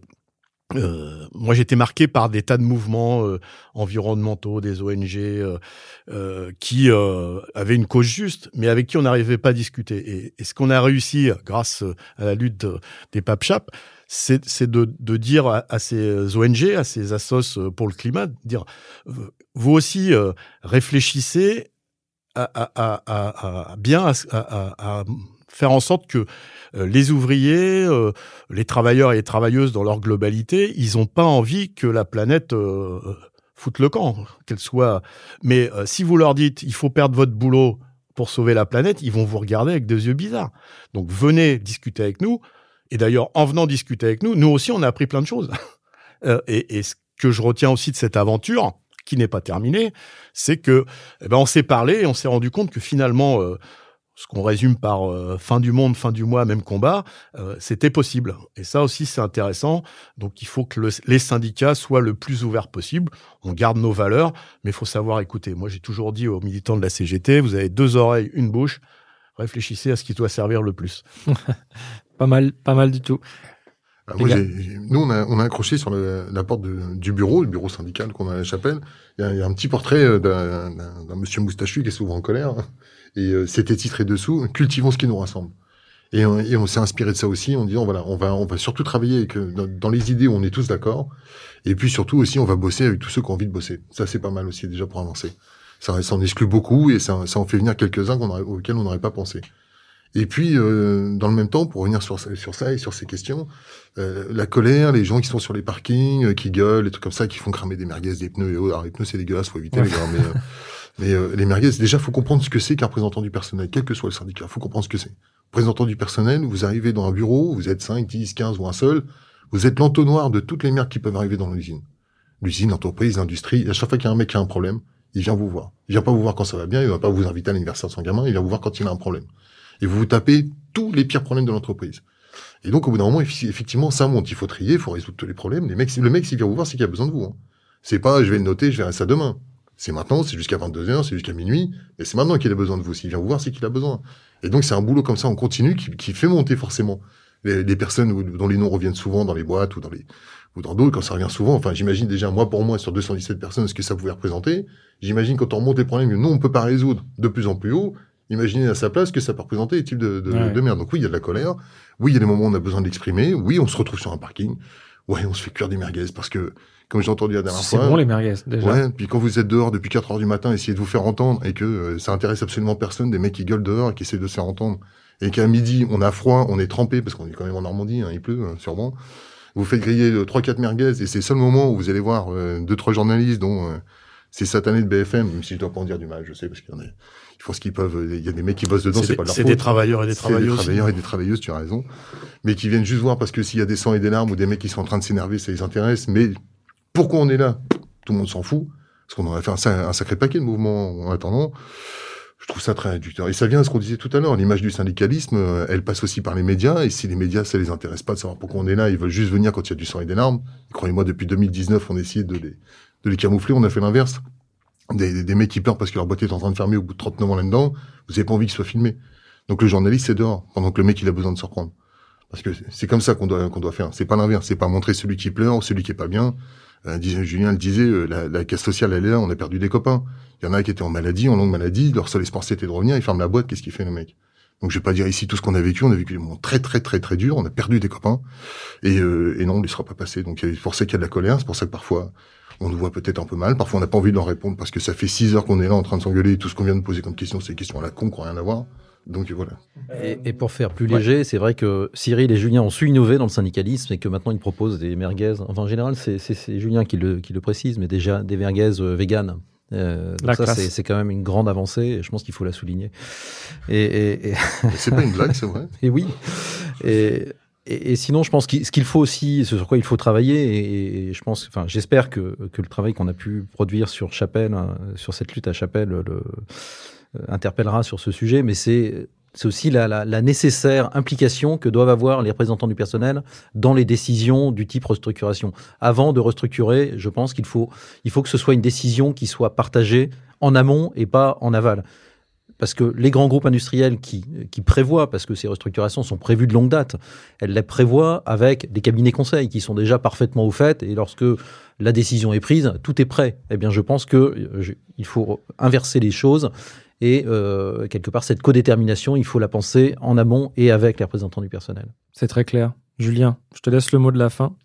Speaker 7: euh, moi, j'étais marqué par des tas de mouvements euh, environnementaux, des ONG euh, euh, qui euh, avaient une cause juste, mais avec qui on n'arrivait pas à discuter. Et, et ce qu'on a réussi, grâce à la lutte des papchaps, c'est de, de, dire à, à, ces ONG, à ces assos pour le climat, de dire vous aussi réfléchissez à, à, à bien à, faire en sorte que euh, les ouvriers, euh, les travailleurs et les travailleuses dans leur globalité, ils n'ont pas envie que la planète euh, foute le camp, qu'elle soit. Mais si vous leur dites, il faut perdre votre boulot pour sauver la planète, ils vont vous regarder avec des yeux bizarres. Donc venez discuter avec nous. Et d'ailleurs, en venant discuter avec nous, nous aussi, on a appris plein de choses. et, et ce que je retiens aussi de cette aventure, qui n'est pas terminée, c'est que eh ben, on s'est parlé et on s'est rendu compte que finalement, euh, ce qu'on résume par euh, fin du monde, fin du mois, même combat, euh, c'était possible. Et ça aussi, c'est intéressant. Donc, il faut que le, les syndicats soient le plus ouverts possible. On garde nos valeurs, mais il faut savoir écouter. Moi, j'ai toujours dit aux militants de la CGT, vous avez deux oreilles, une bouche. Réfléchissez à ce qui doit servir le plus.
Speaker 2: pas mal, pas mal du tout.
Speaker 5: Ah, moi, nous, on a, on a accroché sur le, la porte de, du bureau, le bureau syndical qu'on a à la chapelle. Il y a, il y a un petit portrait euh, d'un monsieur moustachu qui est souvent en colère. Et euh, c'était titré dessous Cultivons ce qui nous rassemble. Et on, et on s'est inspiré de ça aussi en disant voilà, on va, on va surtout travailler avec, euh, dans, dans les idées où on est tous d'accord. Et puis surtout aussi, on va bosser avec tous ceux qui ont envie de bosser. Ça, c'est pas mal aussi déjà pour avancer. Ça, ça en exclut beaucoup et ça, ça en fait venir quelques-uns auxquels on n'aurait pas pensé. Et puis, euh, dans le même temps, pour revenir sur, sur ça et sur ces questions, euh, la colère, les gens qui sont sur les parkings, euh, qui gueulent, les trucs comme ça, qui font cramer des merguez, des pneus et autres. Alors, les pneus, c'est dégueulasse, faut éviter les gars, mais, euh, mais euh, les merguez, déjà, faut comprendre ce que c'est qu'un représentant du personnel, quel que soit le syndicat, faut comprendre ce que c'est. Représentant du personnel, vous arrivez dans un bureau, vous êtes 5, 10, 15 ou un seul, vous êtes l'entonnoir de toutes les merdes qui peuvent arriver dans l'usine. L'usine, l'entreprise, l'industrie, à chaque fois qu'il y a un mec qui a un problème, il vient vous voir. Il vient pas vous voir quand ça va bien, il va pas vous inviter à l'anniversaire de son gamin, il vient vous voir quand il a un problème et vous vous tapez tous les pires problèmes de l'entreprise. Et donc, au bout d'un moment, effectivement, ça monte. Il faut trier, il faut résoudre tous les problèmes. Les le mec, s'il vient vous voir, c'est qu'il a besoin de vous. Hein. C'est pas, je vais le noter, je verrai ça demain. C'est maintenant, c'est jusqu'à 22h, c'est jusqu'à minuit. Et c'est maintenant qu'il a besoin de vous. S'il vient vous voir, c'est qu'il a besoin. Et donc, c'est un boulot comme ça en continu qui, qui fait monter forcément les, personnes dont les noms reviennent souvent dans les boîtes ou dans les ou dans d'autres, quand ça revient souvent, enfin, j'imagine déjà, moi, pour moi, sur 217 personnes, ce que ça pouvait représenter. J'imagine quand on remonte les problèmes que nous, on peut pas résoudre de plus en plus haut, imaginez à sa place ce que ça peut représenter les types de, de, merde. Donc oui, il y a de la colère. Oui, il y a des moments où on a besoin d'exprimer. Oui, on se retrouve sur un parking. Ouais, on se fait cuire des merguez parce que, comme j'ai entendu la dernière fois.
Speaker 2: C'est bon les merguez, déjà.
Speaker 5: Ouais, puis quand vous êtes dehors depuis 4 heures du matin, essayez de vous faire entendre et que euh, ça intéresse absolument personne, des mecs qui gueulent dehors et qui essaient de se faire entendre. Et qu'à midi, on a froid, on est trempé parce qu'on est quand même en Normandie, hein, il pleut, hein, sûrement vous faites griller euh, trois quatre merguez et c'est le seul moment où vous allez voir euh, deux trois journalistes dont euh, ces satanés de BFM, même si je dois pas en dire du mal, je sais parce qu'il y en a, ils font ce qu'ils peuvent. Il y a des mecs qui bossent dedans, c'est pas leur
Speaker 7: C'est des travailleurs et des travailleuses.
Speaker 5: Des travailleurs et des travailleuses, tu as raison. Mais qui viennent juste voir parce que s'il y a des sangs et des larmes ou des mecs qui sont en train de s'énerver, ça les intéresse. Mais pourquoi on est là? Tout le monde s'en fout. Parce qu'on aurait fait un, sacré paquet de mouvements en attendant. Je trouve ça très réducteur. Et ça vient à ce qu'on disait tout à l'heure. L'image du syndicalisme, euh, elle passe aussi par les médias. Et si les médias, ça les intéresse pas de savoir pourquoi on est là, ils veulent juste venir quand il y a du sang et des larmes. Croyez-moi, depuis 2019, on a essayé de les, de les camoufler. On a fait l'inverse. Des, des, mecs qui pleurent parce que leur boîte est en train de fermer au bout de 39 ans là-dedans. Vous avez pas envie qu'ils soient filmés. Donc le journaliste, c'est dehors. Pendant que le mec, il a besoin de se reprendre. Parce que c'est comme ça qu'on doit, qu'on doit faire. C'est pas l'inverse. C'est pas montrer celui qui pleure ou celui qui est pas bien. Julien le disait, euh, la, la casse sociale, elle est là, on a perdu des copains. Il y en a qui étaient en maladie, en longue maladie, leur seul espoir c'était de revenir, ils ferment la boîte, qu'est-ce qu'il fait le mec? Donc je vais pas dire ici tout ce qu'on a vécu, on a vécu des moments très très très très durs, on a perdu des copains, et, euh, et non, on ne sera pas passé. Donc c'est pour ça qu'il y a de la colère, c'est pour ça que parfois on nous voit peut-être un peu mal, parfois on n'a pas envie de leur répondre parce que ça fait six heures qu'on est là en train de s'engueuler, tout ce qu'on vient de poser comme question, c'est des questions à la con qui n'ont rien à voir. Donc voilà.
Speaker 10: Et, pour faire plus léger, c'est vrai que Cyril et Julien ont su innover dans le syndicalisme et que maintenant ils proposent des merguez. Enfin, en général, c'est Julien qui le, qui le précise, mais déjà des merguez euh, véganes. Euh, ça, c'est quand même une grande avancée et je pense qu'il faut la souligner. Et, et,
Speaker 5: c'est pas une blague, c'est vrai.
Speaker 10: Et oui. Et, et, sinon, je pense que ce qu'il faut aussi, ce sur quoi il faut travailler, et, je pense, enfin, j'espère que, que le travail qu'on a pu produire sur Chapelle, hein, sur cette lutte à Chapelle, le, euh, interpellera sur ce sujet, mais c'est c'est aussi la, la, la, nécessaire implication que doivent avoir les représentants du personnel dans les décisions du type restructuration. Avant de restructurer, je pense qu'il faut, il faut que ce soit une décision qui soit partagée en amont et pas en aval. Parce que les grands groupes industriels qui, qui prévoient, parce que ces restructurations sont prévues de longue date, elles les prévoient avec des cabinets conseils qui sont déjà parfaitement au fait. Et lorsque la décision est prise, tout est prêt. Eh bien, je pense que euh, faut inverser les choses et euh, quelque part, cette codétermination, il faut la penser en amont et avec les représentants du personnel.
Speaker 2: C'est très clair. Julien, je te laisse le mot de la fin.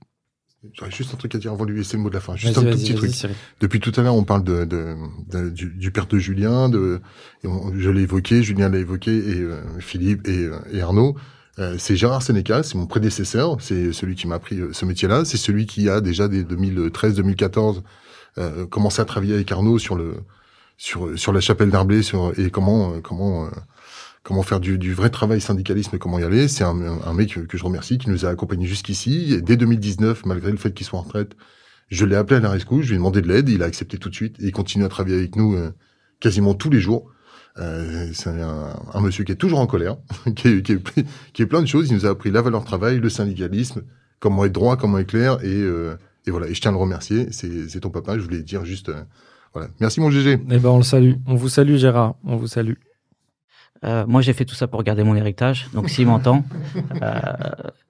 Speaker 5: J'aurais juste un truc à dire avant de lui laisser le mot de la fin. Juste un petit truc. Depuis tout à l'heure, on parle de, de, du, du, père de Julien, de, je l'ai évoqué, Julien l'a évoqué, et euh, Philippe et, euh, et Arnaud. Euh, c'est Gérard Sénécal, c'est mon prédécesseur, c'est celui qui m'a appris ce métier-là, c'est celui qui a déjà dès 2013-2014 commencé à travailler avec Arnaud sur le sur sur la chapelle d'Arblay sur et comment euh, comment euh, comment faire du, du, vrai travail syndicalisme comment y aller. C'est un, un, mec que je remercie qui nous a accompagnés jusqu'ici. Dès 2019, malgré le fait qu'il soit en retraite, je l'ai appelé à la rescousse, je lui ai demandé de l'aide, il a accepté tout de suite et il continue à travailler avec nous euh, quasiment tous les jours. Euh, c'est un, un, monsieur qui est toujours en colère, qui, est, qui, est, plein de choses. Il nous a appris la valeur travail, le syndicalisme, comment être droit, comment être clair, et, et voilà. Et je tiens à le remercier. C'est ton papa. Je voulais dire juste Merci mon GG.
Speaker 2: Eh ben on le salue. On vous salue Gérard. On vous salue.
Speaker 8: Euh, moi, j'ai fait tout ça pour garder mon héritage. Donc, s'il m'entend. Euh,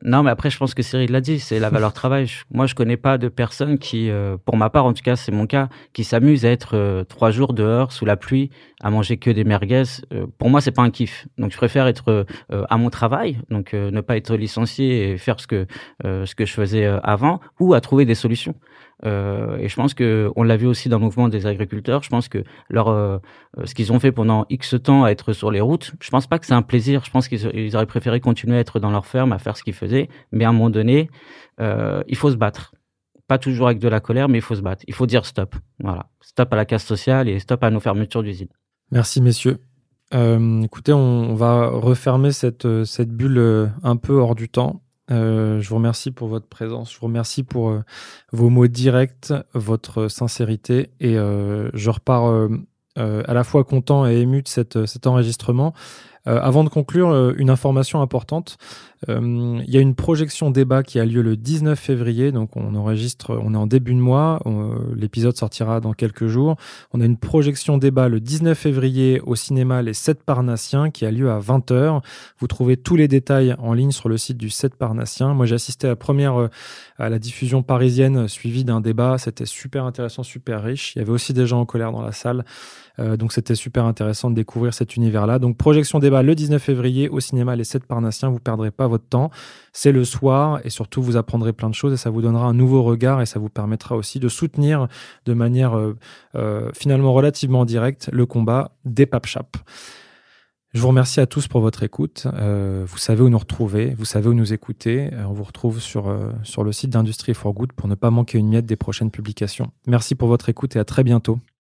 Speaker 8: non, mais après, je pense que Cyril l'a dit, c'est la valeur travail. Moi, je connais pas de personne qui, euh, pour ma part, en tout cas, c'est mon cas, qui s'amuse à être trois jours dehors sous la pluie, à manger que des merguez. pour moi, c'est pas un kiff. Donc, je préfère être à mon travail, donc ne pas être licencié et faire ce que ce que je faisais avant, ou à trouver des solutions. Euh, et je pense que on l'a vu aussi dans le mouvement des agriculteurs. Je pense que leur euh, ce qu'ils ont fait pendant X temps à être sur les routes, je pense pas que c'est un plaisir. Je pense qu'ils auraient préféré continuer à être dans leur ferme, à faire ce qu'ils faisaient. Mais à un moment donné, euh, il faut se battre. Pas toujours avec de la colère, mais il faut se battre. Il faut dire stop. Voilà, stop à la casse sociale et stop à nos fermetures d'usines.
Speaker 2: Merci messieurs. Euh, écoutez, on, va refermer cette, cette bulle un peu hors du temps. Euh, je vous remercie pour votre présence. Je vous remercie pour euh, vos mots directs, votre sincérité. Et euh, je repars à la fois content et ému de cet enregistrement. Euh, avant de conclure, euh, une information importante. Euh, il y a une projection débat qui a lieu le 19 février, donc on enregistre, on est en début de mois, l'épisode sortira dans quelques jours. On a une projection débat le 19 février au cinéma Les 7 Parnassiens qui a lieu à 20h. Vous trouvez tous les détails en ligne sur le site du 7 Parnassien. Moi j'ai assisté à la première, à la diffusion parisienne suivie d'un débat, c'était super intéressant, super riche. Il y avait aussi des gens en colère dans la salle. Euh, donc c'était super intéressant de découvrir cet univers-là. Donc projection débat le 19 février au cinéma Les 7 Parnassiens. Vous perdrez pas votre temps. C'est le soir et surtout vous apprendrez plein de choses et ça vous donnera un nouveau regard et ça vous permettra aussi de soutenir de manière euh, euh, finalement relativement directe le combat des papchaps. Je vous remercie à tous pour votre écoute. vous savez où nous retrouver, vous savez où nous écouter. on vous retrouve sur, sur le site d'Industrie for Good pour ne pas manquer une miette des prochaines publications. Merci pour votre écoute et à très bientôt.